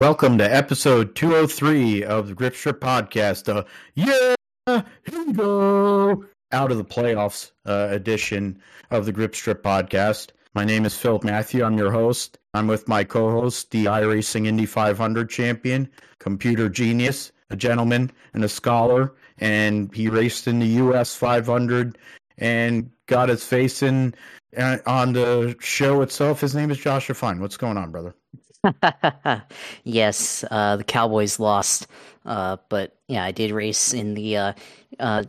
Welcome to episode 203 of the Grip Strip podcast. Uh, yeah, here we go. Out of the playoffs uh, edition of the Grip Strip podcast. My name is Philip Matthew. I'm your host. I'm with my co host, the iRacing Indy 500 champion, computer genius, a gentleman, and a scholar. And he raced in the US 500 and got his face in uh, on the show itself. His name is Joshua Fine. What's going on, brother? yes, uh, the Cowboys lost, uh, but yeah, I did race in the uh,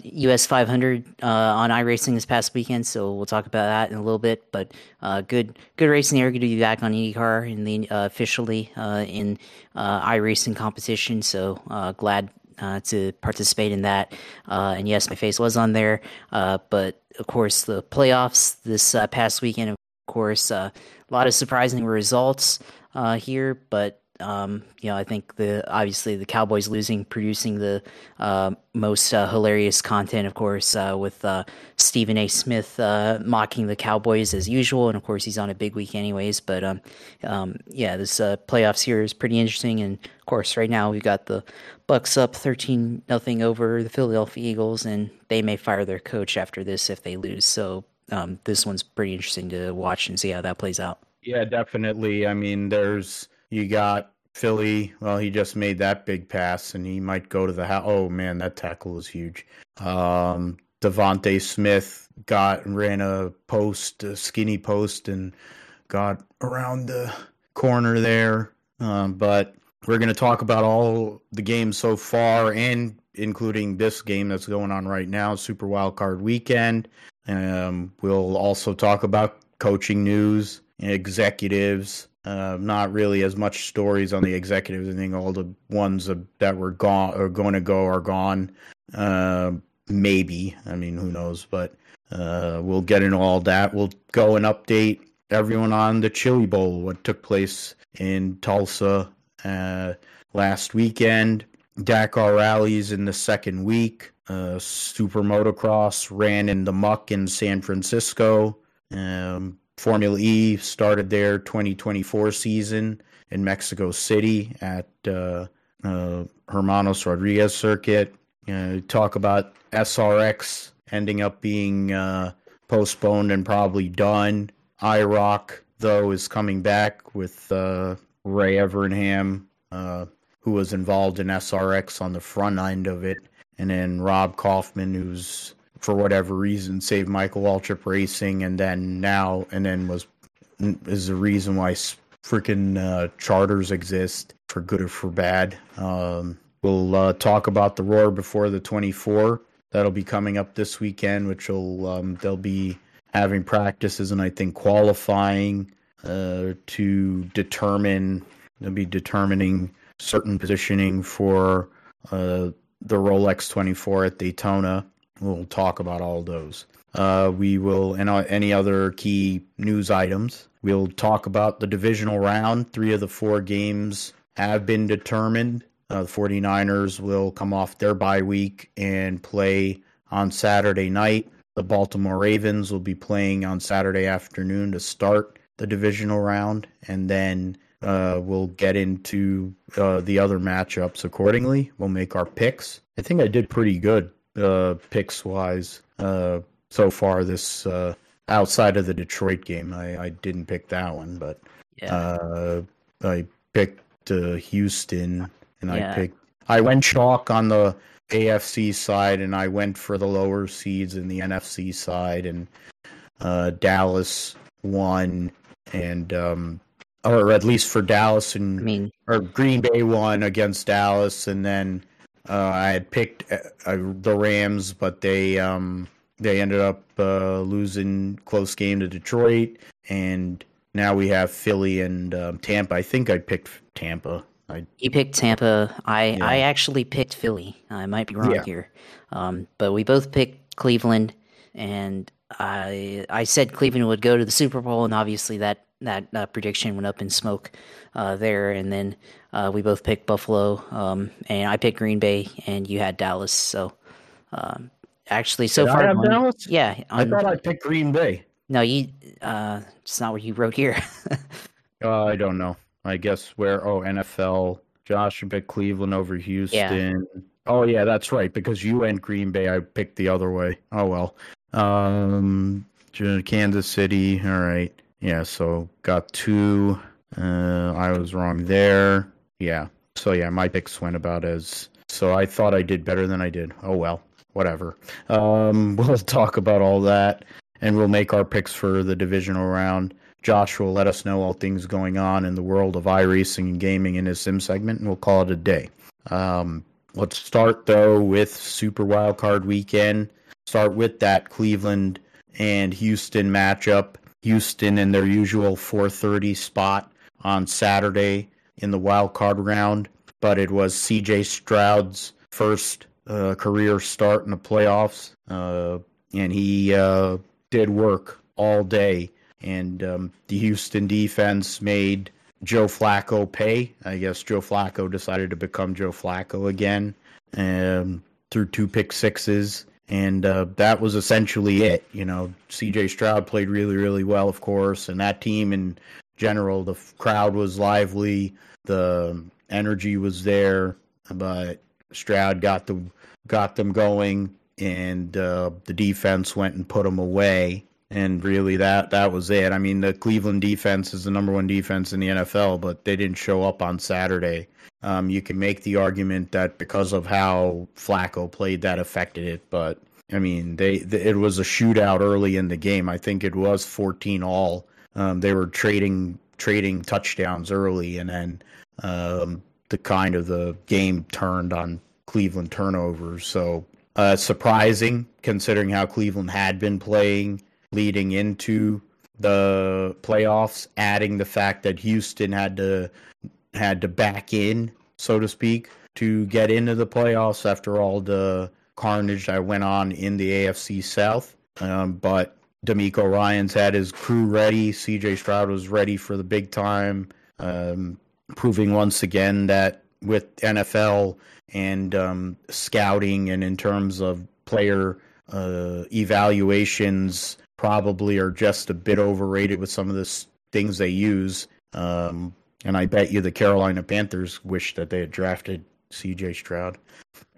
US uh, 500 uh, on iRacing this past weekend, so we'll talk about that in a little bit. But uh, good, good racing here. Good to be back on IndyCar in the officially in iRacing competition. So glad to participate in that. And yes, my face was on there. But of course, the playoffs this past weekend, of course, a lot of surprising results uh, here, but um, you know, I think the obviously the Cowboys losing, producing the uh, most uh, hilarious content, of course, uh, with uh, Stephen A. Smith uh, mocking the Cowboys as usual, and of course he's on a big week anyways. But um, um, yeah, this uh, playoffs here is pretty interesting, and of course right now we've got the Bucs up thirteen nothing over the Philadelphia Eagles, and they may fire their coach after this if they lose. So um, this one's pretty interesting to watch and see how that plays out. Yeah, definitely. I mean, there's you got Philly. Well, he just made that big pass, and he might go to the house. Oh man, that tackle was huge. Um, DeVonta Smith got ran a post, a skinny post, and got around the corner there. Um, but we're going to talk about all the games so far, and including this game that's going on right now, Super Wild Card Weekend. Um, we'll also talk about coaching news executives. Uh, not really as much stories on the executives. I think all the ones that were gone or going to go are gone. Uh, maybe. I mean, who knows? But uh, we'll get into all that. We'll go and update everyone on the Chili Bowl, what took place in Tulsa uh, last weekend. Dakar rallies in the second week. Uh, Super Motocross ran in the muck in San Francisco. Um, Formula E started their 2024 season in Mexico City at uh, uh, Hermanos Rodriguez Circuit. Know, talk about SRX ending up being uh, postponed and probably done. IROC, though, is coming back with uh, Ray Evernham, uh, who was involved in SRX on the front end of it, and then Rob Kauffman, who's for whatever reason saved Michael Waltrip Racing, and then now and then was is the reason why freaking uh, charters exist for good or for bad. Um, we'll uh, talk about the Roar before the 24. That'll be coming up this weekend, which will um, they'll be having practices and I think qualifying uh, to determine they'll be determining certain positioning for uh, the Rolex 24 at Daytona. We'll talk about all those. Uh, we will, and uh, any other key news items. We'll talk about the divisional round. Three of the four games have been determined. Uh, the 49ers will come off their bye week and play on Saturday night. The Baltimore Ravens will be playing on Saturday afternoon to start the divisional round, and then uh, we'll get into uh, the other matchups accordingly. We'll make our picks. I think I did pretty good uh, picks wise uh, so far this uh, outside of the Detroit game. I, I didn't pick that one, but yeah. uh, I picked uh, Houston and yeah. I picked. I went chalk on the AFC side, and I went for the lower seeds in the NFC side, and uh, Dallas won, and um, or at least for Dallas and I mean, or Green Bay won against Dallas, and then uh, I had picked uh, uh, the Rams, but they um, they ended up uh, losing close game to Detroit, and now we have Philly and um, Tampa. I think I picked Tampa. I, you picked Tampa. I yeah. I actually picked Philly. I might be wrong yeah. here, um, but we both picked Cleveland, and I I said Cleveland would go to the Super Bowl, and obviously that that uh, prediction went up in smoke uh, there. And then uh, we both picked Buffalo, um, and I picked Green Bay, and you had Dallas. So um, actually, so Did far, I have Dallas? Yeah, on, I thought I picked Green Bay. No, you. Uh, it's not what you wrote here. uh, I don't know. I guess where oh NFL Josh picked Cleveland over Houston. Yeah. Oh yeah, that's right because you went Green Bay. I picked the other way. Oh well. Um, Kansas City. All right. Yeah. So got two. Uh, I was wrong there. Yeah. So yeah, my picks went about as. So I thought I did better than I did. Oh well. Whatever. Um, we'll talk about all that, and we'll make our picks for the divisional round. Josh will let us know all things going on in the world of iRacing and gaming in his sim segment, and we'll call it a day. Um, let's start though with Super Wildcard Weekend. Start with that Cleveland and Houston matchup. Houston in their usual 4:30 spot on Saturday in the wild card round, but it was C.J. Stroud's first uh, career start in the playoffs, uh, and he uh, did work all day and um, the Houston defense made Joe Flacco pay. I guess Joe Flacco decided to become Joe Flacco again um, through two pick sixes. And uh, that was essentially it. You know, CJ Stroud played really, really well, of course. And that team in general, the crowd was lively, the energy was there. But Stroud got the got them going, and uh, the defense went and put them away and really that that was it. I mean, the Cleveland defense is the number one defense in the NFL, but they didn't show up on Saturday. Um, you can make the argument that because of how Flacco played, that affected it, but I mean, they, they it was a shootout early in the game. I think it was 14 all. Um, they were trading trading touchdowns early, and then um, the kind of the game turned on Cleveland turnovers. So uh, surprising considering how Cleveland had been playing leading into the playoffs, adding the fact that Houston had to had to back in, so to speak, to get into the playoffs after all the carnage that went on in the AFC South. Um, but DeMeco Ryans had his crew ready. CJ Stroud was ready for the big time, um, proving once again that with NFL and um, scouting and in terms of player uh, evaluations, probably are just a bit overrated with some of the things they use. Um, and I bet you the Carolina Panthers wish that they had drafted C.J. Stroud.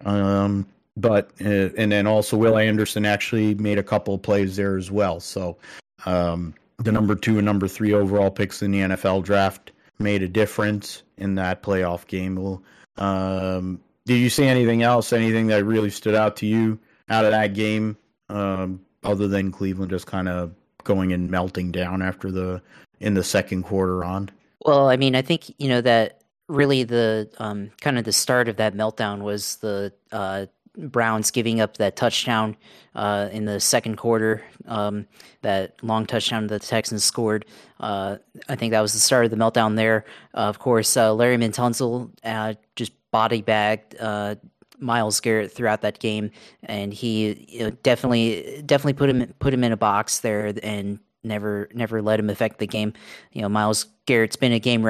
Um, but uh, and then also Will Anderson actually made a couple of plays there as well. So um, the number two and number three overall picks in the NFL draft made a difference in that playoff game. Well, um, did you see anything else? Anything that really stood out to you out of that game? Um, other than Cleveland just kind of going and melting down after the in the second quarter on. Well, I mean, I think you know that really the um, kind of the start of that meltdown was the uh, Browns giving up that touchdown uh, in the second quarter. Um, that long touchdown that the Texans scored. Uh, I think that was the start of the meltdown there. of course, uh, Laremy Tunsil uh, just body bagged uh, Myles Garrett throughout that game, and he you know, definitely definitely put him put him in a box there and never never let him affect the game. You know, Myles Garrett's been a game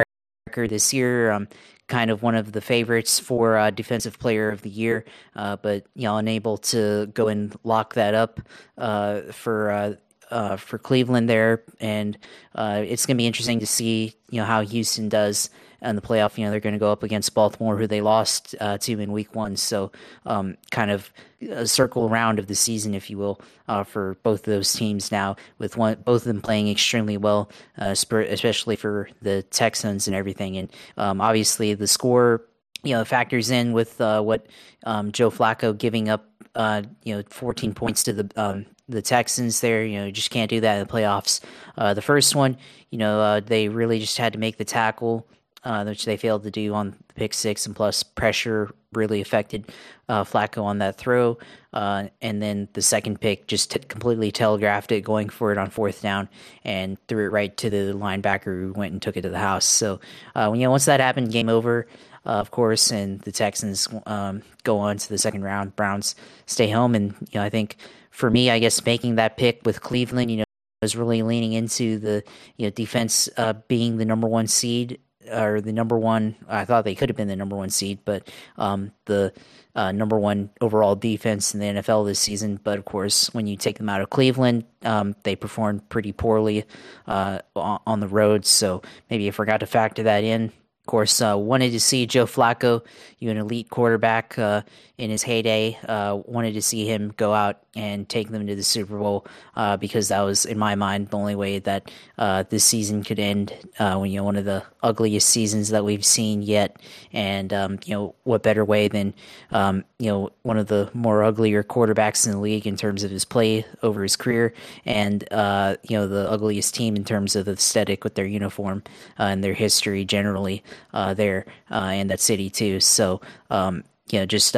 record this year. Um, kind of one of the favorites for uh, defensive player of the year, uh, but know unable to go and lock that up uh, for uh, uh, for Cleveland there, and uh, it's going to be interesting to see you know how Houston does in the playoff. You know, they're going to go up against Baltimore, who they lost uh, to in Week One. So, um, kind of a circle around of the season, if you will, uh, for both of those teams now, with one both of them playing extremely well, uh, especially for the Texans and everything. And um, obviously, the score you know factors in with uh, what um, Joe Flacco giving up uh, you know 14 points to the um, the Texans there. You know, just can't do that in the playoffs. Uh, the first one, you know, uh, they really just had to make the tackle uh, which they failed to do on the pick six, and plus pressure really affected uh, Flacco on that throw. Uh, and then the second pick just t- completely telegraphed it, going for it on fourth down, and threw it right to the linebacker who went and took it to the house. So, uh, you know, once that happened, game over. Uh, of course, and the Texans um, go on to the second round. Browns stay home, and you know, I think for me, I guess making that pick with Cleveland, you know, was really leaning into the you know defense uh, being the number one seed or the number one. I thought they could have been the number one seed, but um, the uh, number one overall defense in the NFL this season. But of course, when you take them out of Cleveland, um, they performed pretty poorly uh, on the road. So maybe I forgot to factor that in. Of course, uh, wanted to see Joe Flacco, you an elite quarterback uh, in his heyday. Uh, wanted to see him go out and take them to the Super Bowl uh, because that was, in my mind, the only way that uh, this season could end. Uh, when you know one of the ugliest seasons that we've seen yet, and um, you know what better way than um, you know one of the more uglier quarterbacks in the league in terms of his play over his career, and you know the ugliest team in terms of the aesthetic with their uniform and their history generally uh, there in that city too. So um, you know just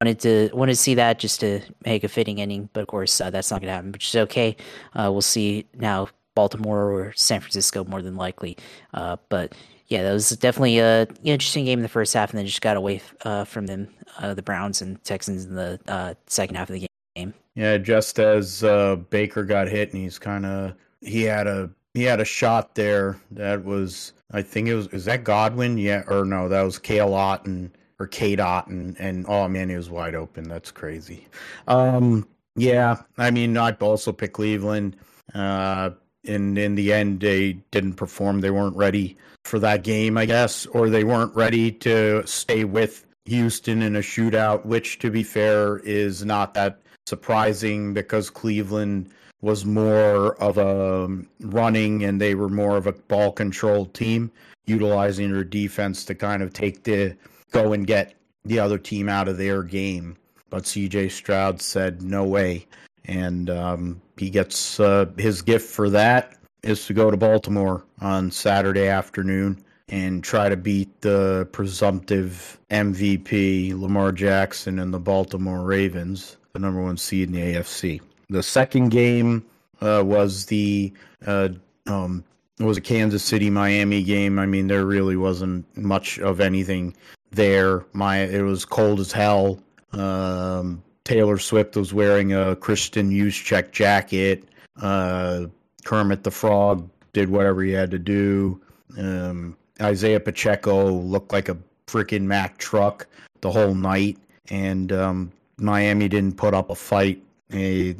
wanted to wanted to see that just to make a fitting ending, but of course uh, that's not going to happen, which is okay. Uh, we'll see now Baltimore or San Francisco more than likely. Uh, but yeah, that was definitely a interesting game in the first half, and then just got away uh, from them, uh, the Browns and Texans in the uh, second half of the game. Yeah, just as Baker got hit, and he's kind of he had a he had a shot there that was I think it was is that Godwin? Yeah, or no, that was Kale Ott and or Cade Otton oh man, he was wide open. That's crazy. Um, yeah, I mean, I'd also pick Cleveland. Uh, and in the end, they didn't perform. They weren't ready for that game, I guess, or they weren't ready to stay with Houston in a shootout. Which, to be fair, is not that surprising because Cleveland was more of a running and they were more of a ball control team, utilizing their defense to kind of take the go and get the other team out of their game. But CJ Stroud said, no way. And um, he gets uh, his gift for that is to go to Baltimore on Saturday afternoon and try to beat the presumptive MVP Lamar Jackson and the Baltimore Ravens, the number one seed in the AFC. The second game uh, was the uh, um, was a Kansas City Miami game. I mean, there really wasn't much of anything there. My it was cold as hell. Um, Taylor Swift was wearing a Kristin Juszczyk jacket. Uh, Kermit the Frog did whatever he had to do. Um, Isaiah Pacheco looked like a freaking Mack truck the whole night, and um, Miami didn't put up a fight. A,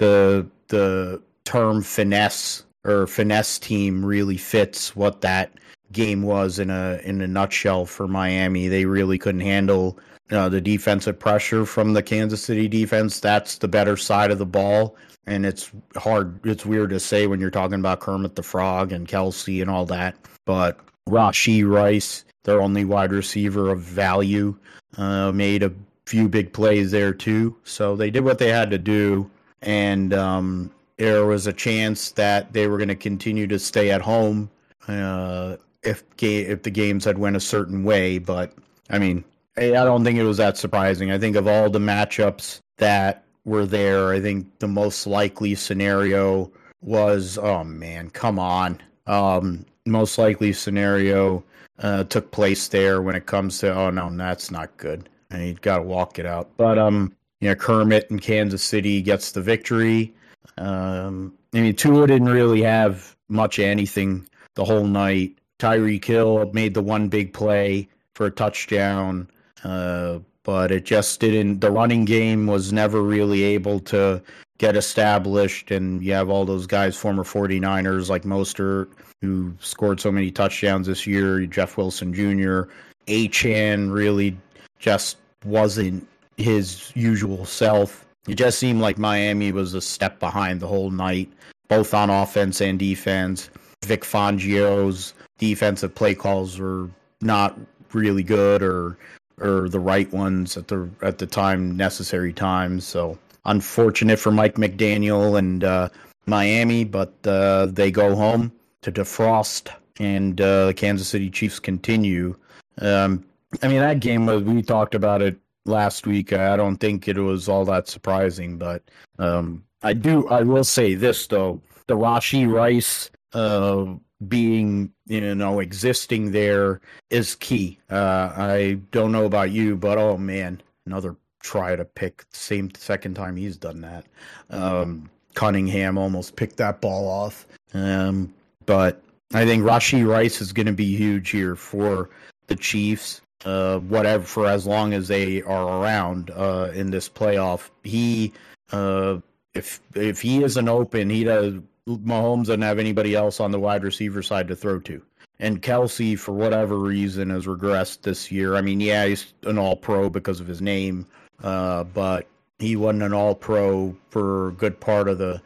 the the term finesse or finesse team really fits what that game was in a in a nutshell for Miami. They really couldn't handle uh, the defensive pressure from the Kansas City defense. That's the better side of the ball, and it's hard. It's weird to say when you're talking about Kermit the Frog and Kelce and all that, but Rashee Rice, their only wide receiver of value, uh, made a few big plays there too. So they did what they had to do, and um, there was a chance that they were going to continue to stay at home. Uh, if ga- if the games had went a certain way. But I mean, I don't think it was that surprising. I think of all the matchups that were there, I think the most likely scenario was oh man, come on. Um, most likely scenario uh, took place there when it comes to oh no, that's not good. And you got to walk it out. But um, you know, Kermit in Kansas City gets the victory. Um, I mean, Tua didn't really have much anything the whole night. Tyreek Hill made the one big play for a touchdown, uh, but it just didn't. The running game was never really able to get established, and you have all those guys, former 49ers like Mostert, who scored so many touchdowns this year, Jeff Wilson Jr., Achane really just wasn't his usual self. It just seemed like Miami was a step behind the whole night, both on offense and defense. Vic Fangio's defensive play calls were not really good or or the right ones at the at the time necessary times. So unfortunate for Mike McDaniel and uh, Miami, but uh, they go home to defrost, and uh, the Kansas City Chiefs continue. Um, I mean that game was, we talked about it last week. I don't think it was all that surprising, but um, I do. I will say this though: the Rashee Rice uh, being you know existing there is key. Uh, I don't know about you, but oh man, another try to pick same second time he's done that. Um, Cunningham almost picked that ball off, um, but I think Rashee Rice is going to be huge here for the Chiefs. Uh, whatever for as long as they are around uh, in this playoff. He, uh, if if he isn't open, he does. Mahomes doesn't have anybody else on the wide receiver side to throw to. And Kelce, for whatever reason, has regressed this year. I mean, yeah, he's an All Pro because of his name, uh, but he wasn't an All Pro for a good part of the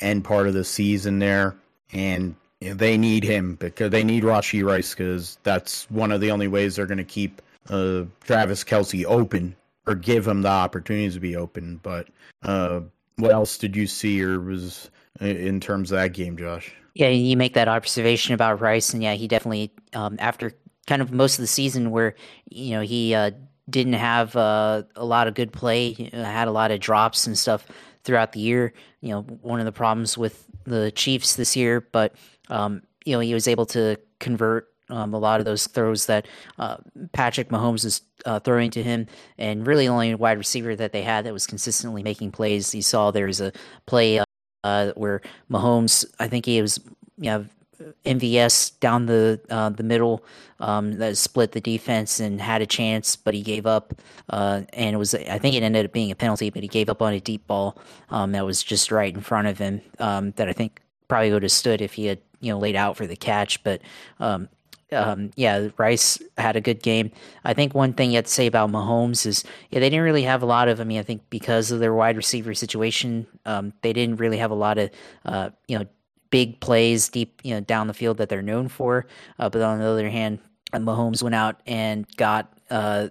end part of the season there, and they need him because they need Rashee Rice because that's one of the only ways they're going to keep uh, Travis Kelce open or give him the opportunities to be open. But uh, what else did you see or was in terms of that game, Josh? Yeah, you make that observation about Rice, and yeah, he definitely um, after kind of most of the season where you know he uh, didn't have uh, a lot of good play, had a lot of drops and stuff throughout the year. You know, one of the problems with the Chiefs this year, but um, you know, he was able to convert um, a lot of those throws that uh, Patrick Mahomes is uh, throwing to him, and really only wide receiver that they had that was consistently making plays. You saw there was a play uh, where Mahomes, I think he was, you know, MVS down the uh, the middle um, that split the defense and had a chance, but he gave up. Uh, and it was I think it ended up being a penalty, but he gave up on a deep ball um, that was just right in front of him. Um, that I think probably would have stood if he had you know laid out for the catch. But um, um, yeah, Rice had a good game. I think one thing you have to say about Mahomes is, yeah, they didn't really have a lot of. I mean, I think because of their wide receiver situation, um, they didn't really have a lot of, uh, you know, big plays deep, you know, down the field that they're known for. Uh, but on the other hand, Mahomes went out and got uh,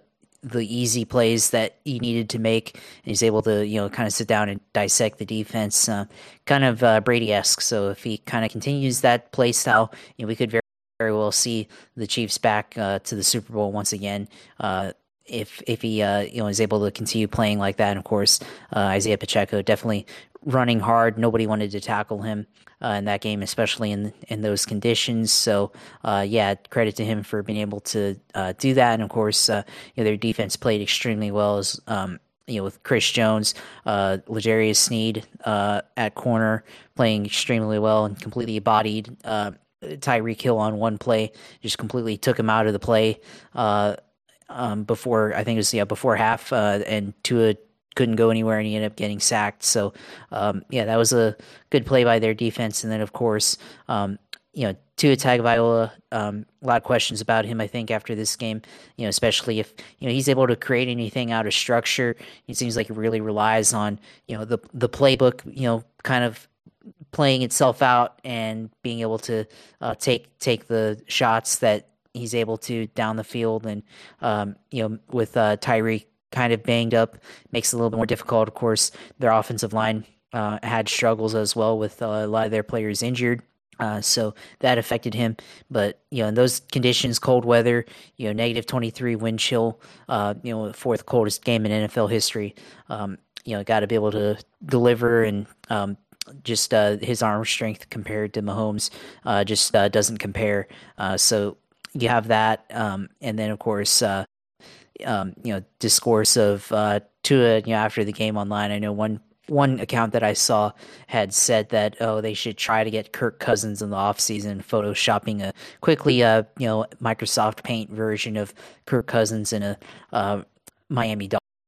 the easy plays that he needed to make. And he's able to, you know, kind of sit down and dissect the defense, uh, kind of uh, Brady esque. So if he kind of continues that play style, you know, we could very, very well see the Chiefs back uh, to the Super Bowl once again. Uh, if if he uh, you know is able to continue playing like that, and of course uh, Isaiah Pacheco definitely running hard. Nobody wanted to tackle him uh, in that game, especially in in those conditions. So, uh, yeah, credit to him for being able to uh, do that. And of course, uh, you know, their defense played extremely well. As um, you know, with Chris Jones, uh, L'Jarius Sneed uh, at corner playing extremely well and completely bodied. Uh, Tyreek Hill on one play just completely took him out of the play um, before I think it was yeah before half, and Tua couldn't go anywhere and he ended up getting sacked. So, um, yeah, that was a good play by their defense. And then, of course, um, you know, Tua Tagovailoa, um, a lot of questions about him. I think after this game, you know, especially if you know he's able to create anything out of structure. It seems like he really relies on you know the the playbook, you know, kind of playing itself out and being able to uh, take take the shots that he's able to down the field. And um, you know, with uh, Tyreek kind of banged up, makes it a little bit more difficult. Of course, their offensive line uh, had struggles as well with uh, a lot of their players injured. Uh, so that affected him, but you know, in those conditions, cold weather, you know, negative twenty three wind chill, uh, you know, fourth coldest game in NFL history. Um, you know, got to be able to deliver and um, just uh, his arm strength compared to Mahomes uh, just doesn't compare. So you have that, um, and then of course um, you know discourse of uh, Tua, you know, after the game online. I know one one account that I saw had said that oh they should try to get Kirk Cousins in the offseason, photoshopping a quickly uh you know Microsoft Paint version of Kirk Cousins in a uh, Miami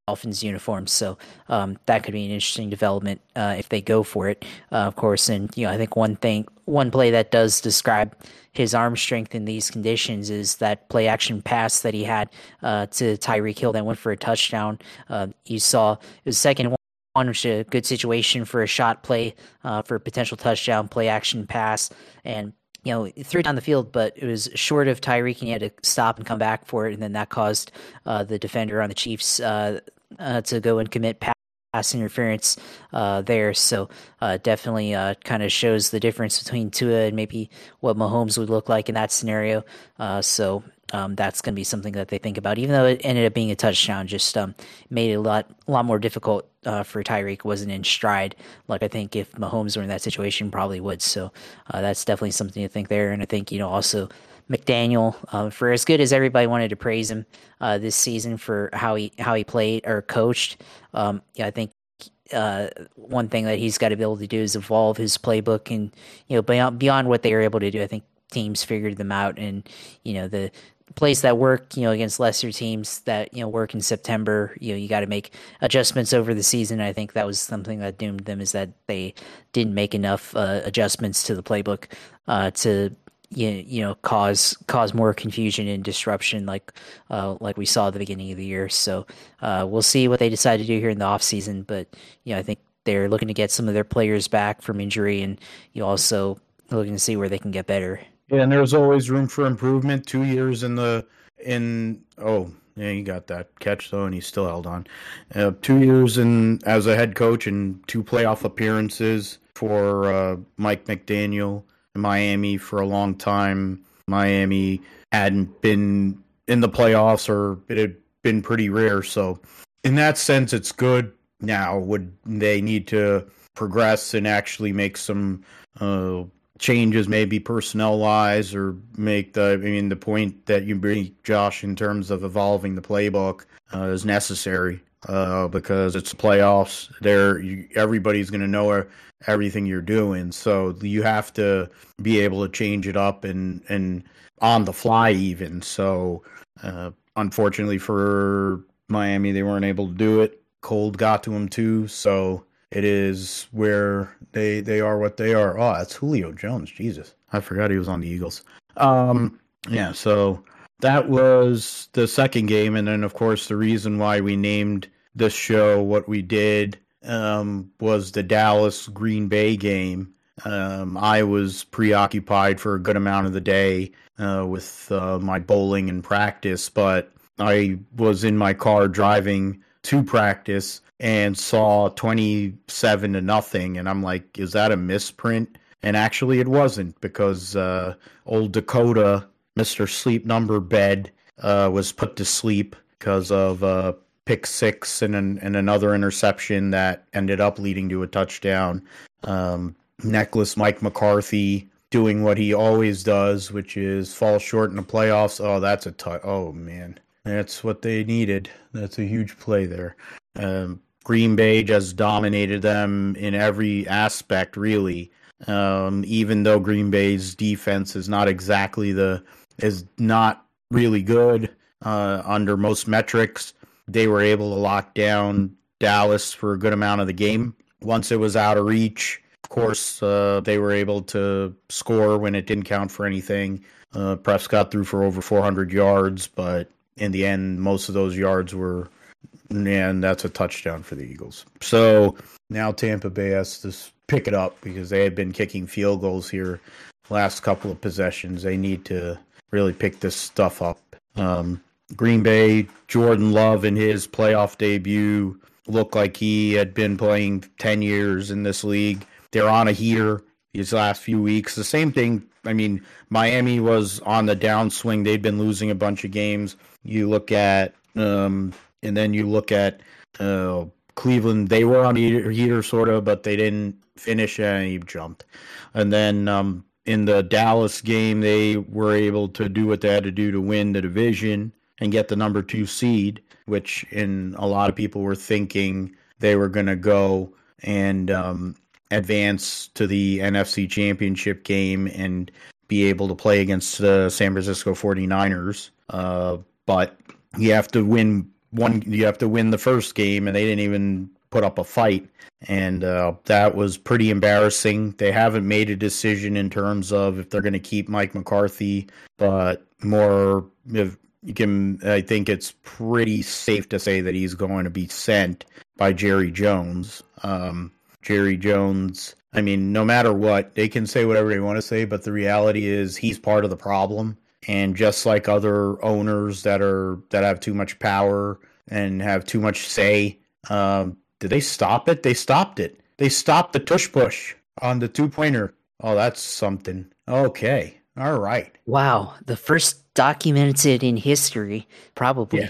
Dolphins uniforms. So um, that could be an interesting development uh, if they go for it, uh, of course. And you know I think one thing, one play that does describe his arm strength in these conditions is that play action pass that he had uh, to Tyreek Hill that went for a touchdown. Uh, you saw it was second one, which is a good situation for a shot play uh, for a potential touchdown play action pass. And you know, threw it down the field, but it was short of Tyreek, and he had to stop and come back for it, and then that caused uh, the defender on the Chiefs uh, uh, to go and commit pass interference uh, there. So uh, definitely uh, kind of shows the difference between Tua and maybe what Mahomes would look like in that scenario. Uh, so um, that's going to be something that they think about. Even though it ended up being a touchdown, just um, made it a lot a lot more difficult uh, for Tyreek. wasn't in stride like I think if Mahomes were in that situation probably would. So uh, that's definitely something to think there. And I think you know also McDaniel uh, for as good as everybody wanted to praise him uh, this season for how he how he played or coached. Um, yeah, I think uh, one thing that he's got to be able to do is evolve his playbook and you know beyond beyond what they were able to do. I think teams figured them out, and you know the plays that work, you know, against lesser teams that you know work in September. You know, you got to make adjustments over the season. I think that was something that doomed them is that they didn't make enough uh, adjustments to the playbook uh, to you, you know cause cause more confusion and disruption like uh, like we saw at the beginning of the year. So uh, we'll see what they decide to do here in the off season. But you know, I think they're looking to get some of their players back from injury, and you also looking to see where they can get better. Yeah, and there's always room for improvement. Two years in the in oh yeah, he got that catch though, and he still held on. Uh, two years in as a head coach and two playoff appearances for uh, Mike McDaniel Miami for a long time. Miami hadn't been in the playoffs, or it had been pretty rare. So, in that sense, it's good. Now, would they need to progress and actually make some uh, changes, maybe personnel wise, or make the I mean the point that you bring Josh in terms of evolving the playbook uh, is necessary uh, because it's the playoffs. There, everybody's going to know everything you're doing, so you have to be able to change it up and and on the fly even. So, uh, unfortunately for Miami, they weren't able to do it. Cold got to them too, so it is where they they are what they are. Oh, that's Julio Jones. Jesus, I forgot he was on the Eagles. Um, yeah, so that was the second game, and then of course the reason why we named this show what we did um, was the Dallas Green Bay game. Um, I was preoccupied for a good amount of the day uh, with uh, my bowling and practice, but I was in my car driving to practice and saw 27 to nothing and i'm like is that a misprint and actually it wasn't because uh, old dakota mr sleep number bed uh, was put to sleep because of uh, pick six and, an, and another interception that ended up leading to a touchdown. Um, necklace mike mccarthy doing what he always does which is fall short in the playoffs. Oh that's a t- oh man. That's what they needed. That's a huge play there. Um, Green Bay just dominated them in every aspect, really. Um, even though Green Bay's defense is not exactly the is not really good uh, under most metrics, they were able to lock down Dallas for a good amount of the game. Once it was out of reach, of course, uh, they were able to score when it didn't count for anything. Uh, Prescott threw for over 400 yards, but in the end, most of those yards were and that's a touchdown for the Eagles. So now Tampa Bay has to pick it up because they had been kicking field goals here last couple of possessions. They need to really pick this stuff up. Um, Green Bay, Jordan Love in his playoff debut looked like he had been playing 10 years in this league. They're on a heater these last few weeks. The same thing, I mean, Miami was on the downswing. They'd been losing a bunch of games. You look at um, and then you look at uh, Cleveland. They were on heater, heater sort of, but they didn't finish and he jumped. And then um, in the Dallas game, they were able to do what they had to do to win the division and get the number two seed, which in a lot of people were thinking they were going to go and um, advance to the NFC Championship game and be able to play against the San Francisco 49ers. Uh, but you have to win one you have to win the first game and they didn't even put up a fight and uh, that was pretty embarrassing. They haven't made a decision in terms of if they're going to keep mike mccarthy but more if you can i think it's pretty safe to say that he's going to be sent by jerry jones. Um, jerry jones i mean no matter what they can say whatever they want to say but the reality is he's part of the problem. And just like other owners that are that have too much power and have too much say, um, did they stop it? They stopped it. They stopped the tush push on the two pointer. Oh, that's something. Okay. All right. Wow. The first documented in history, probably.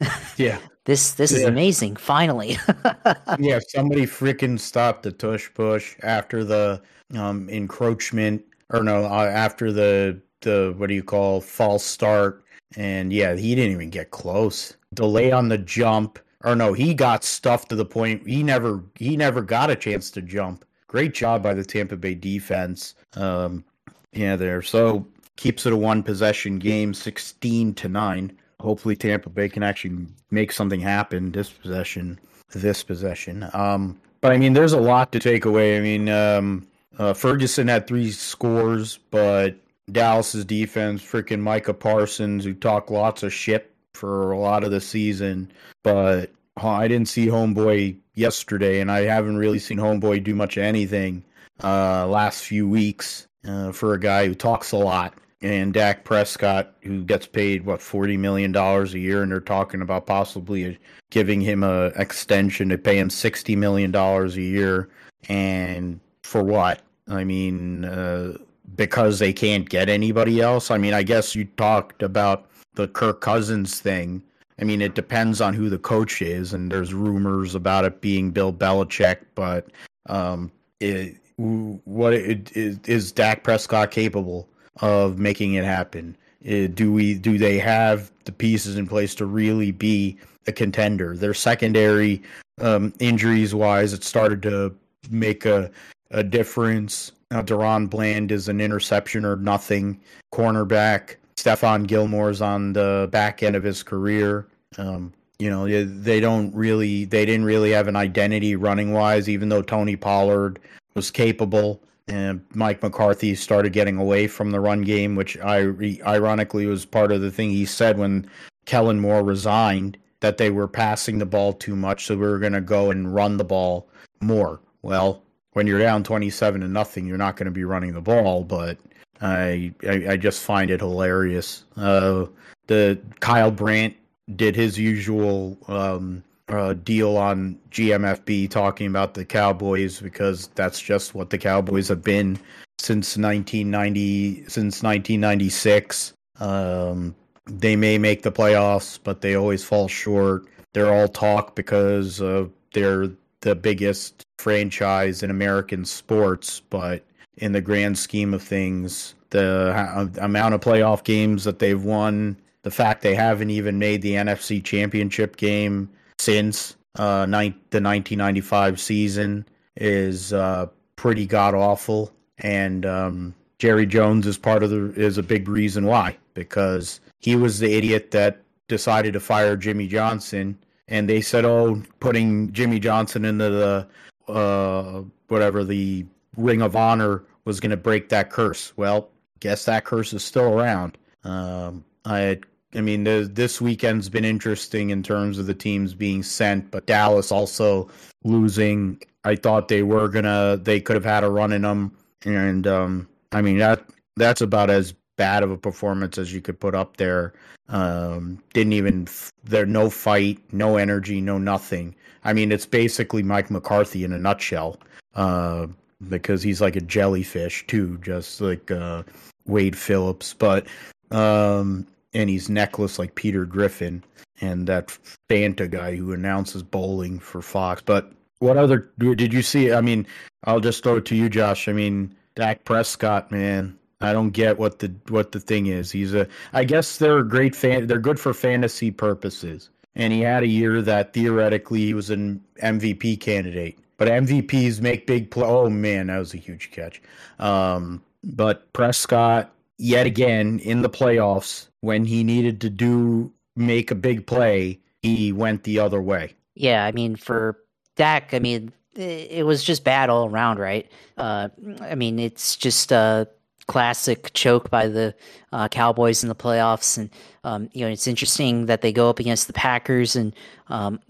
Yeah. yeah. this this yeah. is amazing. Finally. yeah, somebody freaking stopped the tush push after the um, encroachment or no, uh, after the the what do you call false start and yeah, he didn't even get close. Delay on the jump. Or no, he got stuffed to the point he never he never got a chance to jump. Great job by the Tampa Bay defense. Um, yeah, there. So keeps it a one possession game, sixteen to nine. Hopefully, Tampa Bay can actually make something happen this possession. This possession. Um, but I mean, there's a lot to take away. I mean, um, uh, Ferguson had three scores, but Dallas's defense, freaking Micah Parsons, who talked lots of shit for a lot of the season, but I didn't see Homeboy yesterday, and I haven't really seen Homeboy do much of anything uh, last few weeks uh, for a guy who talks a lot. And Dak Prescott, who gets paid what forty million dollars a year, and they're talking about possibly giving him a extension to pay him sixty million dollars a year, and for what? I mean, uh, because they can't get anybody else. I mean, I guess you talked about the Kirk Cousins thing. I mean, it depends on who the coach is, and there's rumors about it being Bill Belichick. But um, it, what it, is, is Dak Prescott capable of making it happen? It, do we do they have the pieces in place to really be a contender? Their secondary um, injuries wise, it started to make a a difference. Now, DaRon Bland is an interception or nothing cornerback. Stephon Gilmore's on the back end of his career. Um, you know, they don't really, they didn't really have an identity running wise, even though Tony Pollard was capable. And Mike McCarthy started getting away from the run game, which I ironically was part of the thing he said when Kellen Moore resigned that they were passing the ball too much, so we were going to go and run the ball more. Well, when you're down 27 to nothing, you're not going to be running the ball, but I, I, I just find it hilarious. Uh, the Kyle Brandt did his usual um, uh, deal on GMFB talking about the Cowboys because that's just what the Cowboys have been since 1990 since 1996. Um, they may make the playoffs, but they always fall short. They're all talk because uh, they're the biggest franchise in American sports, but in the grand scheme of things, the amount of playoff games that they've won, the fact they haven't even made the NFC Championship game since uh, ni- the 1995 season is uh, pretty god awful, and um, Jerry Jones is part of the is a big reason why because he was the idiot that decided to fire Jimmy Johnson, and they said, "Oh, putting Jimmy Johnson into the uh, whatever the Ring of Honor was going to break that curse." Well, guess that curse is still around. Um, I I mean, this weekend's been interesting in terms of the teams being sent, but Dallas also losing. I thought they were gonna, they could have had a run in them, and um, I mean that that's about as bad of a performance as you could put up there. Um, didn't even there no fight, no energy, no nothing. I mean, it's basically Mike McCarthy in a nutshell. Uh, because he's like a jellyfish too, just like uh, Wade Phillips. But um, and he's necklace like Peter Griffin and that Fanta guy who announces bowling for Fox. But what other did you see? I mean, I'll just throw it to you, Josh. I mean, Dak Prescott, man. I don't get what the what the thing is. He's a I guess they're great fan they're good for fantasy purposes. And he had a year that theoretically he was an MVP candidate. But MVPs make big play. Oh man, that was a huge catch. Um, but Prescott yet again in the playoffs when he needed to do make a big play, he went the other way. Yeah, I mean for Dak, I mean it was just bad all around, right? Uh, I mean it's just a classic choke by the uh, Cowboys in the playoffs, and um, you know it's interesting that they go up against the Packers and um,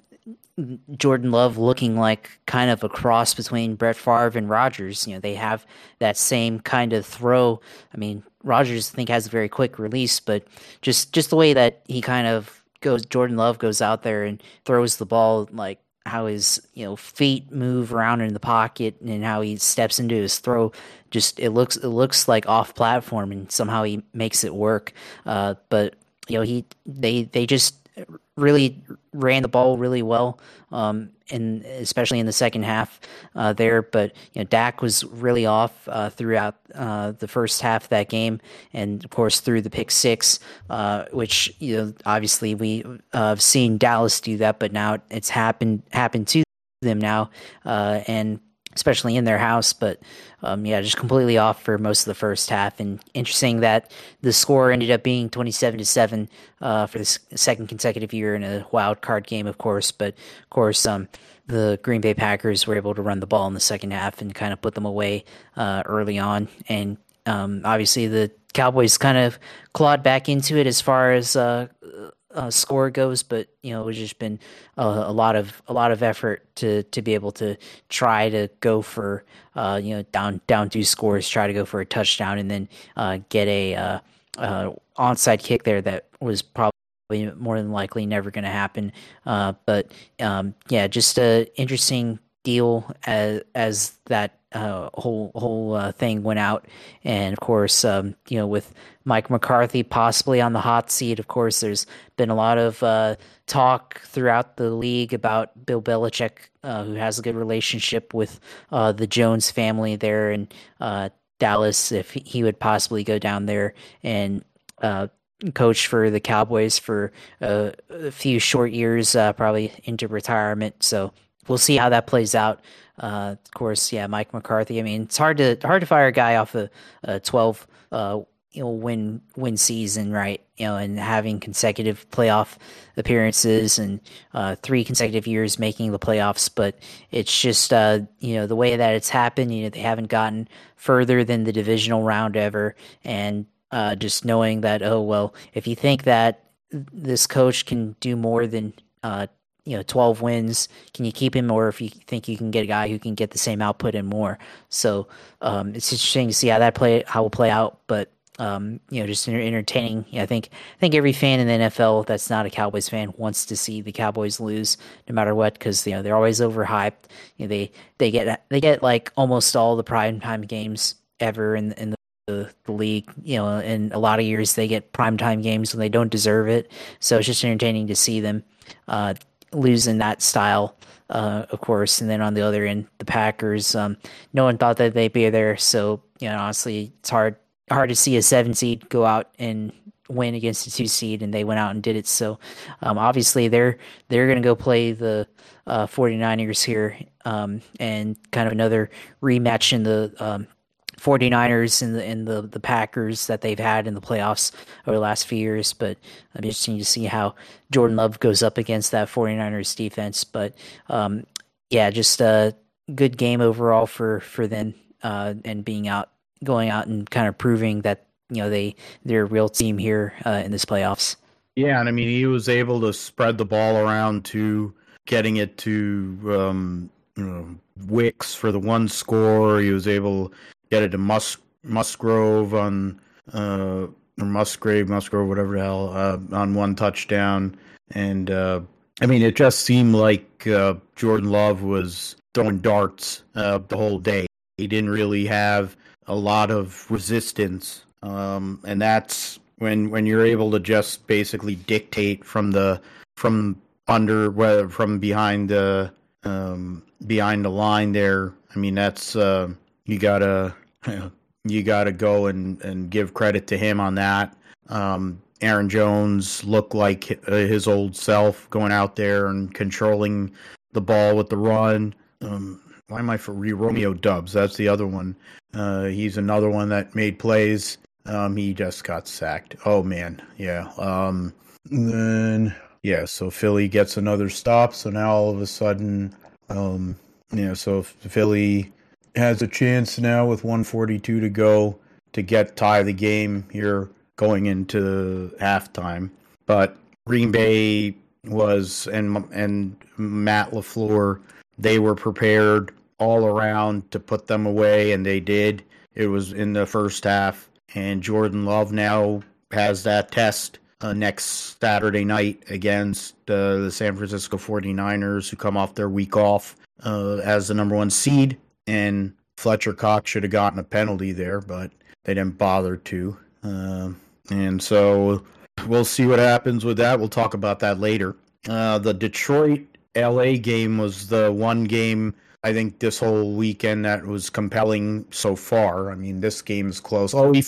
Jordan Love looking like kind of a cross between Brett Favre and Rodgers. You know, they have that same kind of throw. I mean, Rodgers I think has a very quick release, but just just the way that he kind of goes, Jordan Love goes out there and throws the ball like how his you know feet move around in the pocket and how he steps into his throw just it looks it looks like off platform and somehow he makes it work uh, but you know he they they just really ran the ball really well, um, and especially in the second half uh, there. But you know, Dak was really off uh, throughout uh, the first half of that game, and of course through the pick six, uh, which you know obviously we uh, have seen Dallas do that, but now it's happened happened to them now, uh, and especially in their house. But um, yeah, just completely off for most of the first half. And interesting that the score ended up being 27 to 7 uh, for the second consecutive year in a wild card game, of course. But of course, um, the Green Bay Packers were able to run the ball in the second half and kind of put them away uh, early on. And um, obviously, the Cowboys kind of clawed back into it as far as uh, uh, score goes, but you know it's just been a, lot of a lot of effort to to be able to try to go for uh, you know down down two scores, try to go for a touchdown, and then uh, get a uh, uh, onside kick there that was probably more than likely never going to happen. But um, yeah, just a interesting deal as as that uh, whole whole uh, thing went out, and of course, um, you know, with Mike McCarthy possibly on the hot seat. Of course, there's been a lot of uh, talk throughout the league about Bill Belichick, uh, who has a good relationship with uh, the Jones family there in uh, Dallas, if he would possibly go down there and coach for the Cowboys for a few short years, probably into retirement. So we'll see how that plays out. Uh, of course, yeah, Mike McCarthy. I mean, it's hard to hard to fire a guy off a, a twelve uh, you know win win season, right? You know, and having consecutive playoff appearances and uh, three consecutive years making the playoffs. But it's just uh, you know the way that it's happened. You know, they haven't gotten further than the divisional round ever, and uh, just knowing that oh well, if you think that this coach can do more than uh, you know 12 wins can you keep him? Or if you think you can get a guy who can get the same output and more. So um, it's interesting to see how that play how will play out. But um, you know just entertaining. Yeah, i think i think every fan in the nfl that's not a cowboys fan wants to see the cowboys lose no matter what because you know they're always overhyped. You know they they get they get like almost all the prime time games ever in in the the, the league, you know, in a lot of years they get primetime games when they don't deserve it. So it's just entertaining to see them. Uh, losing that style, uh, of course. And then on the other end, the Packers, um, no one thought that they'd be there. So, you know, honestly, it's hard hard to see a seven seed go out and win against a two seed, and they went out and did it. So, um, obviously, they're they're going to go play the uh, 49ers here, um, and kind of another rematch in the um, 49ers and the and the the Packers that they've had in the playoffs over the last few years. But be interesting to see how Jordan Love goes up against that 49ers defense. But um, yeah, just a good game overall for for them uh, and being out, going out and kind of proving that you know they they're a real team here uh, in this playoffs. Yeah, and I mean he was able to spread the ball around to getting it to um, you know, Wicks for the one score. He was able get it to Mus- Musgrove on uh, or Musgrave, Musgrove, whatever the hell, uh, on one touchdown. And uh, I mean, it just seemed like uh, Jordan Love was throwing darts uh, the whole day. He didn't really have a lot of resistance, um, and that's when when you're able to just basically dictate from the from under from behind the um, behind the line there. I mean, that's uh, you gotta you gotta go and and give credit to him on that. Um, Aaron Jones looked like uh, his old self going out there and controlling the ball with the run. Um, why am I for Romeo Doubs? That's the other one. Uh, he's another one that made plays. Um, he just got sacked. Oh man, yeah. Um, then yeah, so Philly gets another stop. So now all of a sudden, um, yeah, so Philly has a chance now with 142 to go to get tie the game here going into halftime. But Green Bay was and and Matt LaFleur they were prepared all around to put them away and they did. It was in the first half and Jordan Love now has that test uh, next Saturday night against uh, the San Francisco 49ers who come off their week off uh, as the number 1 seed and Fletcher Cox should have gotten a penalty there, but they didn't bother to. Uh, and so we'll see what happens with that. We'll talk about that later. Uh, the Detroit LA game was the one game I think this whole weekend that was compelling so far. I mean, this game is close. Oh, he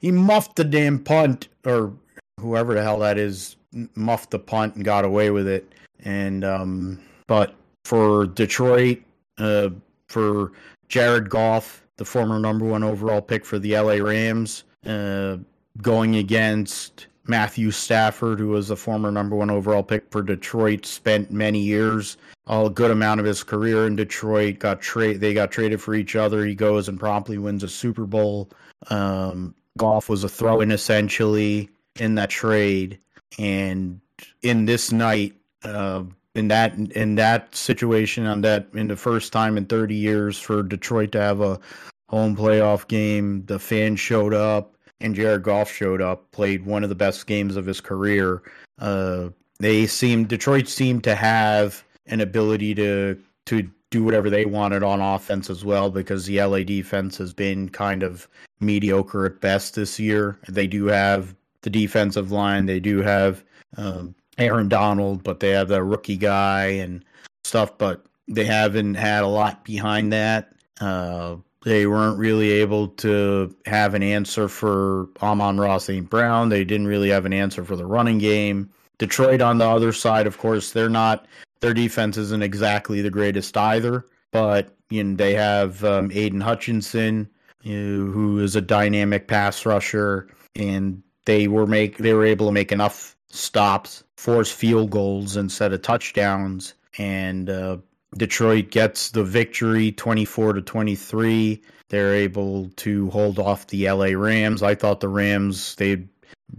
he muffed the damn punt or whoever the hell that is muffed the punt and got away with it. And um, but for Detroit, uh, for Jared Goff, the former number one overall pick for the LA Rams, uh, going against Matthew Stafford, who was a former number one overall pick for Detroit, spent many years, a good amount of his career in Detroit. Got trade, they got traded for each other. He goes and promptly wins a Super Bowl. Um, Goff was a throw-in essentially in that trade, and in this night, uh, in that in that situation, on that in the first time in 30 years for Detroit to have a home playoff game, the fans showed up and Jared Goff showed up, played one of the best games of his career. Uh, they seemed Detroit seemed to have an ability to to do whatever they wanted on offense as well because the LA defense has been kind of mediocre at best this year. They do have the defensive line, they do have um, Aaron Donald, but they have the rookie guy and stuff, but they haven't had a lot behind that. Uh, they weren't really able to have an answer for Amon-Ra St. Brown. They didn't really have an answer for the running game. Detroit on the other side, of course, they're not their defense isn't exactly the greatest either, but you know they have um, Aidan Hutchinson, you know, who is a dynamic pass rusher, and they were make they were able to make enough stops, force field goals instead of touchdowns, and uh, Detroit gets the victory 24 to 23. They're able to hold off the LA Rams. I thought the Rams they'd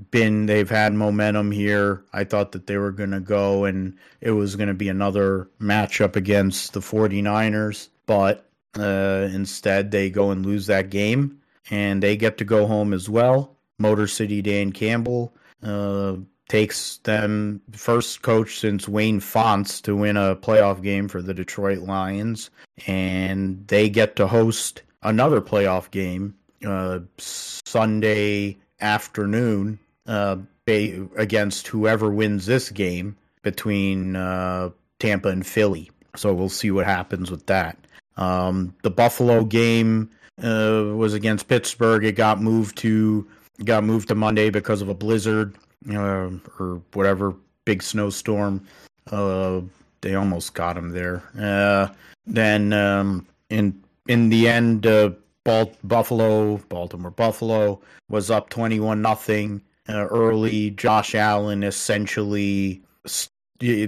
been they've had momentum here. I thought that they were going to go and it was going to be another matchup against the 49ers, but uh, instead they go and lose that game and they get to go home as well. Motor City Dan Campbell uh, takes them first coach since Wayne Fontes to win a playoff game for the Detroit Lions, and they get to host another playoff game uh, Sunday afternoon uh, against whoever wins this game between uh, Tampa and Philly. So we'll see what happens with that. Um, the Buffalo game uh, was against Pittsburgh. It got moved to got moved to Monday because of a blizzard uh, or whatever big snowstorm. Uh, they almost got him there. Uh, then um, in in the end, uh, Bal- Buffalo, Baltimore Buffalo was up twenty one nothing uh, early. Josh Allen essentially. I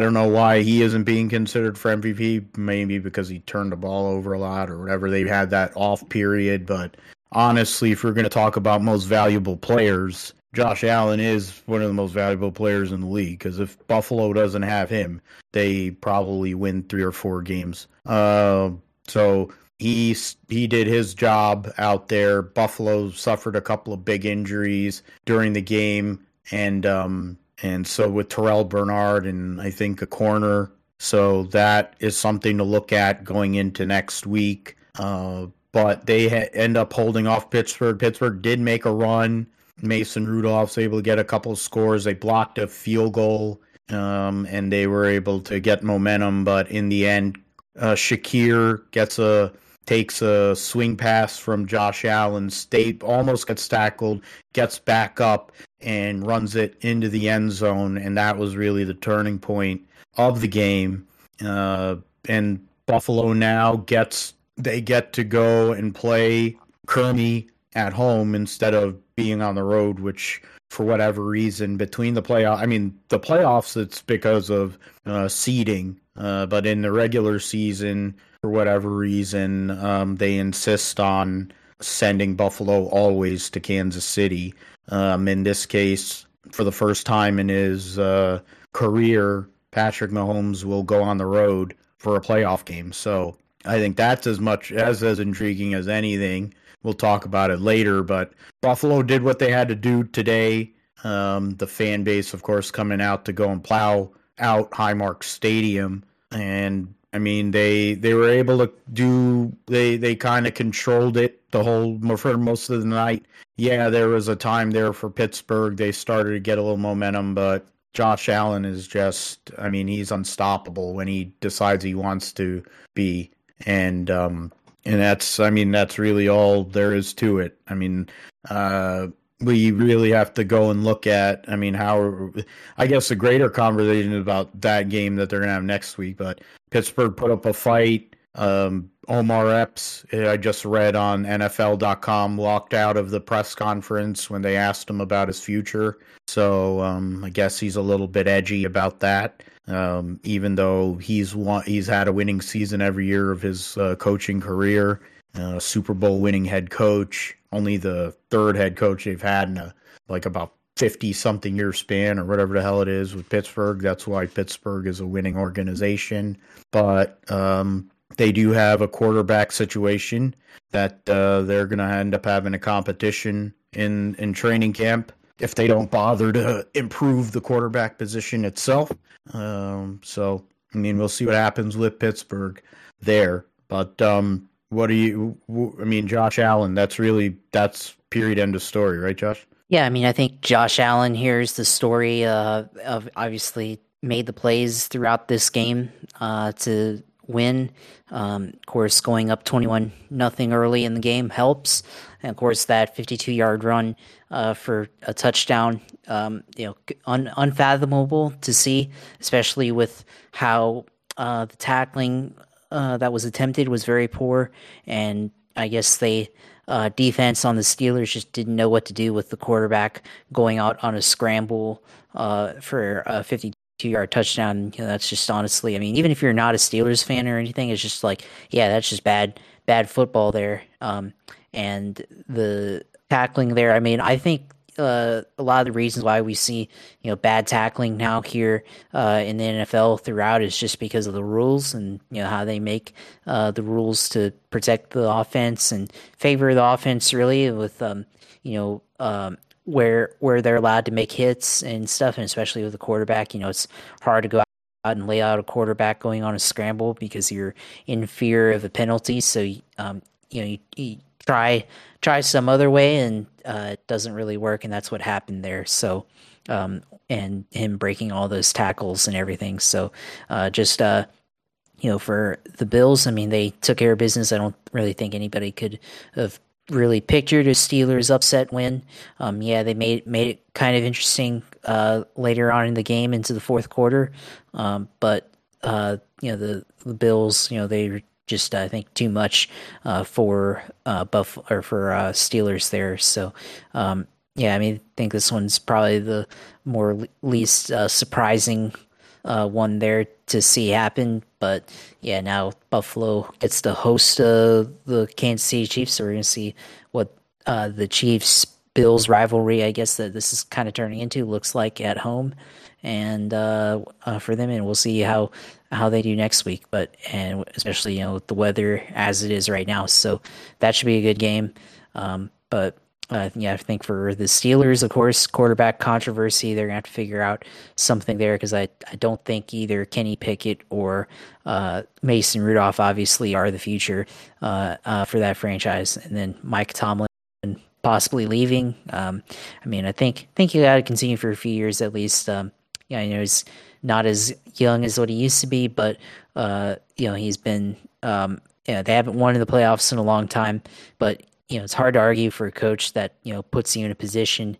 don't know why he isn't being considered for MVP. Maybe because he turned the ball over a lot or whatever. They had that off period, but honestly, if we're going to talk about most valuable players, Josh Allen is one of the most valuable players in the league because if Buffalo doesn't have him, they probably win three or four games. Uh, so he he did his job out there. Buffalo suffered a couple of big injuries during the game, and um, and so with Terrell Bernard and I think a corner, so that is something to look at going into next week. Uh, but they ha- end up holding off Pittsburgh. Pittsburgh did make a run Mason Rudolph's able to get a couple scores. They blocked a field goal, um, and they were able to get momentum. But in the end, uh, Shakir gets a takes a swing pass from Josh Allen. State almost gets tackled, gets back up, and runs it into the end zone. And that was really the turning point of the game. Uh, and Buffalo now gets they get to go and play Kearney at home instead of being on the road, which for whatever reason between the playoff, I mean the playoffs, it's because of uh, seeding, uh, but in the regular season, for whatever reason, um, they insist on sending Buffalo always to Kansas City. Um, in this case, for the first time in his uh, career, Patrick Mahomes will go on the road for a playoff game. So I think that's as much as as intriguing as anything. We'll talk about it later, but Buffalo did what they had to do today. Um, the fan base, of course, coming out to go and plow out Highmark Stadium, and I mean they they were able to do they they kind of controlled it the whole for most of the night. Yeah, there was a time there for Pittsburgh. They started to get a little momentum, but Josh Allen is just I mean he's unstoppable when he decides he wants to be, and um, and that's I mean that's really all there is to it. I mean, uh, we really have to go and look at. I mean, how I guess a greater conversation about that game that they're gonna have next week. But Pittsburgh put up a fight. Um, Omar Epps, I just read on NFL.com, walked out of the press conference when they asked him about his future. So um, I guess he's a little bit edgy about that. Um, even though he's won, he's had a winning season every year of his uh, coaching career, uh, Super Bowl winning head coach, only the third head coach they've had in a, like about 50 something year span or whatever the hell it is with Pittsburgh. That's why Pittsburgh is a winning organization. But um, they do have a quarterback situation that uh, they're going to end up having a competition in, in training camp if they don't bother to improve the quarterback position itself. Um, so, I mean, we'll see what happens with Pittsburgh there. But um, what do you? I mean, Josh Allen. That's really that's period end of story, right, Josh? Yeah, I mean, I think Josh Allen here's the story uh, of obviously made the plays throughout this game uh, to win. Um, of course, going up 21 nothing early in the game helps. And of course, that 52 yard run uh, for a touchdown, um, you know, un- unfathomable to see, especially with how uh, the tackling uh, that was attempted was very poor. And I guess they uh, defense on the Steelers just didn't know what to do with the quarterback going out on a scramble uh, for a 52 yard touchdown. You know, that's just honestly, I mean, even if you're not a Steelers fan or anything, it's just like, yeah, that's just bad, bad football there. Um, and the tackling there, I mean, I think uh, a lot of the reasons why we see you know bad tackling now here uh, in the NFL throughout is just because of the rules and you know how they make uh, the rules to protect the offense and favor the offense really with um, you know um, where where they're allowed to make hits and stuff and especially with the quarterback you know it's hard to go out and lay out a quarterback going on a scramble because you're in fear of a penalty so um, you know you, you try try some other way and uh, it doesn't really work, and that's what happened there. So, um, and him breaking all those tackles and everything. So, uh, just uh, you know, for the Bills, I mean, they took care of business. I don't really think anybody could have really pictured a Steelers upset win. Um, yeah, they made made it kind of interesting uh, later on in the game into the fourth quarter, um, but uh, you know the the Bills, you know, they were just I think too much uh, for uh, Buff or for uh, Steelers there. So um, yeah, I mean I think this one's probably the more le- least uh, surprising uh, one there to see happen. But yeah, now Buffalo gets to host uh, the Kansas City Chiefs, so we're gonna see what the Chiefs Bills rivalry, I guess that this is kind of turning into, looks like at home and uh, uh, for them, and we'll see how how they do next week. But and especially you know with the weather as it is right now, so that should be a good game. Um, but uh, yeah, I think for the Steelers, of course, quarterback controversy, they're gonna have to figure out something there because I I don't think either Kenny Pickett or uh, Mason Rudolph obviously are the future uh, uh for that franchise, and then Mike Tomlin possibly leaving. Um, I mean, I think think you got to continue for a few years at least. Um, yeah, you know, he's not as young as what he used to be, but uh, you know, he's been. Um, they haven't won in the playoffs in a long time, but you know, it's hard to argue for a coach that you know puts you in a position.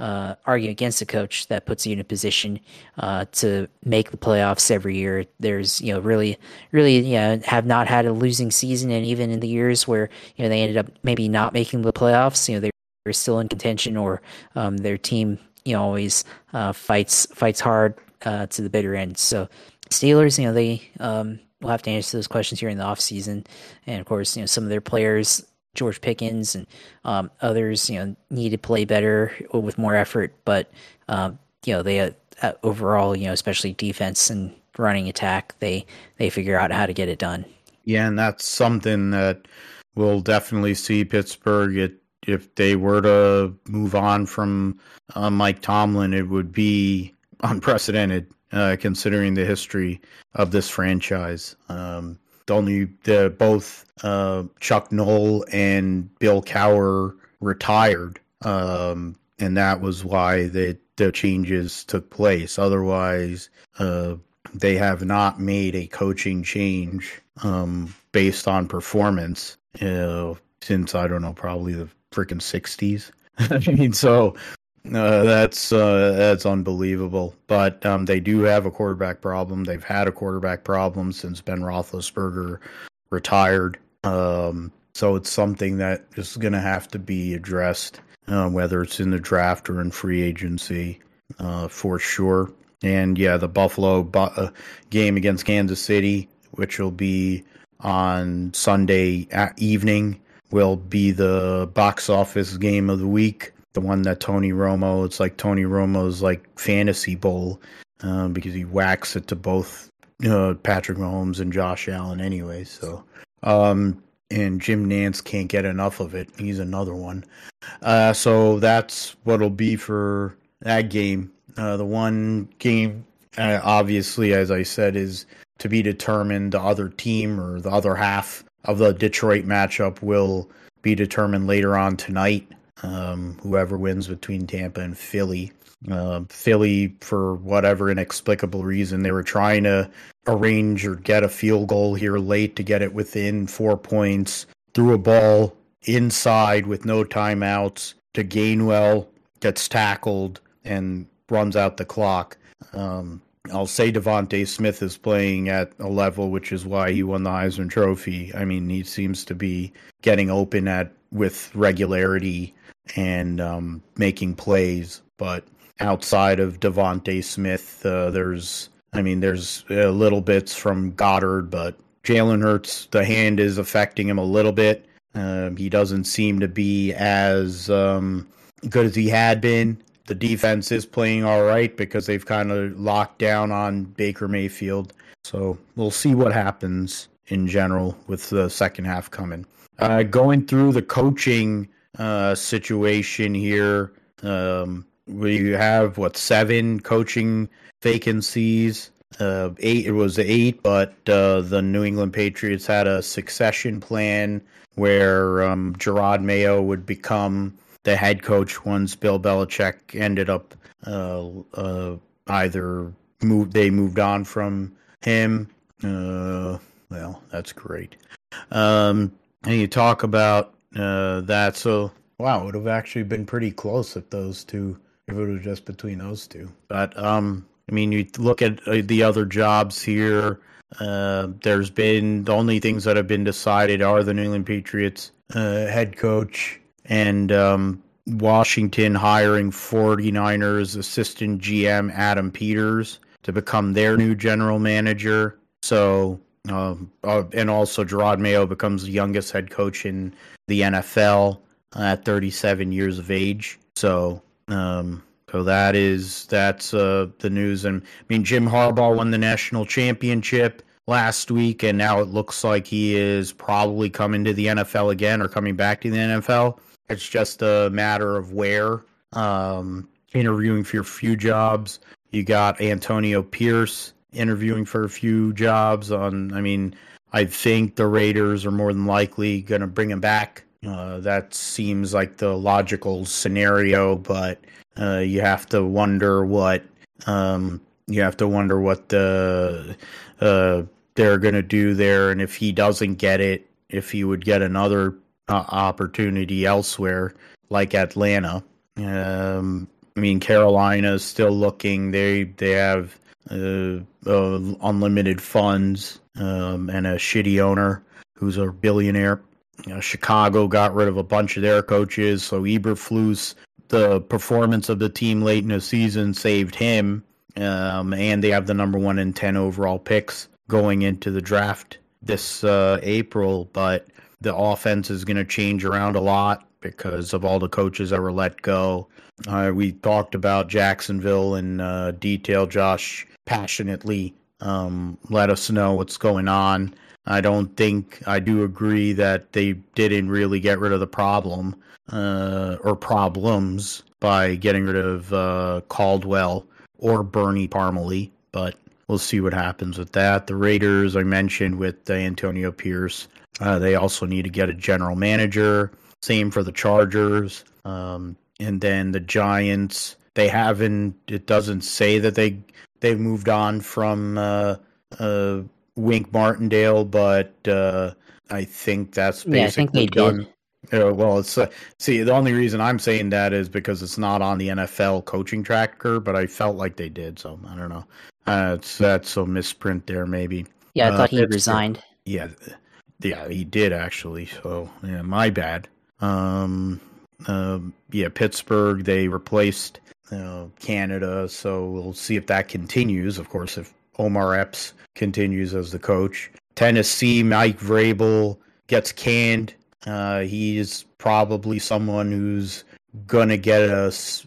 Uh, argue against a coach that puts you in a position uh, to make the playoffs every year. There's, you know, really, really, you know, have not had a losing season, and even in the years where you know they ended up maybe not making the playoffs, you know, they were still in contention, or um, their team you know always uh, fights fights hard uh, to the bitter end. So Steelers, you know, they um, will have to answer those questions here in the off season, and of course, you know, some of their players, George Pickens and um, others, you know, need to play better with more effort. But um, you know, they uh, overall, you know, especially defense and running attack, they they figure out how to get it done. Yeah, and that's something that we'll definitely see Pittsburgh. It if they were to move on from uh, Mike Tomlin, it would be unprecedented uh, considering the history of this franchise. Um, only the both uh, Chuck Noll and Bill Cowher retired, um, and that was why the the changes took place. Otherwise, uh, they have not made a coaching change um, based on performance uh, since I don't know probably the freaking 60s. I mean, so uh, that's uh, that's unbelievable. But um, they do have a quarterback problem. They've had a quarterback problem since Ben Roethlisberger retired. Um, so it's something that is going to have to be addressed, uh, whether it's in the draft or in free agency, uh, for sure. And yeah, the Buffalo bu- uh, game against Kansas City, which will be on Sunday evening, will be the box office game of the week. The one that Tony Romo, it's like Tony Romo's like fantasy bowl uh, because he whacks it to both uh, Patrick Mahomes and Josh Allen anyway. So, um, and Jim Nantz can't get enough of it. He's another one. Uh, so that's what'll be for that game. Uh, the one game, uh, obviously, as I said, is to be determined. The other team or the other half of the Detroit matchup will be determined later on tonight. Um, whoever wins between Tampa and Philly. Uh, Philly, for whatever inexplicable reason, they were trying to arrange or get a field goal here late to get it within four points. Threw a ball inside with no timeouts to Gainwell, gets tackled and runs out the clock. Um, I'll say DeVonta Smith is playing at a level which is why he won the Heisman Trophy. I mean, he seems to be getting open at with regularity and um, making plays. But outside of DeVonta Smith, uh, there's, I mean, there's uh, little bits from Goedert, but Jalen Hurts, the hand is affecting him a little bit. Uh, he doesn't seem to be as um, good as he had been. The defense is playing all right because they've kind of locked down on Baker Mayfield. So we'll see what happens in general with the second half coming. Uh, going through the coaching uh, situation here. Um, we have what seven coaching vacancies. Uh, eight. It was eight, but uh, the New England Patriots had a succession plan where um, Jerod Mayo would become the head coach once Bill Belichick ended up uh, uh, either moved. They moved on from him. Uh, well, that's great. Um, and you talk about uh, that. So wow, it would have actually been pretty close if those two, if it was just between those two. But um, I mean, you look at uh, the other jobs here. Uh, there's been the only things that have been decided are the New England Patriots uh, head coach and um, Washington hiring 49ers assistant GM Adam Peters to become their new general manager. So um, uh, and also Gerard Mayo becomes the youngest head coach in the NFL at 37 years of age. So, um, so that is that's uh, the news. And I mean, Jim Harbaugh won the national championship last week, and now it looks like he is probably coming to the NFL again or coming back to the NFL. It's just a matter of where. Um, interviewing for a few jobs. You got Antonio Pierce interviewing for a few jobs on I mean, I think the Raiders are more than likely going to bring him back. Uh, that seems like the logical scenario, but uh, you have to wonder what um, you have to wonder what the uh, they're going to do there, and if he doesn't get it, if he would get another uh, opportunity elsewhere, like Atlanta. Um, I mean, Carolina is still looking. They they have uh, unlimited funds um, and a shitty owner who's a billionaire. You know, Chicago got rid of a bunch of their coaches, so Eberflus, the performance of the team late in the season saved him, um, and they have the number one and ten overall picks going into the draft this uh, April. But the offense is going to change around a lot because of all the coaches that were let go. Uh, we talked about Jacksonville in uh, detail. Josh passionately um, let us know what's going on. I don't think I do agree that they didn't really get rid of the problem uh, or problems by getting rid of uh, Caldwell or Bernie Parmalee, but we'll see what happens with that. The Raiders, I mentioned with uh, Antonio Pierce, uh, they also need to get a general manager. Same for the Chargers. Um, and then the Giants, they haven't, it doesn't say that they they've moved on from uh, uh, Wink Martindale, but uh, I think that's basically yeah, I think they done. Did. well, it's uh, see the only reason I'm saying that is because it's not on the NFL coaching tracker, but I felt like they did, so I don't know. Uh, it's that's a misprint there, maybe. Yeah, I thought he resigned. Yeah, yeah, he did actually. So yeah, my bad. Um, uh, yeah, Pittsburgh they replaced uh, Canada, so we'll see if that continues. Of course, if Omar Epps continues as the coach, Tennessee Mike Vrabel gets canned. Uh, he's probably someone who's gonna get us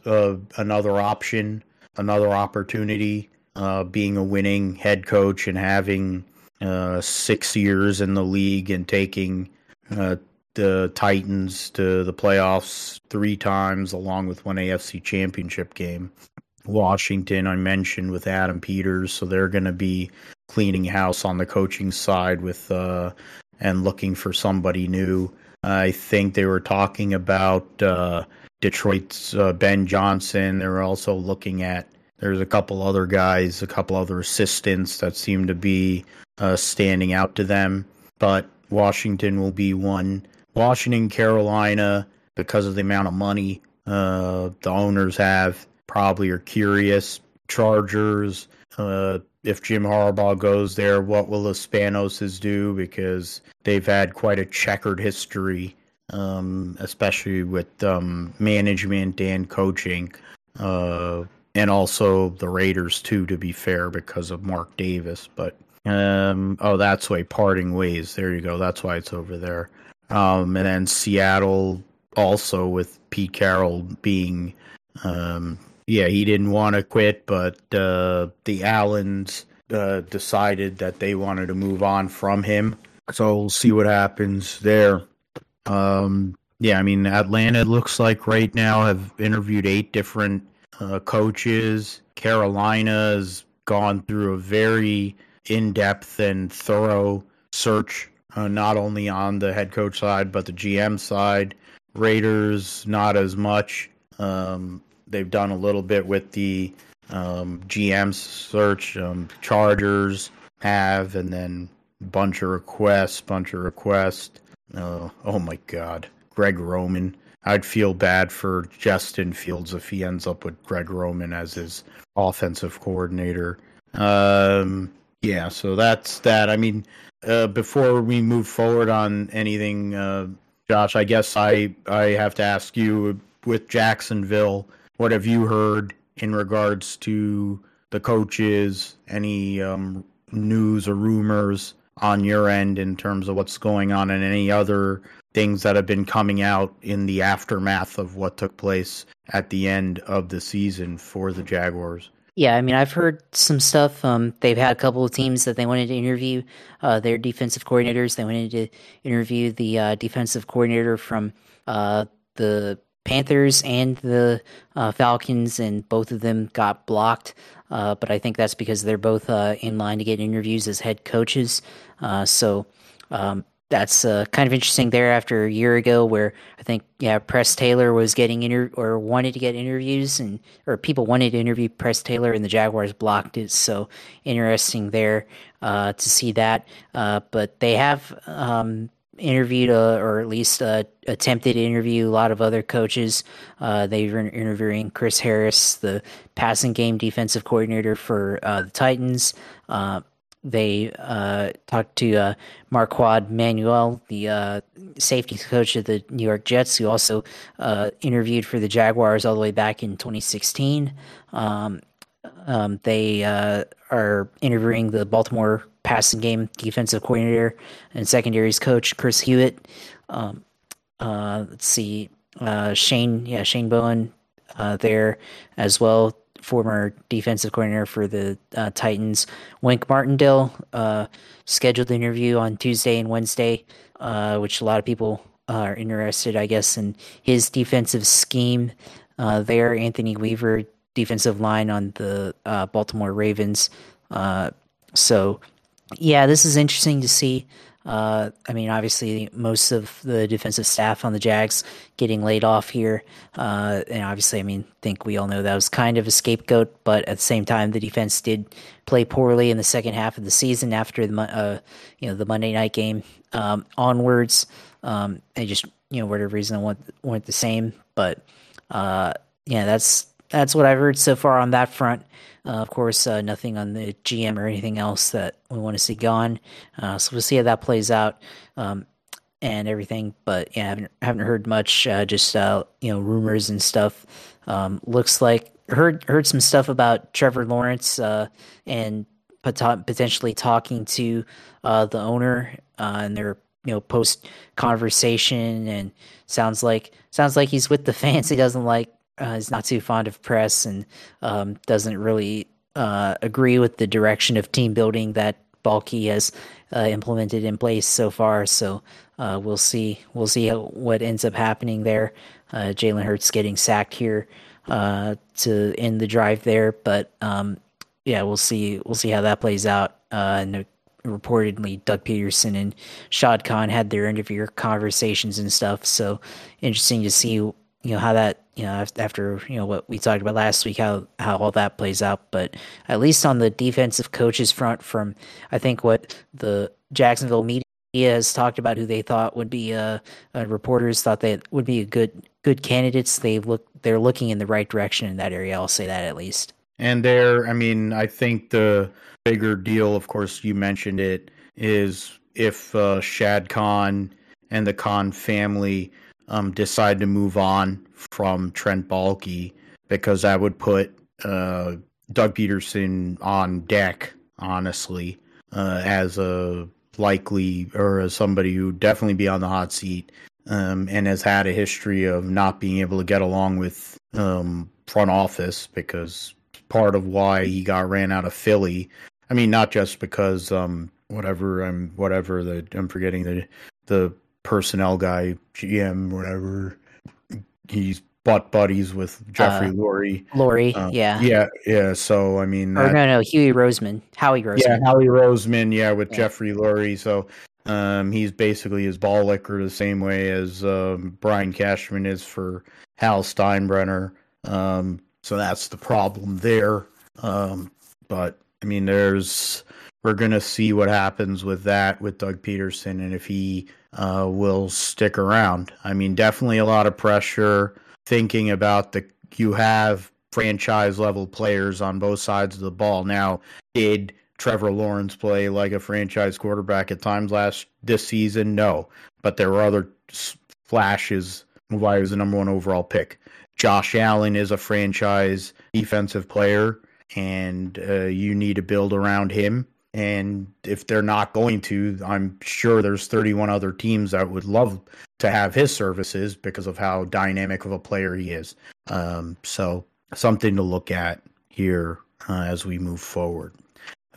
another option, another opportunity. Uh, being a winning head coach and having uh, six years in the league and taking uh, the Titans to the playoffs three times, along with one AFC championship game. Washington, I mentioned with Adam Peters, so they're going to be cleaning house on the coaching side with uh, and looking for somebody new. I think they were talking about uh, Detroit's uh, Ben Johnson. They were also looking at there's a couple other guys, a couple other assistants that seem to be uh, standing out to them. But Washington will be one. Washington, Carolina, because of the amount of money uh, the owners have, probably are curious. Chargers, uh, if Jim Harbaugh goes there, what will the Spanoses do? Because they've had quite a checkered history, um, especially with um, management and coaching. Uh, and also the Raiders too, to be fair, because of Mark Davis. But um, oh, that's why parting ways. There you go. That's why it's over there. Um, and then Seattle also with Pete Carroll being, um, yeah, he didn't want to quit, but uh, the Allens uh, decided that they wanted to move on from him. So we'll see what happens there. Um, yeah, I mean, Atlanta looks like right now have interviewed eight different uh, coaches. Carolina has gone through a very in depth and thorough search, uh, not only on the head coach side, but the GM side. Raiders, not as much. Um, they've done a little bit with the um, GM search. Um, Chargers have, and then bunch of requests, bunch of requests. Uh, oh my God, Greg Roman. I'd feel bad for Justin Fields if he ends up with Greg Roman as his offensive coordinator. Um, yeah, so that's that. I mean, uh, before we move forward on anything, uh, Josh, I guess I I have to ask you with Jacksonville, what have you heard in regards to the coaches? Any um, news or rumors on your end in terms of what's going on, and any other things that have been coming out in the aftermath of what took place at the end of the season for the Jaguars. Yeah, I mean, I've heard some stuff. Um, they've had a couple of teams that they wanted to interview uh, their defensive coordinators. They wanted to interview the uh, defensive coordinator from uh, the Panthers and the uh, Falcons, and both of them got blocked. Uh, but I think that's because they're both uh, in line to get interviews as head coaches. so um, that's uh, kind of interesting there after a year ago where I think yeah Press Taylor was getting inter or wanted to get interviews and or people wanted to interview Press Taylor and the Jaguars blocked it. So interesting there uh, to see that. Uh, but they have um, interviewed uh, or at least uh, attempted to interview a lot of other coaches. Uh, they were interviewing Chris Harris the passing game defensive coordinator for the Titans they uh, talked to uh, Manuel, the uh, safety coach of the New York Jets, who also uh, interviewed for the Jaguars all the way back in 2016. Um, um, they uh, are interviewing the Baltimore passing game defensive coordinator and secondaries coach Chris Hewitt. Um, uh, let's see, Shane, yeah, Shane Bowen there as well former defensive coordinator for the uh, Titans, Wink Martindale, uh, scheduled the interview on Tuesday and Wednesday, uh, which a lot of people are interested, I guess, in his defensive scheme. Uh, there, Anthony Weaver, defensive line on the uh, Baltimore Ravens. Uh, so, yeah, this is interesting to see. Uh, I mean, obviously, most of the defensive staff on the Jags getting laid off here, uh, and obviously, I mean, think we all know that was kind of a scapegoat. But at the same time, the defense did play poorly in the second half of the season after the uh, you know the Monday night game um, onwards. Um, they just you know whatever reason went went the same, but uh, yeah, that's that's what I've heard so far on that front. Uh, of course, uh, nothing on the GM or anything else that we want to see gone. Uh, so we'll see how that plays out um, and everything. But yeah, I haven't, haven't heard much. Uh, just uh, you know, rumors and stuff. Um, looks like heard heard some stuff about Trevor Lawrence uh, and potentially talking to the owner and their you know post conversation and sounds like sounds like he's with the fans. He doesn't like uh, is not too fond of press and um, doesn't really uh, agree with the direction of team building that Baalke has uh, implemented in place so far. So uh, we'll see. We'll see how, what ends up happening there. Uh, Jalen Hurts getting sacked here uh, to end the drive there, but um, yeah, we'll see. We'll see how that plays out. and reportedly Doug Pederson and Shad Khan had their interview conversations and stuff. So interesting to see you know how that you know after you know what we talked about last week how how all that plays out. But at least on the defensive coaches front from i think what the jacksonville media has talked about who they thought would be uh, uh, reporters thought they would be a good good candidates they look they're looking in the right direction in that area. I'll say that at least. And there i mean i think the bigger deal of course you mentioned it is if uh, shad khan and the khan family um, decide to move on from Trent Baalke because that would put uh, Doug Pederson on deck, honestly, uh, as a likely or as somebody who would definitely be on the hot seat um, and has had a history of not being able to get along with um, front office because part of why he got ran out of Philly. I mean, not just because um, whatever I'm whatever the I'm forgetting the the personnel guy, GM, whatever. He's butt buddies with Jeffrey uh, Lurie. Lurie, uh, yeah, yeah, yeah. So I mean, or that, no, no, Huey Roseman, Howie Roseman, yeah, Howie Roseman, yeah, with yeah. Jeffrey Lurie. So um, he's basically his ball licker the same way as um, Brian Cashman is for Hal Steinbrenner. Um, so that's the problem there. Um, but I mean, there's we're gonna see what happens with that with Doug Pederson and if he uh, will stick around. I mean, definitely a lot of pressure thinking about the you have franchise level players on both sides of the ball. Now, did Trevor Lawrence play like a franchise quarterback at times last this season? No, but there were other flashes why he was the number one overall pick. Josh Allen is a franchise defensive player, and uh, you need to build around him. And if they're not going to, I'm sure there's 31 other teams that would love to have his services because of how dynamic of a player he is. Um, so something to look at here uh, as we move forward.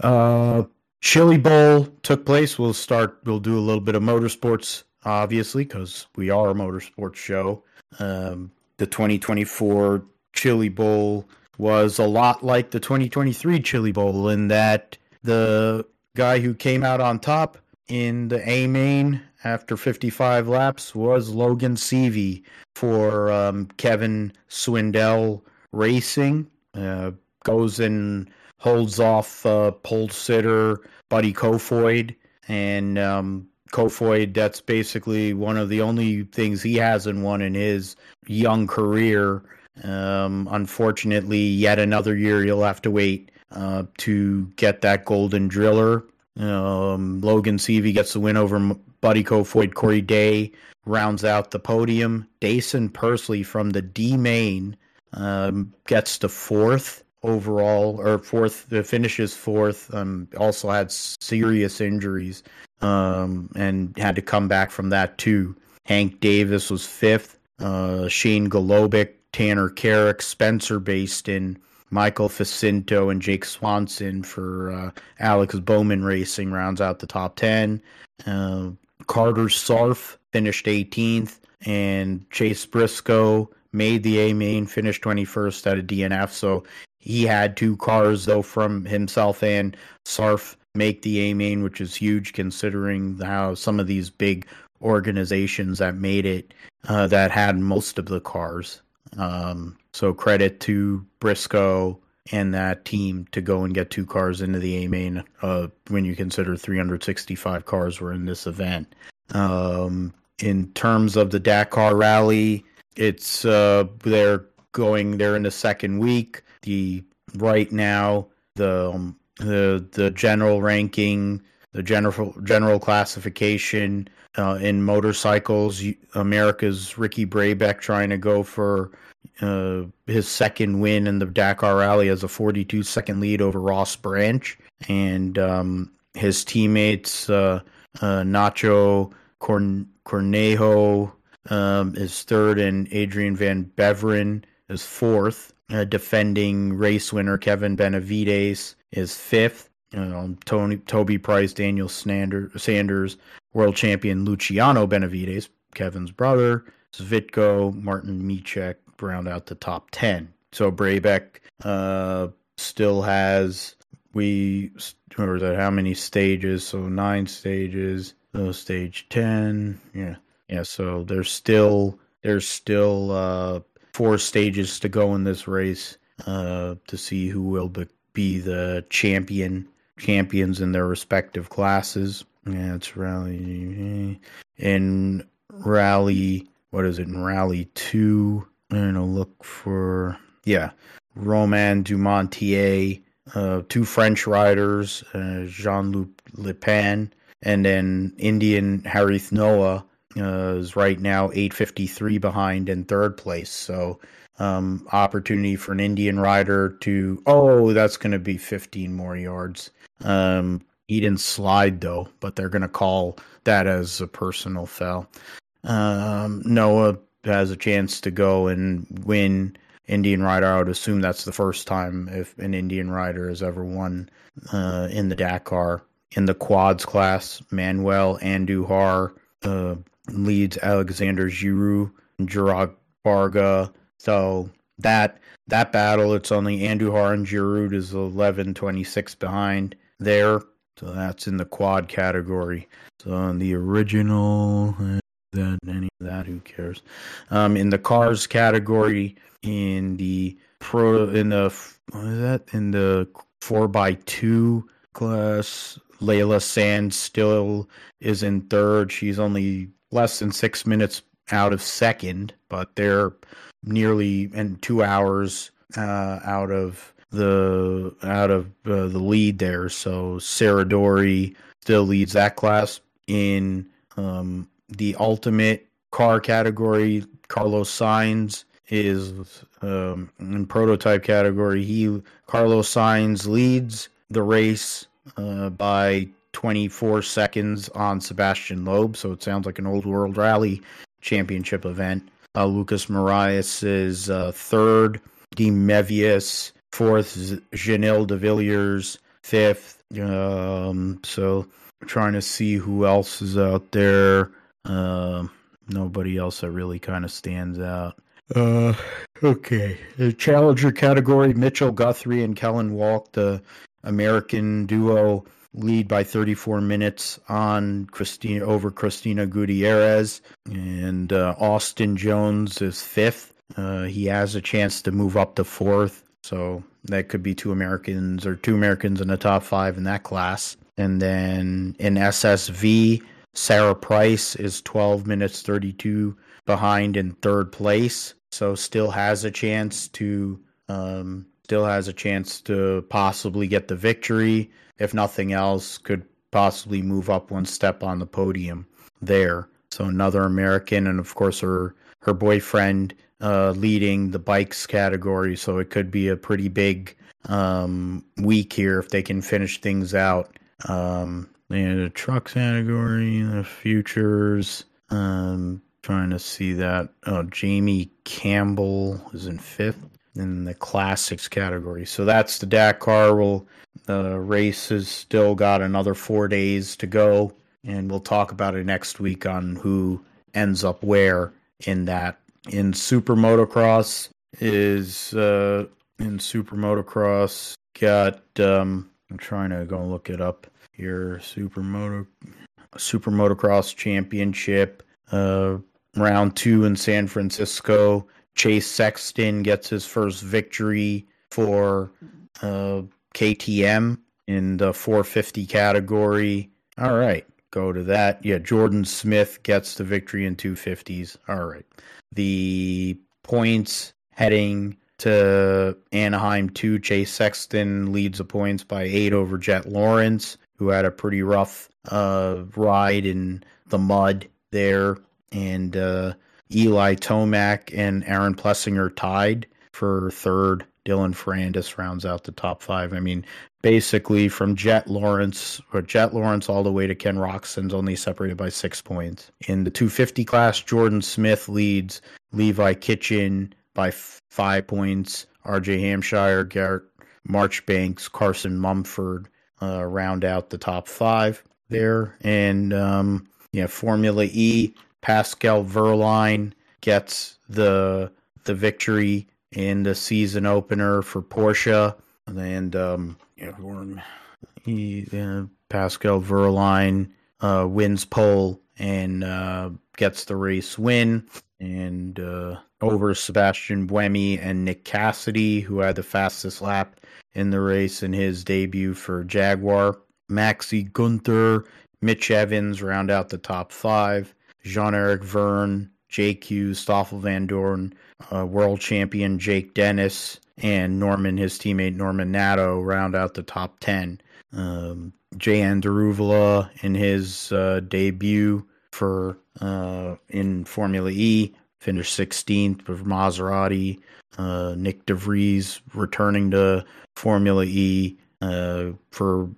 Uh, Chili Bowl took place. We'll start. We'll do a little bit of motorsports, obviously, because we are a motorsports show. Um, the 2024 Chili Bowl was a lot like the 2023 Chili Bowl in that the guy who came out on top in the A main after 55 laps was Logan Seavey for um, Kevin Swindell Racing. Uh, goes and holds off uh, pole sitter Buddy Kofoid. And um, Kofoid, that's basically one of the only things he hasn't won in his young career. Um, unfortunately, yet another year he'll have to wait uh, to get that golden driller. Um, Logan Seavey gets the win over Buddy Kofoid. Corey Day rounds out the podium. Daison Pursley from the D main um, gets the fourth overall, or fourth, uh, finishes fourth. Um, also had serious injuries um, and had to come back from that too. Hank Davis was fifth. Uh, Shane Golobic, Tanner Carrick, Spencer Bayston, Michael Faccinto and Jake Swanson for uh, Alex Bowman Racing rounds out the top 10. Uh, Karter Sarff finished 18th, and Chase Briscoe made the A main, finished 21st at a DNF. So he had two cars, though, from himself and Sarff make the A main, which is huge considering how some of these big organizations that made it uh, that had most of the cars. Um, so credit to Briscoe and that team to go and get two cars into the A main uh, when you consider 365 cars were in this event. Um, in terms of the Dakar Rally, it's uh, they're going. They're in the second week. The right now the um, the the general ranking, the general general classification uh, in motorcycles. America's Ricky Brabec trying to go for uh, his second win in the Dakar Rally as a 42 second lead over Ross Branch, and um, his teammates uh, uh Nacho Corn- Cornejo um, is third, and Adrian Van Beveren is fourth. Uh, defending race winner Kevin Benavides is fifth. Um, Tony, Toby Price, Daniel Snander, Sanders, world champion Luciano Benavides, Kevin's brother, Svitko, Martin Michek round out the top 10. So Brabec uh, still has, we, or that how many stages? So nine stages, so stage 10. Yeah. Yeah. So there's still, there's still uh, four stages to go in this race uh, to see who will be the champion champions in their respective classes. Yeah, it's rally in rally. What is it in rally two? I'm gonna look for yeah, Roman Dumontier, uh, two French riders, uh, Jean-Luc Lepin, and then Indian Harith Noah uh, is right now 853 behind in third place. So um, opportunity for an Indian rider to oh that's going to be 15 more yards. Um, he didn't slide though, but they're going to call that as a personal foul. Um, Noah has a chance to go and win Indian rider. I would assume that's the first time if an Indian rider has ever won uh, in the Dakar in the quads class. Manuel Andujar uh, leads Alexander Giroud, Jirag Barga. So that that battle, it's only Andujar and Giroud is 11 26 behind there. So that's in the quad category. So in the original, that any of that, who cares? Um, in the cars category, in the pro, in the what is that? In the four by two class, Layla Sand still is in third. She's only less than six minutes out of second, but they're nearly in two hours uh, out of the out of uh, the lead there. So Sarah Dory still leads that class in um, the ultimate car category. Carlos Sainz is um, in prototype category. He Carlos Sainz leads the race uh, by 24 seconds on Sebastian Loeb. So it sounds like an old world rally championship event. Uh, Lucas Moraes is uh, third. Dean Mevius fourth. Giniel de Villiers fifth. Um, so trying to see who else is out there. Uh, nobody else that really kind of stands out. Uh, okay. The challenger category: Mitchell Guthrie and Kellen Walk, the American duo lead by 34 minutes on Christina over Christina Gutierrez, and uh, Austin Jones is fifth. Uh, he has a chance to move up to fourth, so that could be two Americans or two Americans in the top five in that class. And then in SSV, Sarah Price is 12 minutes 32 behind in third place, so still has a chance to um, still has a chance to possibly get the victory if nothing else, could possibly move up one step on the podium there. So another American, and of course her her boyfriend uh, leading the bikes category. So it could be a pretty big um, week here if they can finish things out. Um, and a truck category, the futures. Um, trying to see that. Oh, Jamie Campbell is in fifth in the classics category. So that's the Dakar. We'll the race has still got another four days to go, and we'll talk about it next week on who ends up where in that. In Super Motocross is uh, in Super Motocross got um, I'm trying to go look it up here. Super Moto Super Motocross Championship uh, round two in San Francisco. Chase Sexton gets his first victory for uh, KTM in the 450 category. All right, go to that. Yeah, Jordan Smith gets the victory in 250s. All right. The points heading to Anaheim 2. Chase Sexton leads the points by eight over Jett Lawrence, who had a pretty rough uh, ride in the mud there. And uh, Eli Tomac and Aaron Plessinger tied for third. Dylan Ferrandis rounds out the top five. I mean, basically from Jett Lawrence or Jett Lawrence all the way to Ken Roczen's only separated by six points. In the 250 class, Jordan Smith leads Levi Kitchen by f- five points. RJ Hampshire, Garrett Marchbanks, Carson Mumford uh, round out the top five there. And um, yeah, Formula E, Pascal Wehrlein gets the the victory in the season opener for Porsche. And um, yeah, he, uh, Pascal Wehrlein uh, wins pole and uh, gets the race win. And uh, over Sebastian Buemi and Nick Cassidy, who had the fastest lap in the race in his debut for Jaguar. Maxi Gunther, Mitch Evans round out the top five. Jean Eric Vergne, JQ, Stoffel Vandoorne, uh, world champion Jake Dennis, and Norman, his teammate Norman Nato, round out the top 10. Um, Jehan Daruvala in his uh, debut for uh, in Formula E finished 16th for Maserati. Uh, Nyck de Vries returning to Formula E uh, for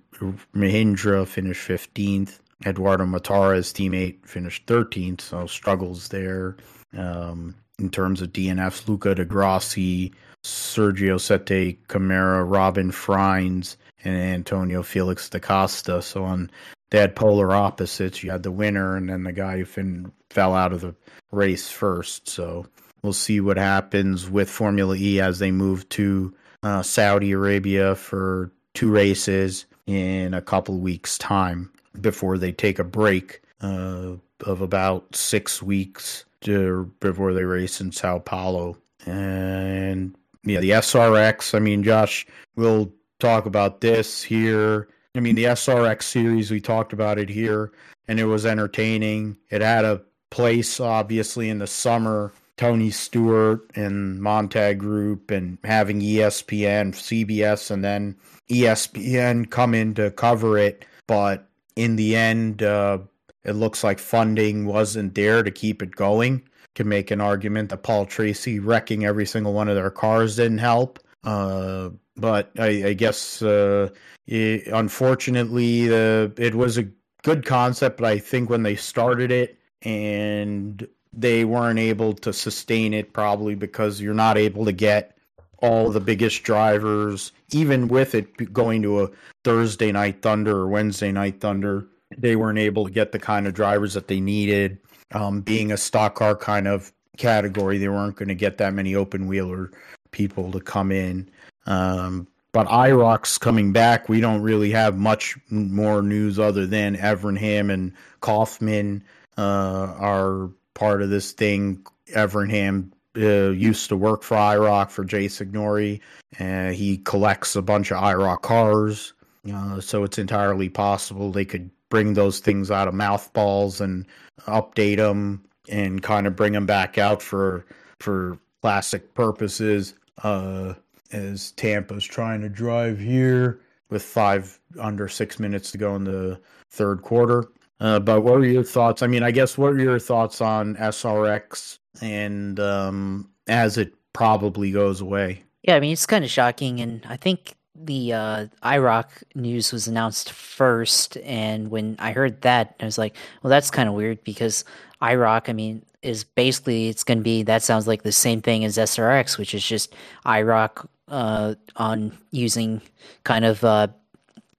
Mahindra finished 15th. Edoardo Mortara's teammate finished 13th, so struggles there. Um, in terms of DNFs, Luca di Grassi, Sergio Sette Camara, Robin Frijns, and Antonio Felix da Costa. So on they had polar opposites. You had the winner and then the guy who fin- fell out of the race first. So we'll see what happens with Formula E as they move to uh, Saudi Arabia for two races in a couple weeks' time before they take a break uh, of about six weeks to, before they race in Sao Paulo. And yeah, the SRX. I mean, Josh, we'll talk about this here I mean, the SRX series, we talked about it here, and it was entertaining. It had a place, obviously, in the summer. Tony Stewart and Montag Group, and having ESPN, CBS, and then ESPN come in to cover it. But in the end, uh, it looks like funding wasn't there to keep it going. Can make an argument that Paul Tracy wrecking every single one of their cars didn't help. Uh, but I, I guess uh, it, unfortunately, uh, it was a good concept. But I think when they started it and they weren't able to sustain it, probably because you're not able to get all the biggest drivers, even with it going to a Thursday night Thunder or Wednesday night Thunder. They weren't able to get the kind of drivers that they needed. Um, being a stock car kind of category, they weren't going to get that many open wheeler people to come in. Um, but IROC's coming back. We don't really have much more news other than Evernham and Kauffman uh, are part of this thing. Evernham uh, used to work for IROC for Jay Signore. and he collects a bunch of IROC cars. Uh, so it's entirely possible they could bring those things out of mouthballs and update them and kind of bring them back out for for classic purposes. Uh, as Tampa's trying to drive here with five under six minutes to go in the third quarter. Uh, but what are your thoughts? I mean, I guess what are your thoughts on SRX and um, as it probably goes away? Yeah, I mean, it's kind of shocking. And I think the uh, IROC news was announced first. And when I heard that, I was like, well, that's kind of weird because IROC, I mean, is basically, it's going to be, that sounds like the same thing as SRX, which is just IROC uh, on using kind of uh,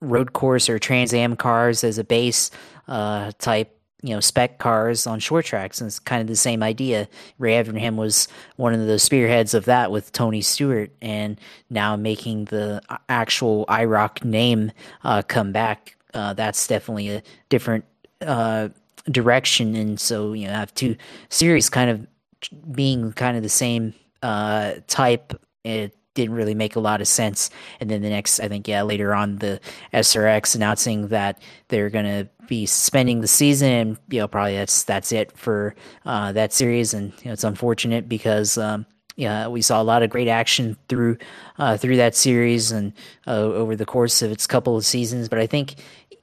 road course or Trans Am cars as a base uh, type, you know, spec cars on short tracks. And it's kind of the same idea. Ray Evernham was one of the spearheads of that with Tony Stewart, and now making the actual IROC name uh, come back. Uh, that's definitely a different uh, direction. And so, you know, have two series kind of being kind of the same type. It didn't really make a lot of sense. And then the next, I think, yeah, later on, the SRX announcing that they're going to be suspending the season, and you know, probably that's that's it for uh, that series. And you know, it's unfortunate because um, yeah, we saw a lot of great action through uh, through that series and uh, over the course of its couple of seasons. But I think,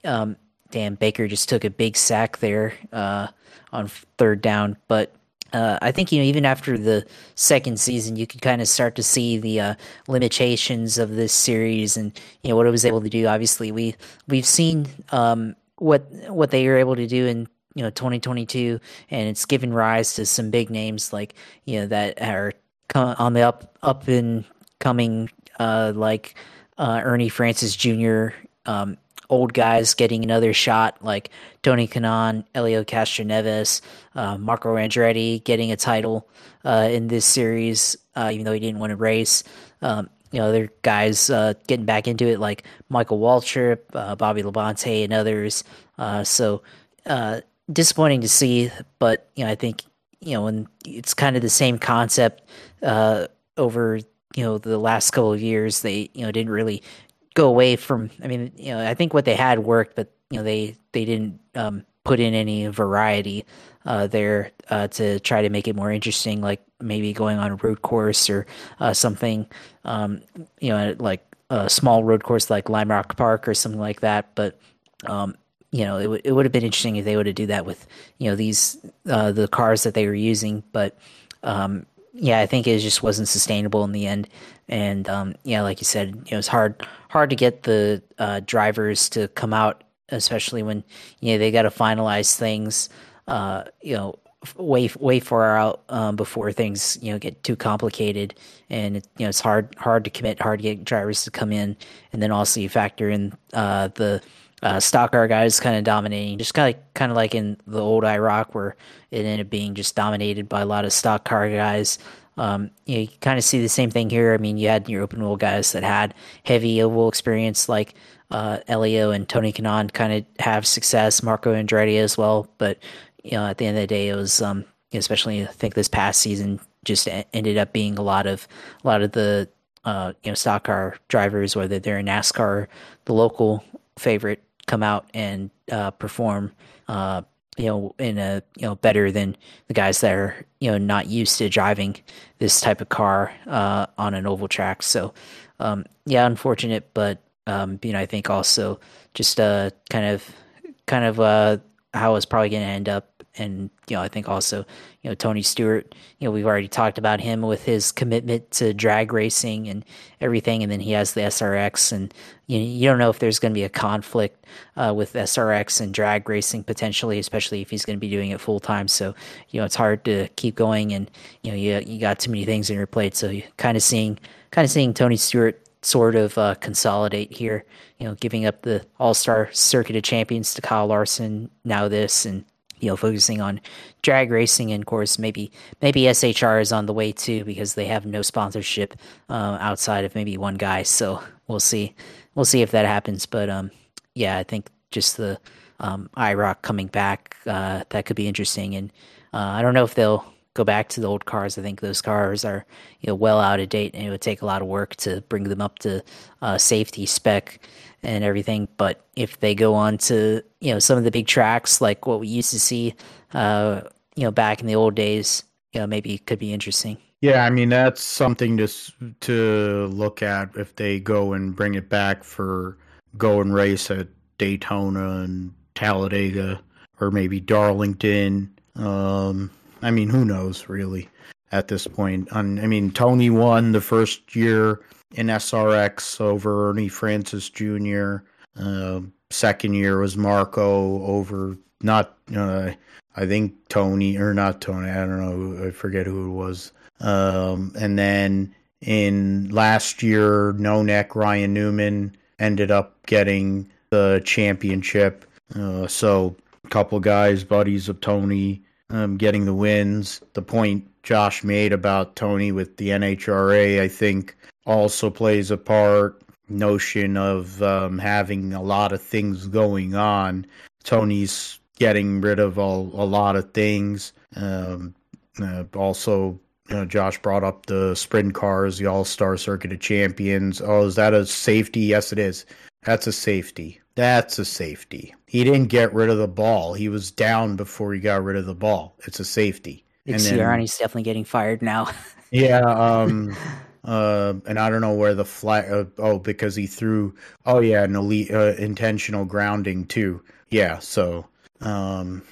um, damn, Baker just took a big sack there uh, on third down. But uh, I think you know even after the second season, you could kind of start to see the uh, limitations of this series and you know what it was able to do. Obviously, we we've seen um, what what they were able to do in you know 2022, and it's given rise to some big names like you know that are on the up up and coming, uh, like uh, Ernie Francis Jr. Um, old guys getting another shot, like Tony Kanaan, Helio Castroneves, uh, Marco Andretti getting a title uh, in this series, uh, even though he didn't win a race. Um, you know, other guys uh, getting back into it, like Michael Waltrip, uh, Bobby Labonte, and others. Uh, so disappointing to see, but you know, I think you know, and it's kind of the same concept over you know the last couple of years. They you know didn't really go away from. I mean, you know, I think what they had worked, but you know, they they didn't um, put in any variety uh, there uh, to try to make it more interesting, like maybe going on a road course or uh, something. Um, you know, like a small road course like Lime Rock Park or something like that. But um, you know, it, w- it would have been interesting if they would have do that with you know these uh, the cars that they were using, but. Um, yeah, I think it just wasn't sustainable in the end. And um, yeah, like you said, you know, it's hard hard to get the uh, drivers to come out, especially when you know they got to finalize things. Uh, you know, way way far out um, before things you know get too complicated, and it, you know it's hard hard to commit, hard to get drivers to come in, and then also you factor in uh, the uh, stock car guys kind of dominating, just kind of kind of like in the old IROC where it ended up being just dominated by a lot of stock car guys. Um, you, know, you kind of see the same thing here. I mean, you had your open wheel guys that had heavy oval experience, like uh, Helio and Tony Kanaan, kind of have success. Marco Andretti as well, but you know, at the end of the day, it was um, especially I think this past season just ended up being a lot of a lot of the uh, you know stock car drivers, whether they're in NASCAR, the local favorite come out and uh, perform, uh, you know, in a you know better than the guys that are you know not used to driving this type of car uh, on an oval track. So, um, yeah, unfortunate, but um, you know, I think also just uh, kind of kind of uh, how it's probably going to end up and you know, I think also, you know, Tony Stewart, you know, we've already talked about him with his commitment to drag racing and everything, and then he has the SRX, and you you don't know if there's going to be a conflict uh, with SRX and drag racing potentially, especially if he's going to be doing it full time. So you know, it's hard to keep going, and you know, you you got too many things in your plate, so you kind of seeing kind of seeing Tony Stewart sort of uh, consolidate here. You know, giving up the All Star Circuit of Champions to Kyle Larson, now this, and you know, focusing on drag racing, and of course, maybe maybe SHR is on the way too because they have no sponsorship uh, outside of maybe one guy. So we'll see, we'll see if that happens. But um, yeah, I think just the um, IROC coming back uh, that could be interesting, and uh, I don't know if they'll go back to the old cars. I think those cars are you know well out of date, and it would take a lot of work to bring them up to uh, safety spec and everything. But if they go on to you know some of the big tracks like what we used to see, uh, you know, back in the old days, you know, maybe it could be interesting. Yeah, I mean that's something to to look at if they go and bring it back for go and race at Daytona and Talladega or maybe Darlington. Um, I mean, who knows really at this point? On I mean, Tony won the first year in SRX over Ernie Francis Jr. Uh, second year was Marco over not uh, I think Tony or not Tony. I don't know. I forget who it was. Um, and then in last year, No Neck Ryan Newman ended up getting the championship. Uh, so a couple guys, buddies of Tony, um, getting the wins. The point Josh made about Tony with the NHRA, I think, also plays a part. Notion of um, having a lot of things going on. Tony's getting rid of a, a lot of things. Um, uh, also, you know, Josh brought up the sprint cars, the All Star Circuit of Champions. Oh, is that a safety? Yes, it is. That's a safety. That's a safety. He didn't get rid of the ball. He was down before he got rid of the ball. It's a safety. Sirianni's definitely getting fired now. yeah, um, uh, and I don't know where the flag. Uh, oh, because he threw. Oh yeah, an elite uh, intentional grounding too. Yeah, so um,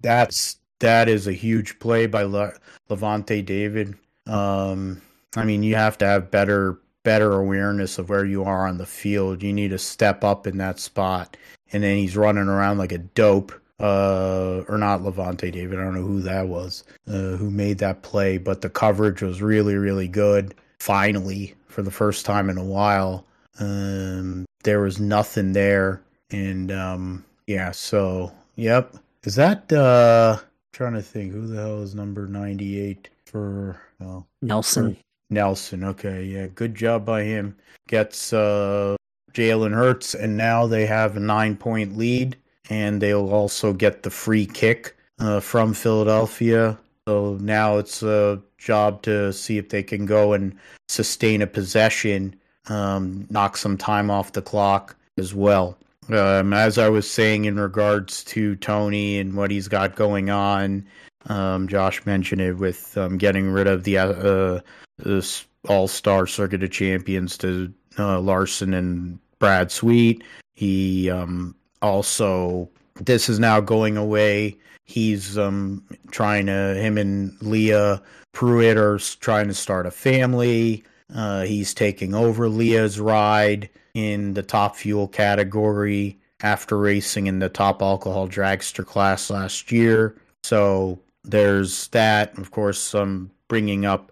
that's that is a huge play by Le- Lavonte David. Um, I mean, you have to have better better awareness of where you are on the field. You need to step up in that spot, and then he's running around like a dope. Uh, or not Lavonte David. I don't know who that was, uh, who made that play, but the coverage was really, really good. Finally, for the first time in a while, um, there was nothing there, and um, yeah. So, yep. Is that uh? trying to think who the hell is number ninety eight for? Well, Nelson. Nelson. Okay, yeah, good job by him. Gets uh Jalen Hurts, and now they have a nine point lead, and they'll also get the free kick uh, from Philadelphia. So now it's a job to see if they can go and sustain a possession, um, knock some time off the clock as well. Um, as I was saying in regards to Tony and what he's got going on, um, Josh mentioned it with um, getting rid of the uh, this All Star Circuit of Champions to uh, Larson and Brad Sweet. He um, also this is now going away. He's um, trying to him and Leah Pruett are trying to start a family. Uh, he's taking over Leah's ride in the top fuel category after racing in the top alcohol dragster class last year. So there's that. Of course, I'm bringing up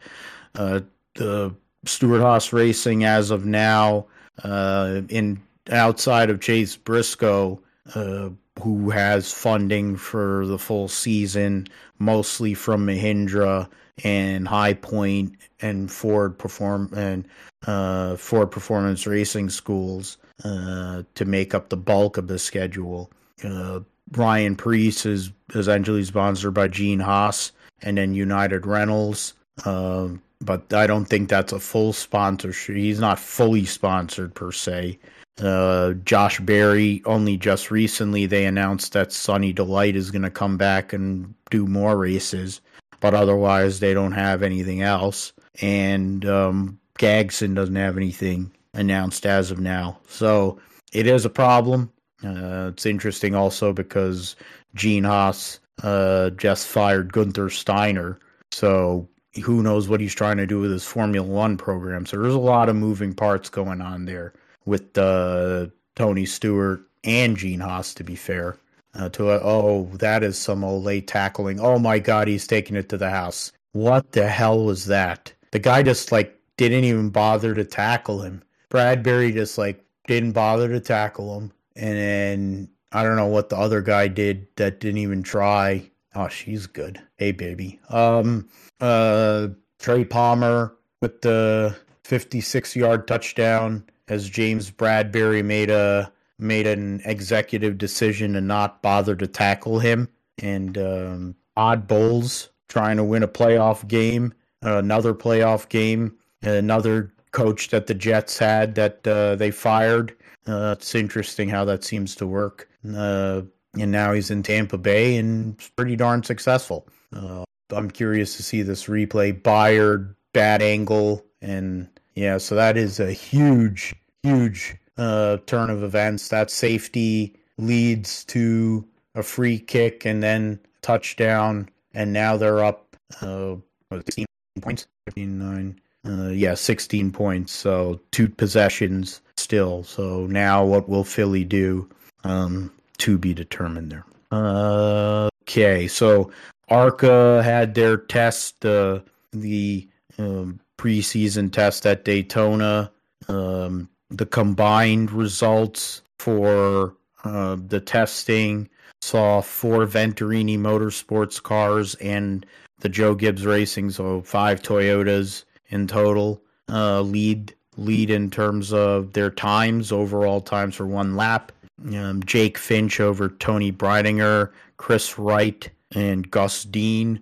uh, the Stewart-Haas Racing as of now uh, in outside of Chase Briscoe, uh, who has funding for the full season, mostly from Mahindra and High Point and Ford Perform and uh, Ford Performance Racing Schools uh, to make up the bulk of the schedule. Uh, Ryan Preece is essentially sponsored by Gene Haas and then United Rentals. Uh, but I don't think that's a full sponsorship. He's not fully sponsored per se. Uh, Josh Berry only just recently they announced that Sunny Delight is going to come back and do more races, but otherwise they don't have anything else. And um, Gragson doesn't have anything announced as of now, so it is a problem. Uh, it's interesting also because Gene Haas uh, just fired Gunther Steiner, so who knows what he's trying to do with his Formula One program. So there's a lot of moving parts going on there with uh, Tony Stewart and Gene Haas, to be fair. Uh, to oh, that is some old late tackling. Oh my God, he's taking it to the house. What the hell was that? The guy just like didn't even bother to tackle him. Bradberry just like didn't bother to tackle him, and then I don't know what the other guy did that didn't even try. Oh, she's good. Hey, baby. Um, uh, Trey Palmer with the 56 yard touchdown as James Bradberry made a made an executive decision to not bother to tackle him and um, Todd Bowles trying to win a playoff game, another playoff game, another coach that the Jets had that uh, they fired. Uh, it's interesting how that seems to work. Uh, and now he's in Tampa Bay and pretty darn successful. Uh, I'm curious to see this replay. Byard, bad angle, and yeah, so that is a huge, huge uh, turn of events. That safety leads to a free kick and then touchdown, and now they're up uh, 16 points, 15, 9. Uh, yeah, 16 points. So two possessions still. So now what will Philly do? Um, to be determined there. Uh, okay, so ARCA had their test, uh, the um, preseason test at Daytona. Um, the combined results for uh, the testing saw four Venturini Motorsports cars and the Joe Gibbs Racing, so five Toyotas in total, uh, lead lead in terms of their times, overall times for one lap. Um, Jake Finch over Toni Breidinger, Chris Wright and Gus Dean.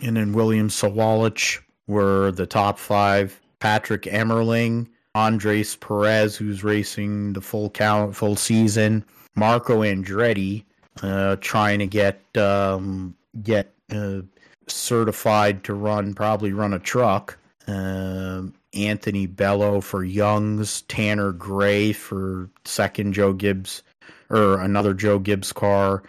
And then William Sawalich were the top five. Patrick Emerling, Andres Perez, who's racing the full count, full season. Marco Andretti, uh, trying to get um, get uh, certified to run, probably run a truck. Um, Anthony Bello for Youngs, Tanner Gray for second Joe Gibbs or another Joe Gibbs car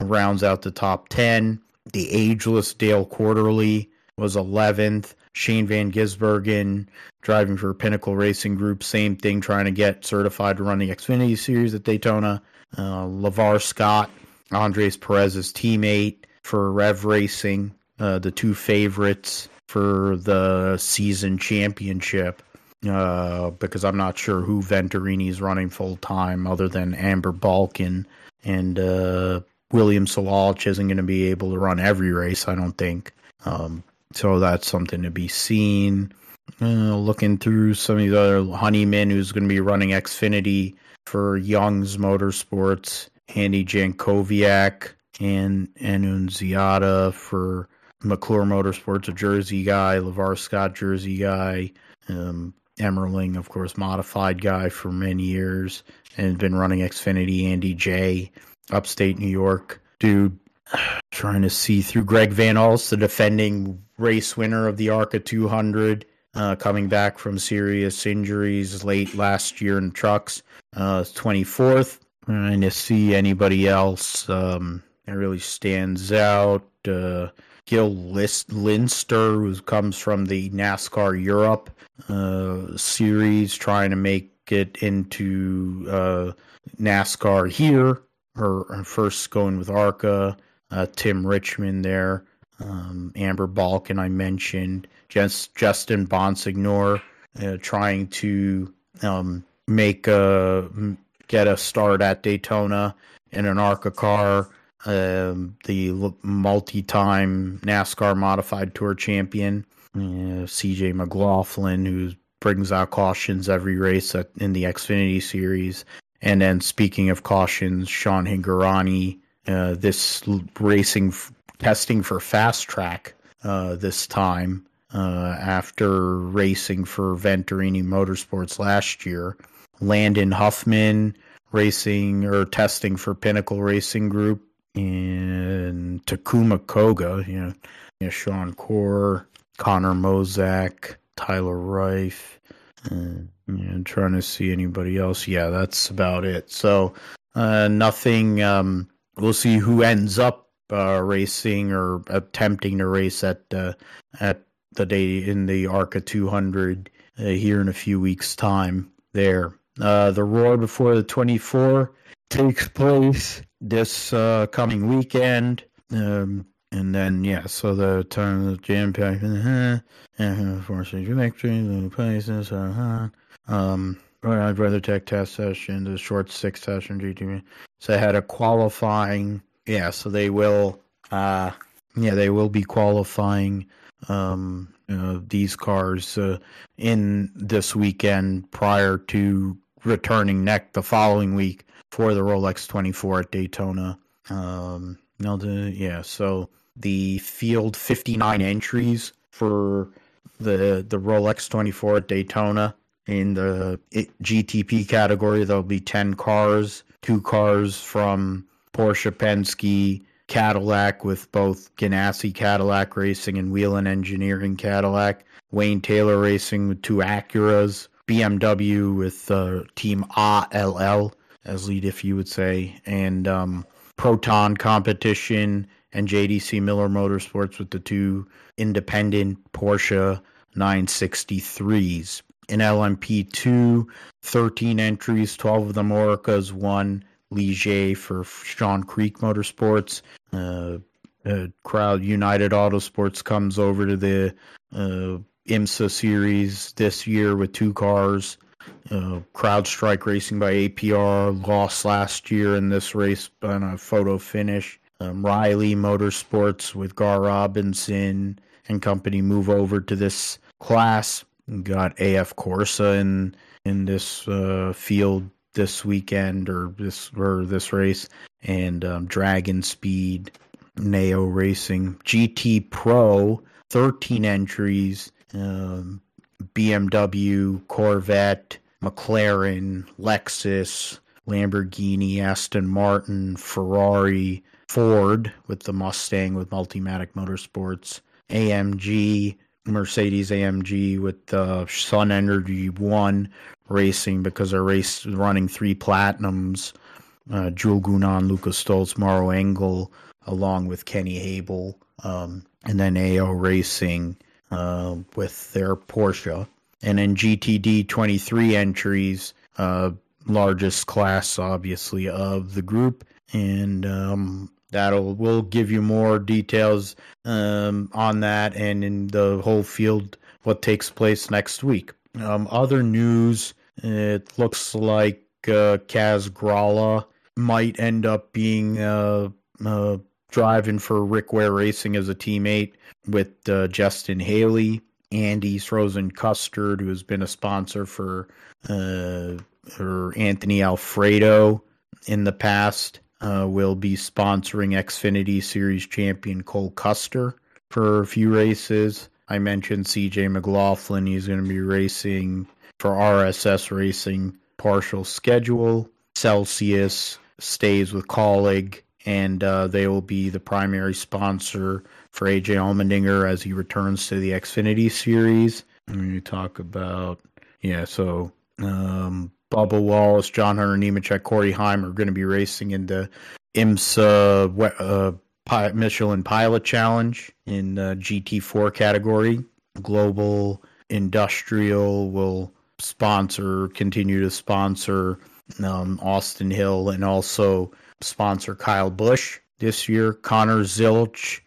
rounds out the top 10. The ageless Dale Quarterley was 11th. Shane Van Gisbergen driving for Pinnacle Racing Group, same thing, trying to get certified to run the Xfinity Series at Daytona. Uh, LeVar Scott, Andres Perez's teammate for Rev Racing, uh, the two favorites for the season championship. Uh, because I'm not sure who Venturini's running full time other than Amber Balcaen and uh, William Sawalich isn't going to be able to run every race, I don't think. Um, so that's something to be seen. Uh, looking through some of these other Honeyman, who's going to be running Xfinity for Young's Motorsports, Andy Jankowiak, and Annunziata for McClure Motorsports, a Jersey guy, LeVar Scott, Jersey guy, um, of course, modified guy for many years, and been running Xfinity. Andy J, upstate New York dude. Trying to see through Greg Van Alst, the defending race winner of the ARCA 200, uh, coming back from serious injuries late last year in trucks, uh, 24th. Trying to see anybody else um, that really stands out. Uh, Gil List- Linster, who comes from the NASCAR Europe uh, series, trying to make it into uh, NASCAR here. Her, her, first going with ARCA. Uh, Tim Richmond there. Um, Amber Balcaen, I mentioned. Just, Justin Bonsignore uh, trying to um, make a get a start at Daytona in an ARCA car um, the multi-time NASCAR Modified Tour champion, uh, C.J. McLaughlin, who brings out cautions every race at, in the Xfinity Series. And then, speaking of cautions, Sean Hingorani, uh, this racing f- testing for fast track uh, this time uh, after racing for Venturini Motorsports last year. Landon Huffman racing or testing for Pinnacle Racing Group and Takuma Koga, you know, you know Sean Corr, Connor Mosack, Tyler Reif, and you know, trying to see anybody else. Yeah, that's about it. So uh, nothing. Um, we'll see who ends up uh, racing or attempting to race at uh, at the day in the ARCA 200 uh, here in a few weeks' time. There, uh, the roar before the 24 takes place this uh, coming weekend. Um, and then, yeah, so the time of the jam pack, uh, and forces victory, the places, uh, um, I'd rather take test session, the short six session GTV. So they had a qualifying, yeah, so they will, uh, yeah, they will be qualifying, um, uh, these cars, uh, in this weekend prior to returning next the following week for the Rolex 24 at Daytona. Um, no, the, yeah, so the field 59 entries for the the Rolex 24 at Daytona in the GTP category. There'll be 10 cars, two cars from Porsche Penske, Cadillac with both Ganassi Cadillac Racing and Whelen Engineering Cadillac, Wayne Taylor Racing with two Acuras, BMW with uh, Team ALL as lead, if you would say, and um, Proton competition and JDC Miller Motorsports with the two independent Porsche 963s. In LMP2, 13 entries, 12 of them Orecas, one Ligier for Sean Creech Motorsports. Uh, Crowd United Autosports comes over to the uh, IMSA series this year with two cars. Uh, CrowdStrike Racing by APR lost last year in this race on a photo finish. Um, Riley Motorsports with Gar Robinson and company move over to this class. Got AF Corsa in in this uh, field this weekend or this or this race, and um, Dragon Speed, Neo Racing, GT Pro, thirteen entries. Um, BMW, Corvette, McLaren, Lexus, Lamborghini, Aston Martin, Ferrari, Ford with the Mustang with Multimatic Motorsports, AMG, Mercedes AMG with the Sun Energy One racing because they're race running three platinums. Uh, Jules Gounon, Lucas Stolz, Maro Engel, along with Kenny Habul, um, and then AO Racing uh, with their Porsche. And then GTD 23 entries, uh, largest class, obviously, of the group. And um, that'll we'll give you more details um, on that and in the whole field what takes place next week. Um, other news: it looks like uh, Kaz Grala might end up being uh, uh, driving for Rick Ware Racing as a teammate with uh, Justin Haley. Andy's Frozen Custard, who has been a sponsor for uh, or Anthony Alfredo in the past uh, will be sponsoring Xfinity Series champion Cole Custer for a few races. I mentioned CJ McLaughlin. He's going to be racing for RSS Racing partial schedule. Celsius stays with Kaulig, and uh, they will be the primary sponsor for AJ Allmendinger as he returns to the Xfinity Series. And you talk about, yeah, so um, Bubba Wallace, John Hunter Nemechek, Corey Heim are going to be racing in the IMSA uh, Michelin Pilot Challenge in the GT4 category. Global Industrial will sponsor, continue to sponsor um, Austin Hill and also sponsor Kyle Busch this year. Connor Zilisch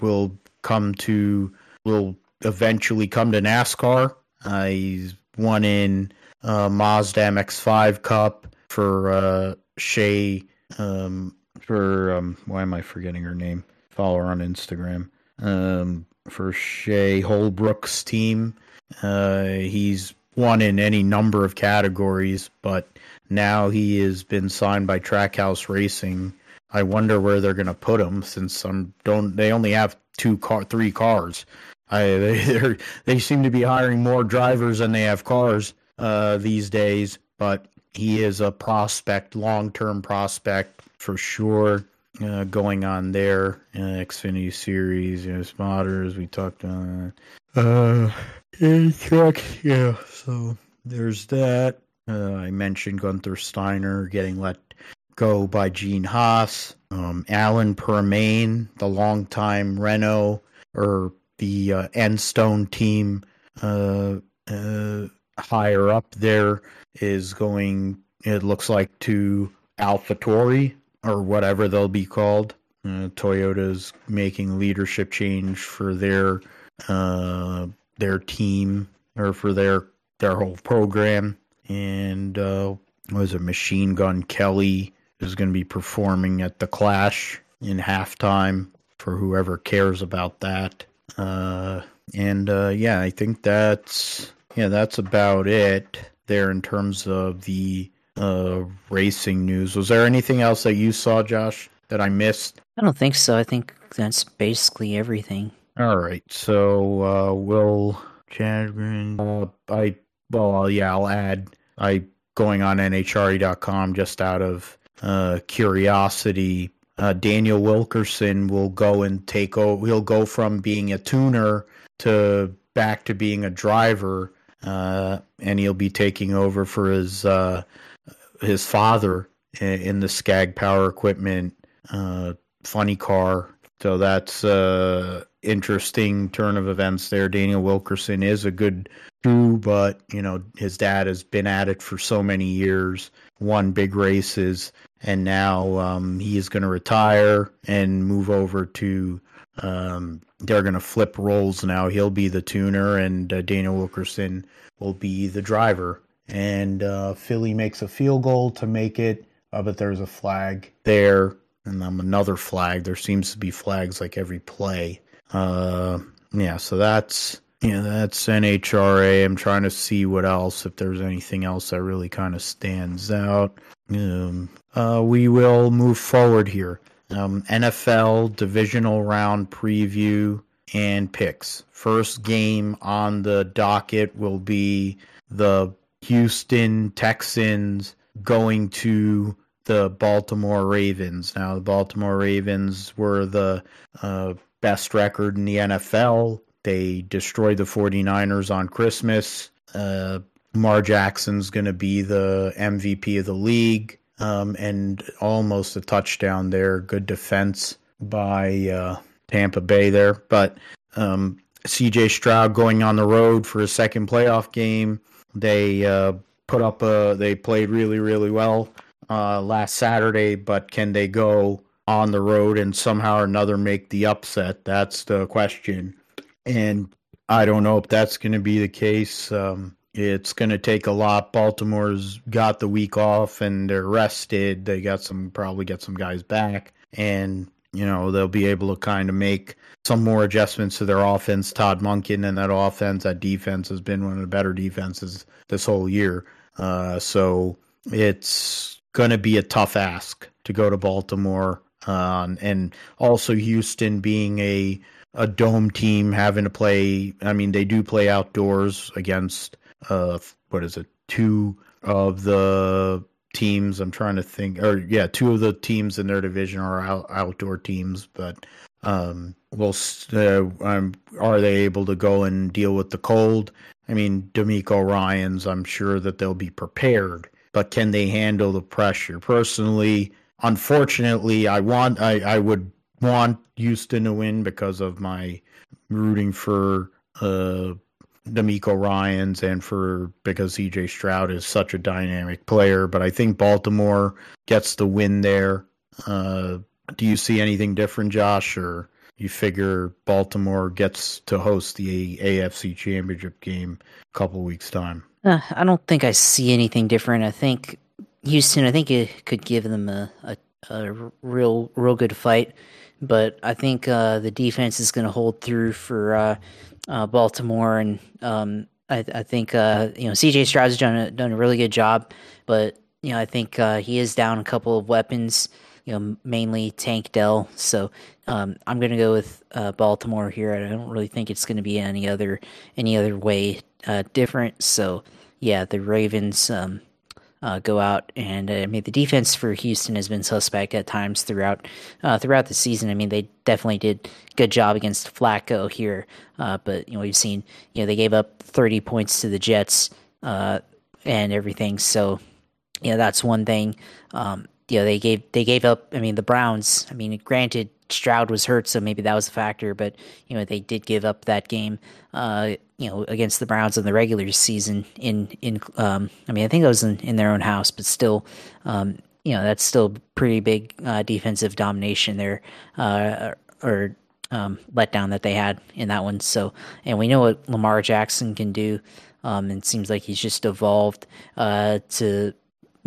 will come to, will eventually come to NASCAR. Uh, he's won in uh, Mazda MX5 Cup for uh, Shea. Um, for um, why am I forgetting her name? Follow her on Instagram. Um, for Shea Holbrook's team. Uh, he's won in any number of categories, but now he has been signed by Trackhouse Racing. I wonder where they're going to put him since I'm don't they only have two car three cars. I they they seem to be hiring more drivers than they have cars uh, these days, but he is a prospect, long term prospect for sure. Uh, going on there, uh, Xfinity Series, you know, spotters. We talked on uh, truck, yeah. So there's that. Uh, I mentioned Gunther Steiner getting let go by Gene Haas. Um, Alan Permane, the longtime Renault or the uh, Enstone team uh, uh, higher up there is going, it looks like, to AlphaTauri or whatever they'll be called. Uh, Toyota's making leadership change for their uh, their team or for their their whole program. And uh, was a Machine Gun Kelly is going to be performing at the Clash in halftime for whoever cares about that. Uh, and uh, yeah, I think that's yeah, that's about it there in terms of the uh, racing news. Was there anything else that you saw, Josh, that I missed? I don't think so. I think that's basically everything. All right, so uh, we'll Chadron. Uh, I well, yeah, I'll add. I going on NHRA.com just out of uh, curiosity. Uh, Daniel Wilkerson will go and take over. He'll go from being a tuner to back to being a driver uh, and he'll be taking over for his uh, his father in, the Skag Power Equipment uh, funny car. So that's uh interesting turn of events there. Daniel Wilkerson is a good crew, but you know his dad has been at it for so many years, won big races, and now um, he is going to retire and move over to um, they're going to flip roles now. He'll be the tuner, and uh, Daniel Wilkerson will be the driver. And uh, Philly makes a field goal to make it, uh, but there's a flag there, and then another flag. There seems to be flags like every play. Uh, yeah, so that's yeah, that's NHRA. I'm trying to see what else, if there's anything else that really kind of stands out. Um, uh, we will move forward here um, NFL divisional round preview and picks. First game on the docket will be the Houston Texans going to the Baltimore Ravens. Now, the Baltimore Ravens were the uh, best record in the NFL. They destroyed the 49ers on Christmas. Uh, Mar Jackson's going to be the MVP of the league um, and almost a touchdown there. Good defense by uh, Tampa Bay there. But um, CJ Stroud going on the road for a second playoff game. They uh, put up a, they played really, really well uh, last Saturday, but can they go on the road and somehow or another make the upset? That's the question. And I don't know if that's going to be the case. Um, it's going to take a lot. Baltimore's got the week off and they're rested. They got some, probably get some guys back. And, you know, they'll be able to kind of make some more adjustments to their offense. Todd Monken and that offense, that defense has been one of the better defenses this whole year. Uh, so it's going to be a tough ask to go to Baltimore. Um, and also Houston being a a dome team having to play. I mean, they do play outdoors against uh, what is it? Two of the teams. I'm trying to think, or yeah, two of the teams in their division are out, outdoor teams, but um, will uh, are they able to go and deal with the cold? I mean, DeMeco Ryans, I'm sure that they'll be prepared, but can they handle the pressure? Personally, unfortunately, I want I, I would want Houston to win because of my rooting for uh DeMeco Ryans and for because CJ Stroud is such a dynamic player. But I think Baltimore gets the win there. Uh, do you see anything different, Josh, or you figure Baltimore gets to host the AFC Championship game a couple weeks time? Uh, I don't think I see anything different. I think Houston. I think it could give them a, a, a real real good fight, but I think uh, the defense is going to hold through for uh, Baltimore, and um, I, I, think uh, you know CJ Stroud's done a, done a really good job, but you know I think uh, he is down a couple of weapons you know, mainly Tank Dell. So um, I'm going to go with uh, Baltimore here. I don't really think it's going to be any other any other way uh, different. So yeah, the Ravens um, uh, go out and uh, I mean the defense for Houston has been suspect at times throughout uh, throughout the season. I mean they definitely did good job against Flacco here, uh, but you know we've seen you know they gave up 30 points to the Jets and everything. So you know that's one thing. Um, you know they gave they gave up. I mean the Browns. I mean granted Stroud was hurt, so maybe that was a factor. But you know they did give up that game. Uh, you know against the Browns in the regular season. In in um, I mean I think it was in, in their own house, but still. Um, you know that's still pretty big uh, defensive domination there, uh, or um, letdown that they had in that one. So, and we know what Lamar Jackson can do. Um, and it seems like he's just evolved uh, to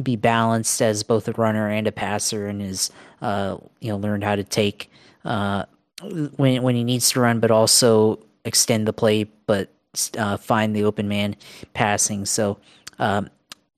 be balanced as both a runner and a passer, and is uh, you know learned how to take uh, when when he needs to run, but also extend the play, but uh, find the open man passing. So um,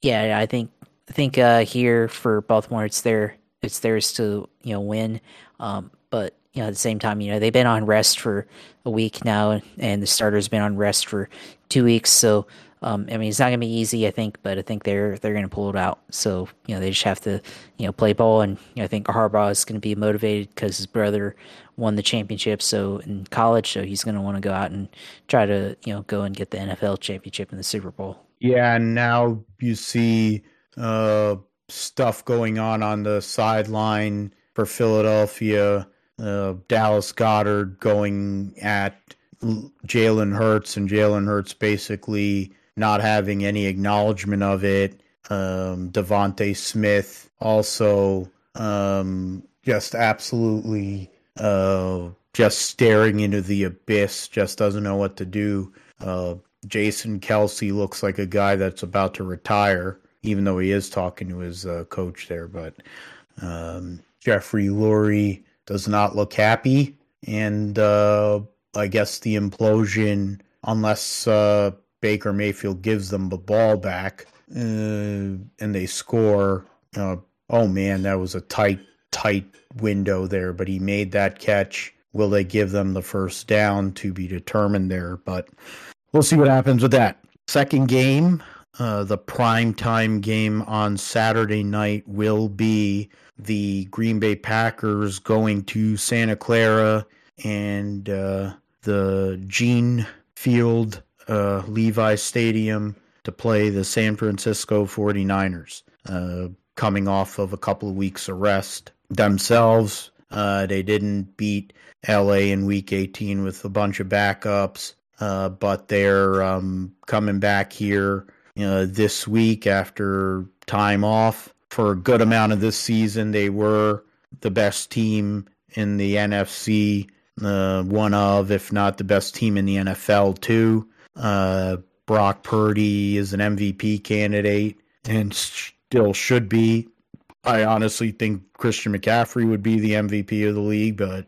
yeah, I think I think uh, here for Baltimore, it's their it's theirs to you know win, um, but you know at the same time, you know they've been on rest for a week now, and the starter's been on rest for two weeks, so um, I mean, it's not going to be easy, I think, but I think they're they're going to pull it out. So you know, they just have to you know play ball, and you know, I think Harbaugh is going to be motivated because his brother won the championship. So in college, so he's going to want to go out and try to you know go and get the NFL championship in the Super Bowl. Yeah, and now you see uh, stuff going on on the sideline for Philadelphia. Uh, Dallas Goedert going at Jalen Hurts, and Jalen Hurts basically not having any acknowledgement of it. Um, DeVonta Smith also um, just absolutely uh, just staring into the abyss, just doesn't know what to do. Uh, Jason Kelce looks like a guy that's about to retire, even though he is talking to his uh, coach there. But um, Jeffrey Lurie does not look happy, and uh, I guess the implosion, unless uh, Baker Mayfield gives them the ball back uh, and they score. Uh, oh man, that was a tight, tight window there, but he made that catch. Will they give them the first down to be determined there? But we'll see what happens with that. Second game, uh, the prime time game on Saturday night will be the Green Bay Packers going to Santa Clara and uh, the Gene Field uh, Levi Stadium to play the San Francisco 49ers, uh, coming off of a couple of weeks of rest themselves. Uh, they didn't beat LA in week 18 with a bunch of backups, uh, but they're um, coming back here this week after time off. For a good amount of this season, they were the best team in the NFC, uh, one of, if not the best team in the NFL, too. Uh, Brock Purdy is an MVP candidate and still should be. I honestly think Christian McCaffrey would be the MVP of the league, but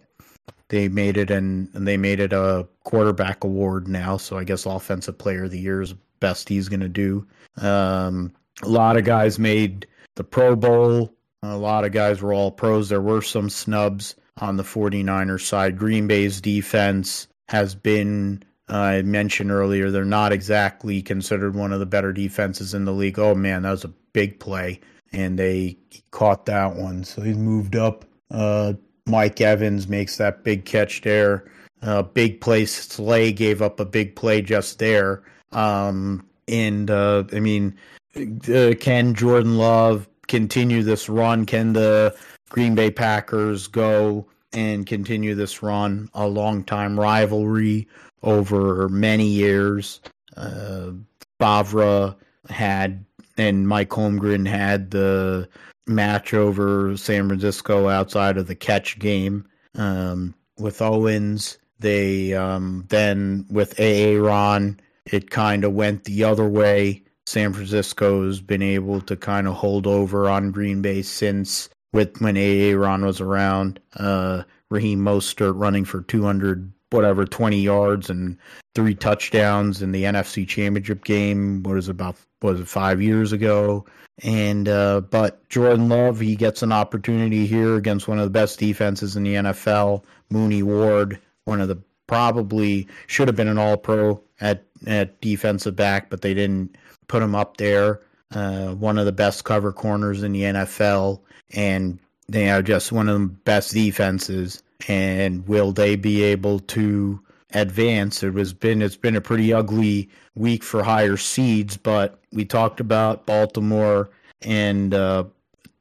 they made it and, and they made it a quarterback award now. So I guess offensive player of the year is best he's going to do. Um, a lot of guys made the Pro Bowl. A lot of guys were all pros. There were some snubs on the 49ers side. Green Bay's defense has been, I mentioned earlier, they're not exactly considered one of the better defenses in the league. Oh, man, that was a big play. And they caught that one. So he's moved up. Uh, Mike Evans makes that big catch there. Uh, big play. Slay gave up a big play just there. Um, and uh, I mean, uh, can Jordan Love continue this run? Can the Green Bay Packers go and continue this run? A long time rivalry over many years. Uh, Favre had and Mike Holmgren had the match over San Francisco outside of the catch game um, with Owens. They um, then with Aaron it kind of went the other way. San Francisco's been able to kind of hold over on Green Bay since with when Aaron was around. Uh, Raheem Mostert running for 200 whatever 20 yards and three touchdowns in the NFC Championship game. What is about was it five years ago? And uh, but Jordan Love he gets an opportunity here against one of the best defenses in the NFL. Mooney Ward, one of the probably should have been an All Pro at at defensive back, but they didn't put him up there. Uh, one of the best cover corners in the NFL, and they are just one of the best defenses. And will they be able to advance? It was been it's been a pretty ugly week for higher seeds, but we talked about Baltimore, and uh,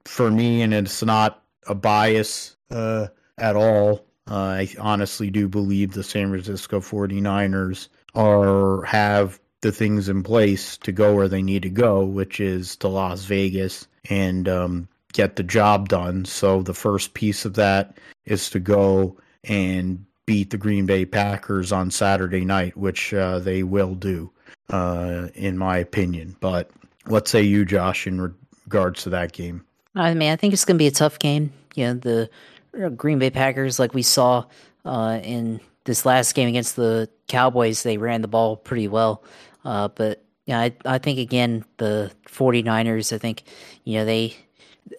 for me, and it's not a bias uh, at all. Uh, I honestly do believe the San Francisco 49ers are have the things in place to go where they need to go, which is to Las Vegas and um, get the job done. So the first piece of that is to go and beat the Green Bay Packers on Saturday night, which uh, they will do, uh, in my opinion. But what say you, Josh, in regards to that game? I mean, I think it's going to be a tough game. You know, the uh, Green Bay Packers, like we saw uh, in this last game against the Cowboys, they ran the ball pretty well. Uh, but yeah, I, I think again the 49ers, I think, you know, they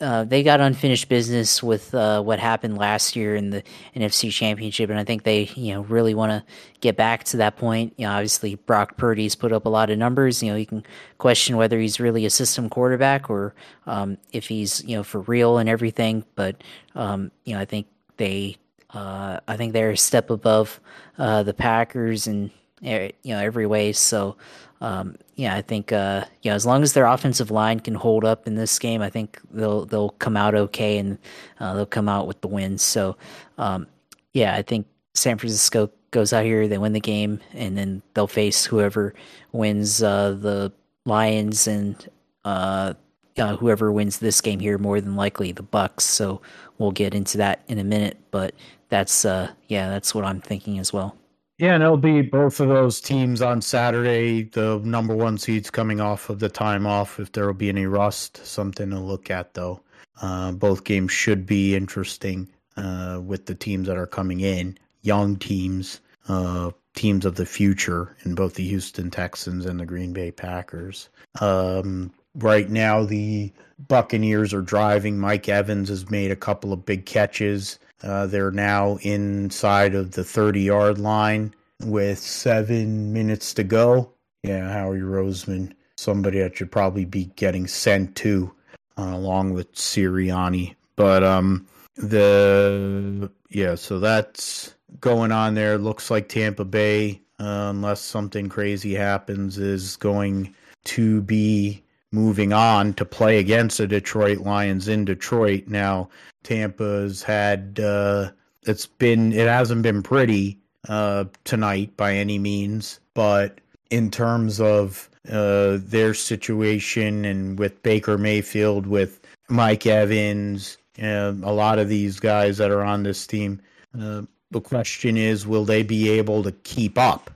uh, they got unfinished business with uh, what happened last year in the NFC Championship, and I think they, you know, really want to get back to that point. You know, obviously Brock Purdy's put up a lot of numbers. You know, you can question whether he's really a system quarterback or um, if he's, you know, for real and everything. But um, you know, I think they uh, I think they're a step above uh, the Packers in you know every way. So um, yeah, I think uh, as long as their offensive line can hold up in this game, I think they'll they'll come out okay and uh, they'll come out with the wins. So um, yeah, I think San Francisco goes out here, they win the game, and then they'll face whoever wins uh, the Lions and uh, whoever wins this game here. More than likely, the Bucs. So we'll get into that in a minute, but that's uh yeah, that's what I'm thinking as well. Yeah, and it'll be both of those teams on Saturday. The number one seeds coming off of the time off. If there will be any rust, something to look at though. Uh, both games should be interesting uh, with the teams that are coming in, young teams, uh, teams of the future in both the Houston Texans and the Green Bay Packers. Um, right now, the Buccaneers are driving. Mike Evans has made a couple of big catches. Uh, they're now inside of the 30 yard line with seven minutes to go. Yeah, Howie Roseman somebody that should probably be getting sent to, uh, along with Sirianni. But um, the yeah, so that's going on there. Looks like Tampa Bay, uh, unless something crazy happens, is going to be moving on to play against the Detroit Lions in Detroit. Now, Tampa's had uh, it's been it hasn't been pretty uh, tonight by any means, but in terms of uh, their situation and with Baker Mayfield, with Mike Evans, uh, a lot of these guys that are on this team, uh, the question is, will they be able to keep up?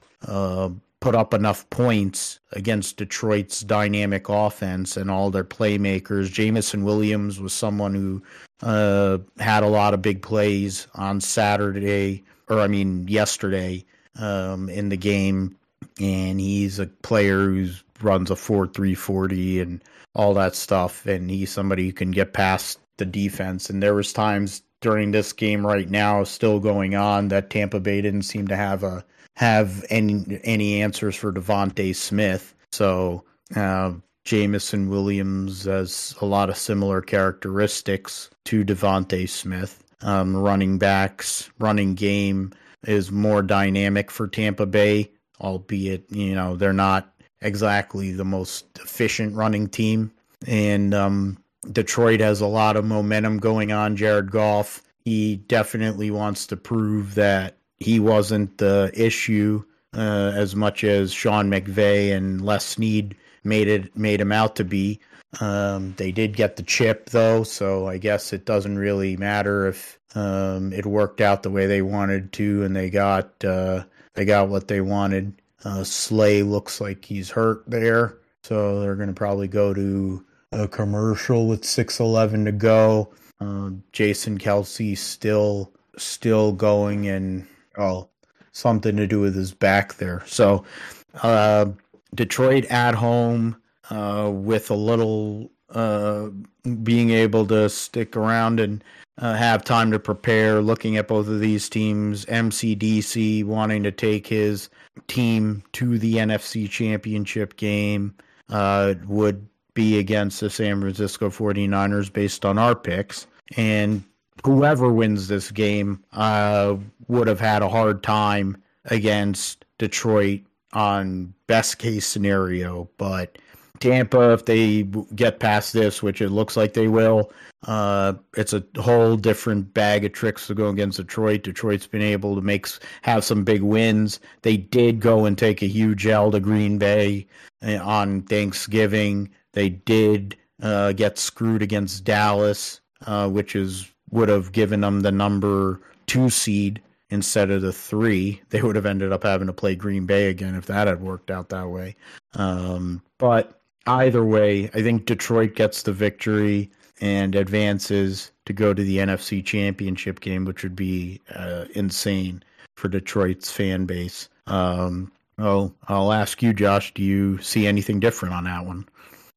Put up enough points against Detroit's dynamic offense and all their playmakers. Jameson Williams was someone who uh, had a lot of big plays on Saturday, or I mean yesterday um, in the game, and he's a player who runs a four three forty and all that stuff, and he's somebody who can get past the defense. And there was times during this game right now still going on that Tampa Bay didn't seem to have a have any any answers for DeVonta Smith. So uh, Jameson Williams has a lot of similar characteristics to DeVonta Smith. Um, running backs, running game is more dynamic for Tampa Bay, albeit you know they're not exactly the most efficient running team. And um, Detroit has a lot of momentum going on. Jared Goff, he definitely wants to prove that he wasn't the issue uh, as much as Sean McVay and Les Snead made it made him out to be. Um, they did get the chip though, so I guess it doesn't really matter if um, it worked out the way they wanted to, and they got uh, they got what they wanted. Uh, Slay looks like he's hurt there, so they're going to probably go to a commercial with six eleven to go. Uh, Jason Kelce still still going, and oh, something to do with his back there. So, uh, Detroit at home uh, with a little uh, being able to stick around and uh, have time to prepare. Looking at both of these teams, MCDC wanting to take his team to the NFC Championship game uh, would be against the San Francisco 49ers based on our picks. And whoever wins this game uh, would have had a hard time against Detroit on best case scenario. But Tampa, if they get past this, which it looks like they will, uh, it's a whole different bag of tricks to go against Detroit. Detroit's been able to make have some big wins. They did go and take a huge L to Green Bay uh, on Thanksgiving. They did uh, get screwed against Dallas, uh, which is would have given them the number two seed instead of the three. They would have ended up having to play Green Bay again if that had worked out that way. Um, but either way, I think Detroit gets the victory and advances to go to the NFC Championship game, which would be uh, insane for Detroit's fan base. Um, oh, I'll ask you, Josh. Do you see anything different on that one?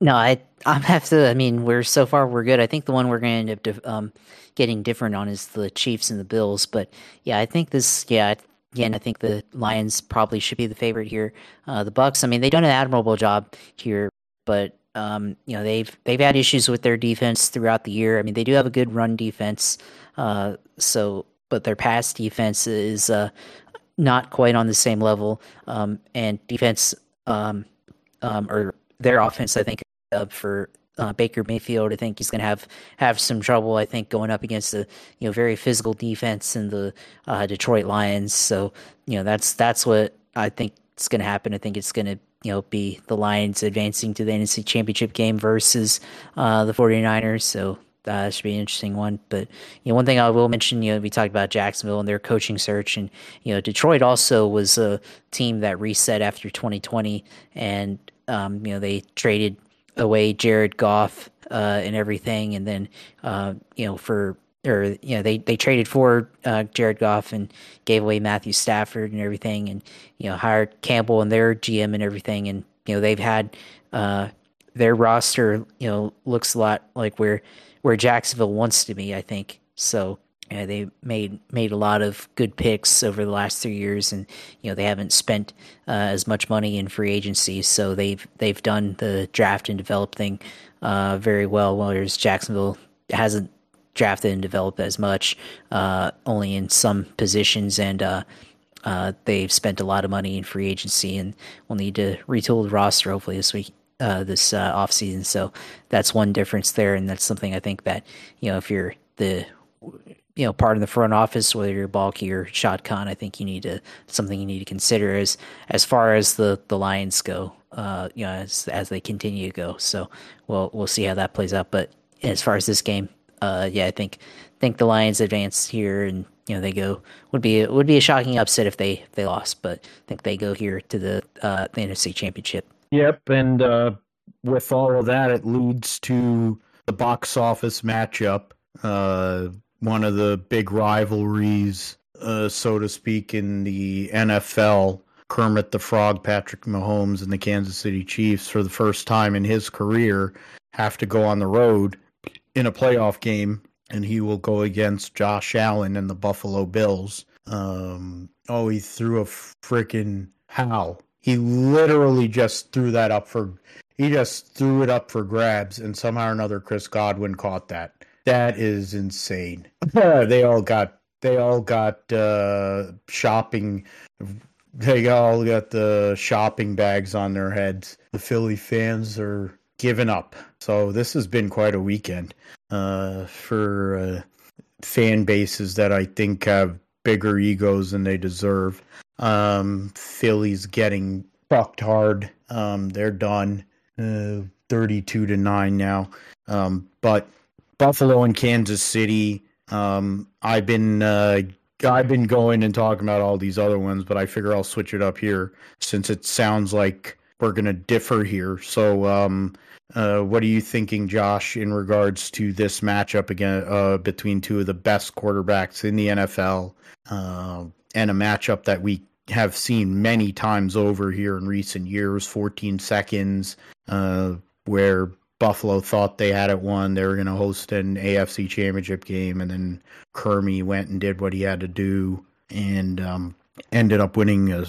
No, I I have to. I mean, we're so far we're good. I think the one we're going to end up um, getting different on is the Chiefs and the Bills. But yeah, I think this. Yeah, again, I think the Lions probably should be the favorite here. Uh, the Bucs. I mean, they've done an admirable job here, but um, you know they've they've had issues with their defense throughout the year. I mean, they do have a good run defense. Uh, so, but their pass defense is uh, not quite on the same level. Um, and defense um, um, or their offense, I think, uh, for uh, Baker Mayfield. I think he's going to have have some trouble. I think going up against the you know very physical defense in the uh, Detroit Lions. So you know that's that's what I think is going to happen. I think it's going to you know be the Lions advancing to the NFC Championship game versus uh, the 49ers. So that should be an interesting one. But you know, one thing I will mention, you know, we talked about Jacksonville and their coaching search, and you know, Detroit also was a team that reset after 2020, and um, you know, they traded away Jared Goff uh, and everything, and then uh, you know for or you know they they traded for uh, Jared Goff and gave away Matthew Stafford and everything, and you know hired Campbell and their GM and everything, and you know they've had uh, their roster you know looks a lot like where where Jacksonville wants to be, I think. So you know, they made made a lot of good picks over the last three years, and you know they haven't spent uh, as much money in free agency, so they've they've done the draft and develop thing uh, very well. Whereas Jacksonville hasn't drafted and developed as much, uh, only in some positions, and uh, uh, they've spent a lot of money in free agency, and will need to retool the roster hopefully this week. Uh, this uh, off season, so that's one difference there, and that's something I think that you know if you're the you know part of the front office, whether you're Baalke or Khan, I think you need to something you need to consider as as far as the the Lions go. Uh, you know, as as they continue to go. So we'll we'll see how that plays out. But as far as this game, uh, yeah, I think think the Lions advance here, and you know they go would be would be a shocking upset if they if they lost, but I think they go here to the uh, the NFC Championship. Yep, and uh, with all of that, it leads to the box office matchup. Uh, one of the big rivalries, uh, so to speak, in the NFL. Kermit the Frog, Patrick Mahomes, and the Kansas City Chiefs, for the first time in his career, have to go on the road in a playoff game, and he will go against Josh Allen and the Buffalo Bills. Um, oh, he threw a freaking how? He literally just threw that up for. He just threw it up for grabs, and somehow or another, Chris Godwin caught that. That is insane. they all got they all got uh, shopping. They all got the shopping bags on their heads. The Philly fans are giving up. So this has been quite a weekend uh, for uh, fan bases that I think have bigger egos than they deserve. Um, Philly's getting fucked hard. Um, they're done. Uh, 32 to 9 now. Um, but Buffalo and Kansas City. Um, I've been uh, I've been going and talking about all these other ones, but I figure I'll switch it up here since it sounds like we're gonna differ here. So, um, uh, what are you thinking, Josh, in regards to this matchup again uh, between two of the best quarterbacks in the NFL, uh, and a matchup that we have seen many times over here in recent years, 14 seconds, uh, where Buffalo thought they had it won. They were going to host an AFC championship game, and then Kermy went and did what he had to do, and um, ended up winning a,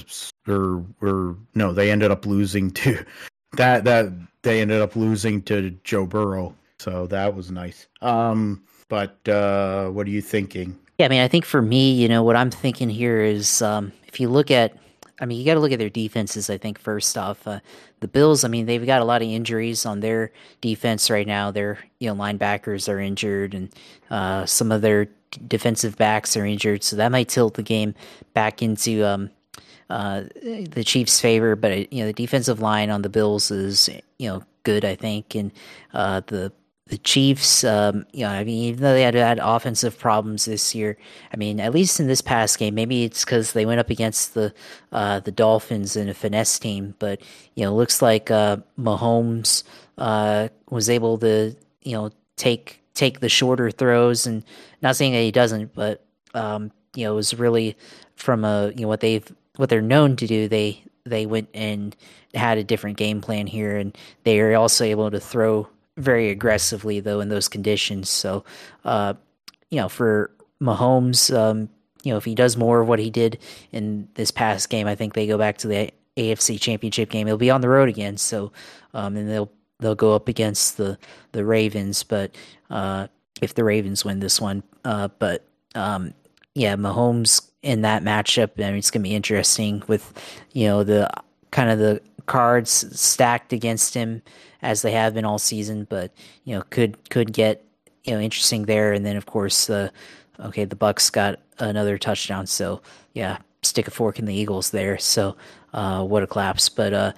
or or no, they ended up losing to that that they ended up losing to Joe Burrow. So that was nice. Um, but uh, what are you thinking? Yeah, I mean, I think for me, you know, what I'm thinking here is um, if you look at I mean, you got to look at their defenses. I think first off, uh, the Bills. I mean, they've got a lot of injuries on their defense right now. Their you know linebackers are injured, and uh, some of their defensive backs are injured, so that might tilt the game back into um, uh, the Chiefs' favor. But uh, you know, the defensive line on the Bills is you know good, I think, and uh, the the Chiefs, um, you know, I mean, even though they had had offensive problems this year, I mean, at least in this past game, maybe it's because they went up against the uh, the Dolphins in a finesse team, but you know, looks like uh, Mahomes uh, was able to, you know, take take the shorter throws, and not saying that he doesn't, but um, you know, it was really from a you know what they've what they're known to do. They they went and had a different game plan here, and they are also able to throw very aggressively though in those conditions. So, uh, you know, for Mahomes, um, you know, if he does more of what he did in this past game, I think they go back to the AFC Championship game. He'll be on the road again, so um, and they'll they'll go up against the the Ravens. But uh, if the Ravens win this one, uh, but um, yeah, Mahomes in that matchup, I mean, it's gonna be interesting with you know the kind of the cards stacked against him as they have been all season, but you know could could get you know interesting there. And then of course the uh, okay the Bucs got another touchdown, so yeah, stick a fork in the Eagles there. So uh, what a collapse! But uh,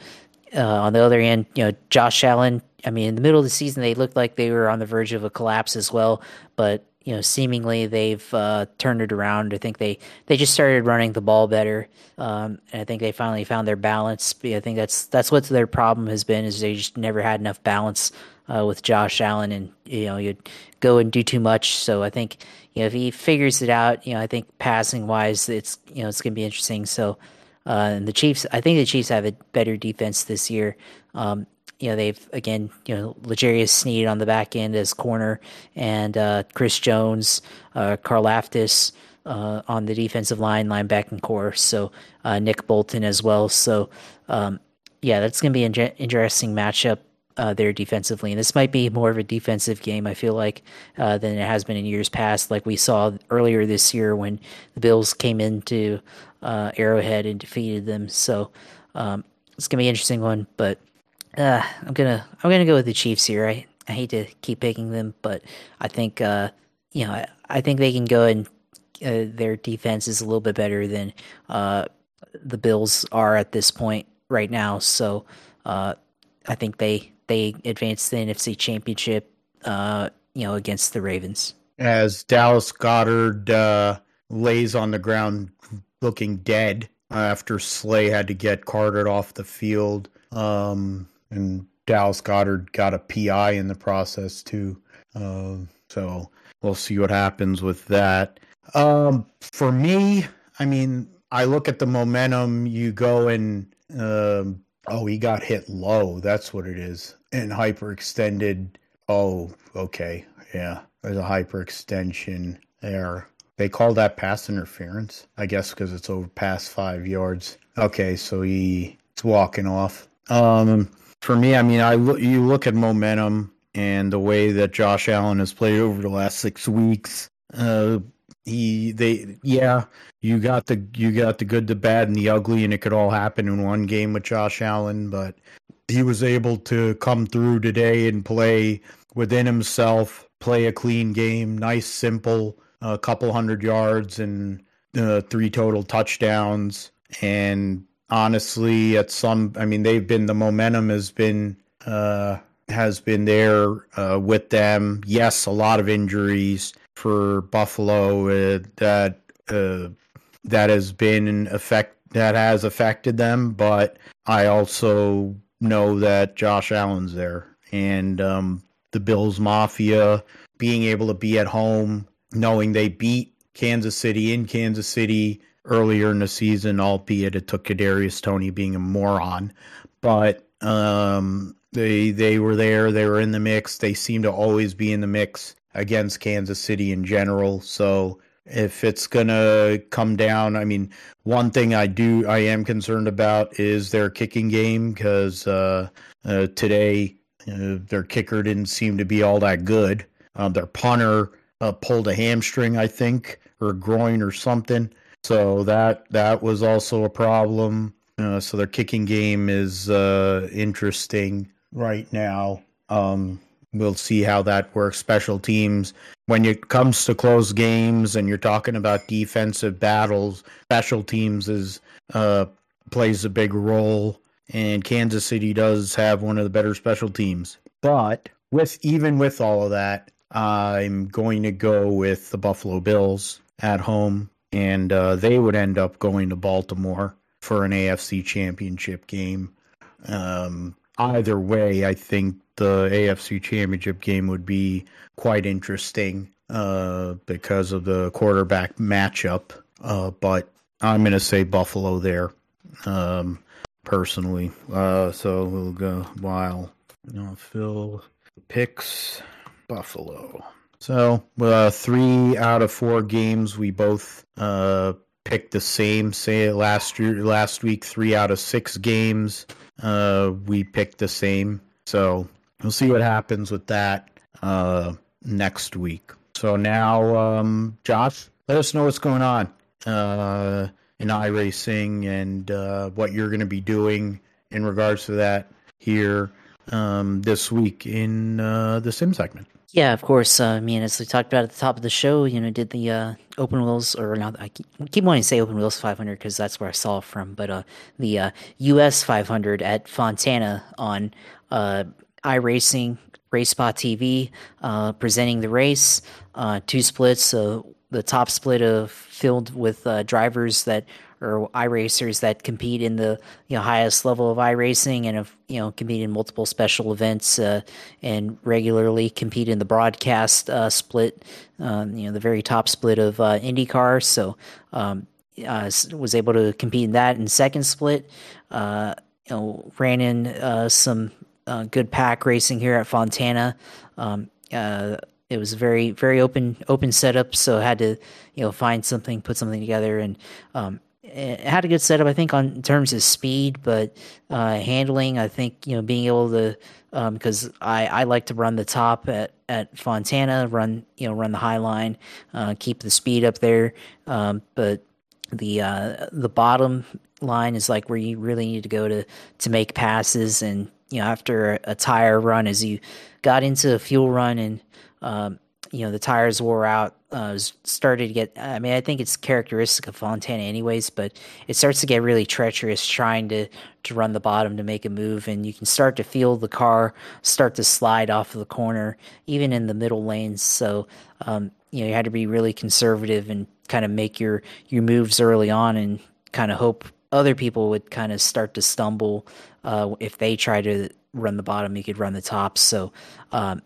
uh, on the other end, you know Josh Allen. I mean, in the middle of the season, they looked like they were on the verge of a collapse as well. But you know, seemingly they've uh, turned it around. I think they, they just started running the ball better, um, and I think they finally found their balance. I think that's that's what their problem has been is they just never had enough balance uh, with Josh Allen, and you know you'd go and do too much. So I think you know if he figures it out, you know I think passing wise, it's you know it's going to be interesting. So uh, and the Chiefs, I think the Chiefs have a better defense this year. Um, you know they've again you know L'Jarius Sneed on the back end as corner and uh, Chris Jones, uh, Karlaftis uh, on the defensive line, linebacking corps. So uh, Nick Bolton as well. So um, yeah, that's going to be an interesting matchup uh, there defensively. And this might be more of a defensive game, I feel like, uh, than it has been in years past. Like we saw earlier this year when the Bills came into uh, Arrowhead and defeated them. So um, it's gonna be an interesting one. But uh, I'm gonna I'm gonna go with the Chiefs here. I I hate to keep picking them, but I think uh, you know I, I think they can go and uh, their defense is a little bit better than the Bills are at this point right now. So I think they they advance the NFC Championship, uh, you know, against the Ravens. As Dallas Goedert uh, lays on the ground looking dead after Slay had to get carted off the field, um, and Dallas Goedert got a PI in the process too. Uh, so we'll see what happens with that. Um, for me, I mean, I look at the momentum. You go and um, oh, he got hit low. That's what it is and hyperextended. Oh, okay. Yeah. There's a hyperextension there. They call that pass interference, I guess, because it's over past five yards. Okay, so he's walking off. Um, for me, I mean, I look, you look at momentum and the way that Josh Allen has played over the last six weeks. Uh, he, they, yeah, you got the you got the good, the bad, and the ugly, and it could all happen in one game with Josh Allen. But he was able to come through today and play within himself, play a clean game, nice, simple, a couple hundred yards and uh, three total touchdowns. And honestly, at some, I mean, they've been the momentum has been uh, has been there uh, with them. Yes, a lot of injuries for Buffalo uh, that uh, that has been an effect that has affected them, but I also know that Josh Allen's there and um, the Bills Mafia being able to be at home, knowing they beat Kansas City in Kansas City earlier in the season, albeit it took Kadarius Toney being a moron, but um, they they were there, they were in the mix. They seem to always be in the mix against Kansas City in general. So if it's gonna come down. I mean, one thing I do I am concerned about is their kicking game because uh, uh, today uh, their kicker didn't seem to be all that good. Um, their punter uh, pulled a hamstring, I think, or groin or something. So that that was also a problem. Uh, so their kicking game is uh, interesting right now. Um, we'll see how that works. Special teams, when it comes to close games and you're talking about defensive battles, special teams is uh, plays a big role. And Kansas City does have one of the better special teams. But with even with all of that, I'm going to go with the Buffalo Bills at home, and uh, they would end up going to Baltimore for an AFC Championship game. Um, either way, I think the AFC Championship game would be quite interesting uh, because of the quarterback matchup. Uh, but I'm going to say Buffalo there, um, personally. Uh, so we'll go while you know, Phil picks Buffalo. So uh, three out of four games we both uh, picked the same. Say last year, last week, three out of six games uh, we picked the same. So we'll see what happens with that uh, next week. So now, um, Josh, let us know what's going on uh, in iRacing and uh, what you're going to be doing in regards to that here um, this week in uh, the sim segment. Yeah, of course. Uh, I mean, as we talked about at the top of the show, you know, did the uh, open wheels, or not, I keep, keep wanting to say open wheels 500 because that's where I saw it from, but uh, the uh, US 500 at Fontana on uh, iRacing, RaceSpot TV, uh, presenting the race, uh, two splits. The top split of filled with uh, drivers that or iRacers that compete in the you know highest level of iRacing and have you know compete in multiple special events uh, and regularly compete in the broadcast uh, split, um, you know the very top split of uh, IndyCar. So um, was able to compete in that in second split. Uh, you know ran in uh, some uh, good pack racing here at Fontana. Um, it was very very open open setup, so I had to you know find something, put something together, and um, had a good setup. I think on in terms of speed, but uh, handling, I think you know being able to because um, I, I like to run the top at, at Fontana, run you know run the high line, uh, keep the speed up there. Um, but the uh, the bottom line is like where you really need to go to to make passes, and you know after a, a tire run, as you got into a fuel run and um, you know the tires wore out uh, started to get i mean i think it's characteristic of fontana anyways but it starts to get really treacherous trying to to run the bottom to make a move and you can start to feel the car start to slide off of the corner even in the middle lanes. So um, you know you had to be really conservative and kind of make your your moves early on and kind of hope other people would kind of start to stumble uh, if they try to run the bottom you could run the top. So um,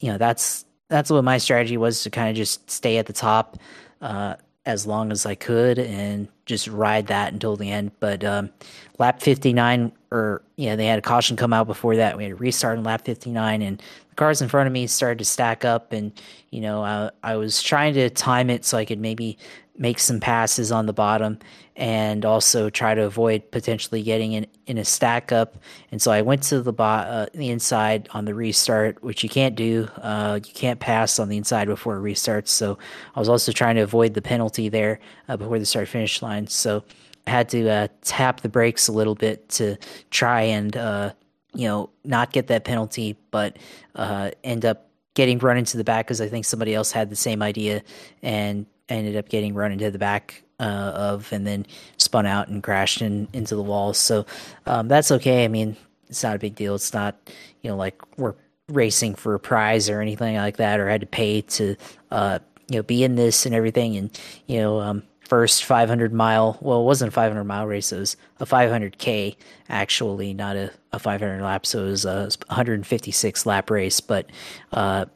you know that's that's what my strategy was to kind of just stay at the top uh, as long as I could and just ride that until the end. But um, lap 59, or yeah, they had a caution come out before that. We had a restart in lap 59, and the cars in front of me started to stack up. And you know, I, I was trying to time it so I could maybe make some passes on the bottom and also try to avoid potentially getting in, in a stack up. And so I went to the bo- uh, the inside on the restart, which you can't do. Uh, you can't pass on the inside before it restarts. So I was also trying to avoid the penalty there uh, before the start finish line. So I had to uh, tap the brakes a little bit to try and uh, you know not get that penalty, but uh, end up getting run into the back because I think somebody else had the same idea and ended up getting run into the back uh, of and then spun out and crashed in, into the walls. So um, that's okay. I mean, it's not a big deal. It's not, you know, like we're racing for a prize or anything like that, or had to pay to, uh, you know, be in this and everything. And, you know, um, first 500 mile, well, it wasn't a 500 mile race. It was a 500K, actually, not a, a 500 lap. So it was a 156 lap race. But, uh,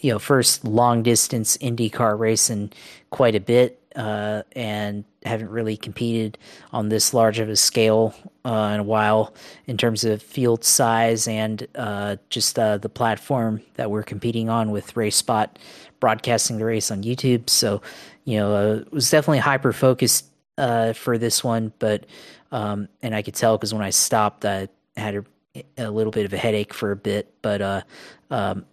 you know, first long distance IndyCar race in quite a bit uh, and haven't really competed on this large of a scale uh, in a while in terms of field size and uh, just uh, the platform that we're competing on with Race Spot broadcasting the race on YouTube. So, you know, uh, it was definitely hyper focused uh, for this one, but um, and I could tell because when I stopped, I had a, a, little bit of a headache for a bit, but uh um,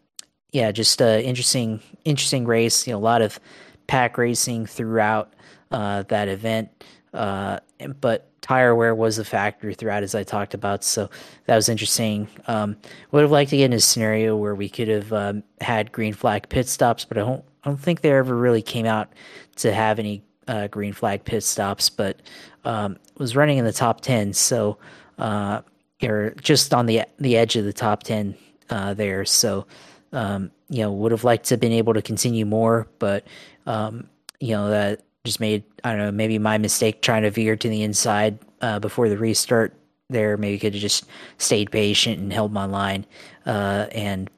yeah, just interesting, interesting race. You know, a lot of pack racing throughout uh, that event. Uh, but tire wear was a factor throughout, as I talked about. So that was interesting. Um, would have liked to get in a scenario where we could have um, had green flag pit stops, but I don't. I don't think there ever really came out to have any uh, green flag pit stops. But um, was running in the top ten, so uh, or just on the the edge of the top ten uh, there. So um, you know, would have liked to have been able to continue more, but um, you know, that just made I don't know maybe my mistake trying to veer to the inside uh, before the restart. There, maybe could have just stayed patient and held my line uh, and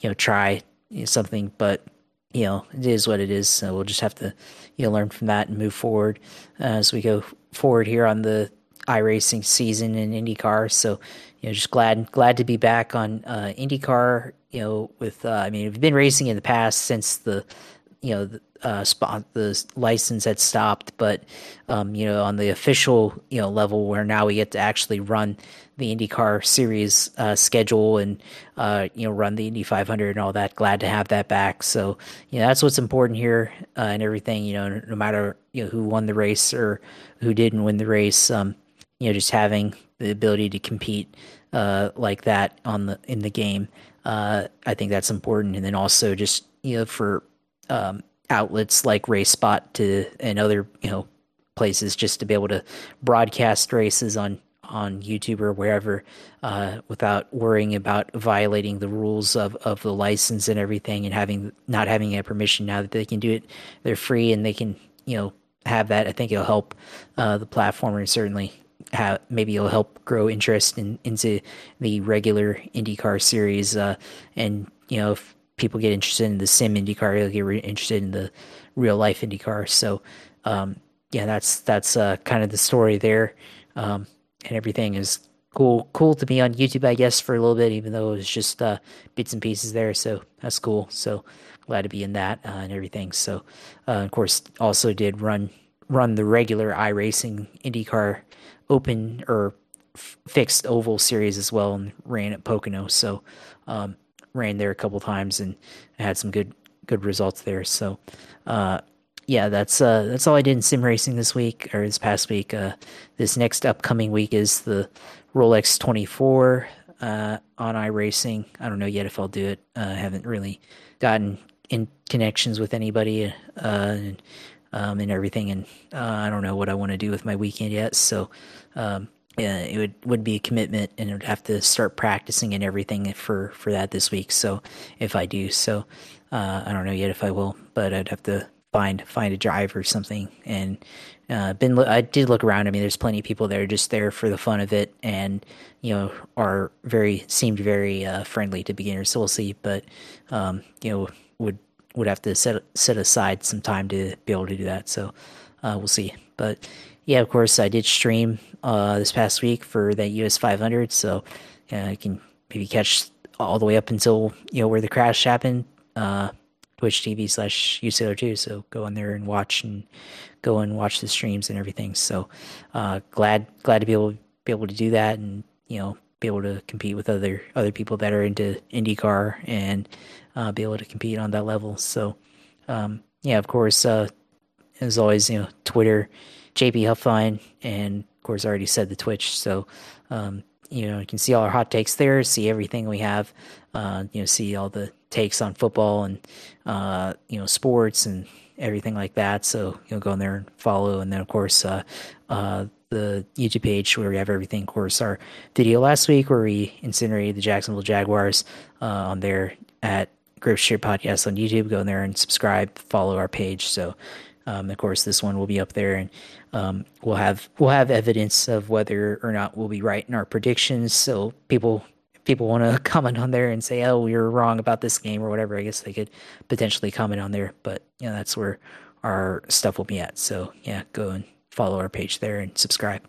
you know try something. But you know, it is what it is. So we'll just have to you know learn from that and move forward uh, as we go forward here on the iRacing season in IndyCar. So you know, just glad glad to be back on uh, IndyCar. You know, with uh, I mean, we've been racing in the past since the you know the, uh, spot the license had stopped, but um, you know on the official you know level where now we get to actually run the IndyCar series uh, schedule and uh, you know run the Indy 500 and all that. Glad to have that back. So you know that's what's important here uh, and everything. You know, no, matter you know who won the race or who didn't win the race, um, you know just having the ability to compete uh, like that on the in the game. Uh, I think that's important, and then also just you know for um, outlets like Race Spot to and other you know places just to be able to broadcast races on on YouTube or wherever uh, without worrying about violating the rules of, of the license and everything and having not having a permission. Now that they can do it they're free and they can you know have that I think it'll help uh, the platform and certainly have maybe it'll help grow interest in into the regular IndyCar series uh, and you know if people get interested in the sim IndyCar, they'll get re- interested in the real life IndyCar. So, um, yeah, that's that's uh, kind of the story there, um, and everything is cool cool to be on YouTube, I guess, for a little bit, even though it was just uh, bits and pieces there. So that's cool. So glad to be in that uh, and everything. So uh, of course, also did run run the regular iRacing IndyCar Open or f- fixed oval series as well, and ran at Pocono. So um, ran there a couple times and had some good good results there. So uh, yeah, that's uh, that's all I did in sim racing this week or this past week. Uh, this next upcoming week is the Rolex 24 uh, on iRacing. I don't know yet if I'll do it. Uh, I haven't really gotten in connections with anybody uh, and, um, and everything, and uh, I don't know what I want to do with my weekend yet. So um, yeah, it would would be a commitment, and I would have to start practicing and everything for for that this week. So if I do, so uh, I don't know yet if I will, but I'd have to find find a drive or something. And uh, been I did look around. I mean, there's plenty of people that are just there for the fun of it, and you know are very seemed very uh, friendly to beginners. So we'll see, but um, you know would would have to set set aside some time to be able to do that. So uh, we'll see. But yeah, of course, I did stream uh, this past week for that US 500, so uh, I can maybe catch all the way up until you know where the crash happened. Uh, Twitch TV slash USailor2. So go in there and watch and go and watch the streams and everything. So uh, glad glad to be able be able to do that and you know be able to compete with other other people that are into IndyCar and uh, be able to compete on that level. So um, yeah, of course, uh, as always, you know Twitter, JP Huffine, and of course I already said the Twitch. So um, you know you can see all our hot takes there, see everything we have, uh, you know see all the takes on football and uh, you know sports and everything like that. So you know, go in there and follow, and then of course uh, uh, the YouTube page where we have everything. Of course, our video last week where we incinerated the Jacksonville Jaguars uh, on there at Grip Strip Podcast on YouTube. Go in there and subscribe, follow our page. So. Um, of course, this one will be up there, and um, we'll have we'll have evidence of whether or not we'll be right in our predictions. So people people want to comment on there and say, "Oh, you're wrong about this game" or whatever, I guess they could potentially comment on there. But you know, that's where our stuff will be at. So yeah, go and follow our page there and subscribe.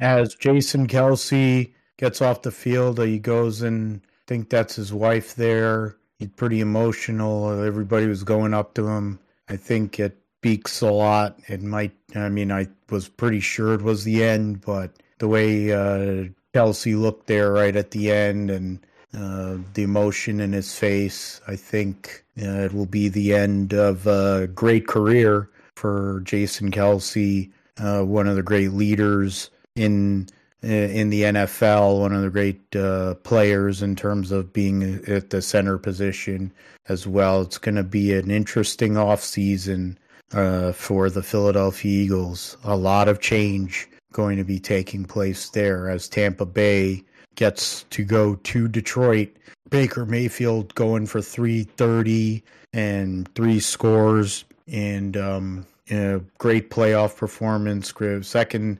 As Jason Kelce gets off the field, he goes and I think that's his wife there. He's pretty emotional. Everybody was going up to him. I think it speaks a lot. It might. I mean, I was pretty sure it was the end, but the way uh, Kelce looked there right at the end and uh, the emotion in his face. I think uh, it will be the end of a great career for Jason Kelce, uh, one of the great leaders in in the NFL, one of the great uh, players in terms of being at the center position as well. It's going to be an interesting offseason uh, for the Philadelphia Eagles. A lot of change going to be taking place there as Tampa Bay gets to go to Detroit. Baker Mayfield going for 330 and three scores and um, a great playoff performance. Second,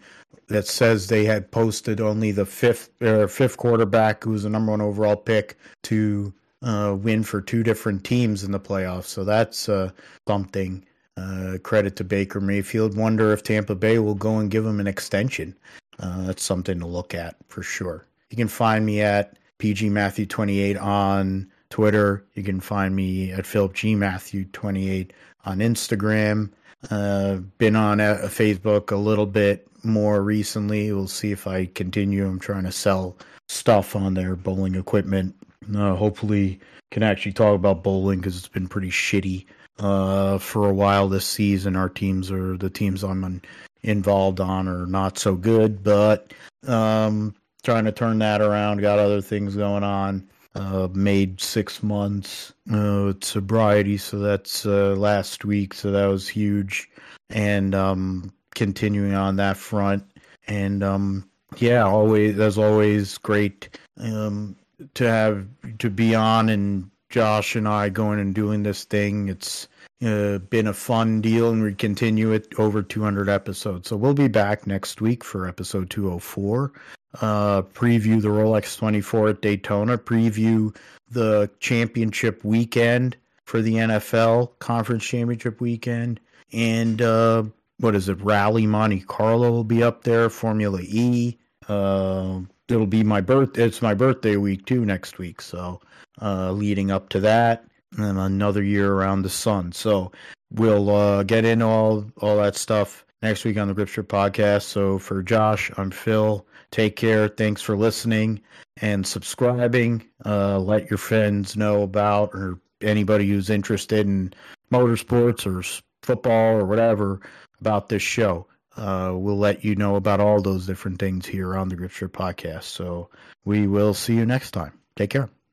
that says they had posted only the fifth uh, fifth quarterback, who was the number one overall pick, to uh, win for two different teams in the playoffs. So that's uh, something. Uh, credit to Baker Mayfield. Wonder if Tampa Bay will go and give him an extension. Uh, that's something to look at for sure. You can find me at PG Matthew 28 on Twitter. You can find me at Philip G Matthew 28 on Instagram. Uh, been on Facebook a little bit more recently. We'll see if I continue. I'm trying to sell stuff on their bowling equipment. Uh, hopefully, can actually talk about bowling because it's been pretty shitty uh, for a while this season. Our teams are the teams I'm involved on are not so good, but um, trying to turn that around. Got other things going on. Uh, made six months uh, sobriety, so that's uh, last week. So that was huge, and um, continuing on that front, and um, yeah, always as always great um, to have to be on and Josh and I going and doing this thing. It's uh, been a fun deal, and we continue it over 200 episodes. So we'll be back next week for episode 204. Uh, preview the Rolex 24 at Daytona. Preview the championship weekend for the NFL conference championship weekend, and uh, what is it? Rally Monte Carlo will be up there. Formula E Uh, it'll be my birth. It's my birthday week too next week. So uh, leading up to that, and another year around the sun. So we'll uh, get in all all that stuff next week on the Grip Strip podcast. So for Josh, I'm Phil. Take care. Thanks for listening and subscribing. Uh, let your friends know about or anybody who's interested in motorsports or football or whatever about this show. Uh, we'll let you know about all those different things here on the Grip Strip podcast. So we will see you next time. Take care.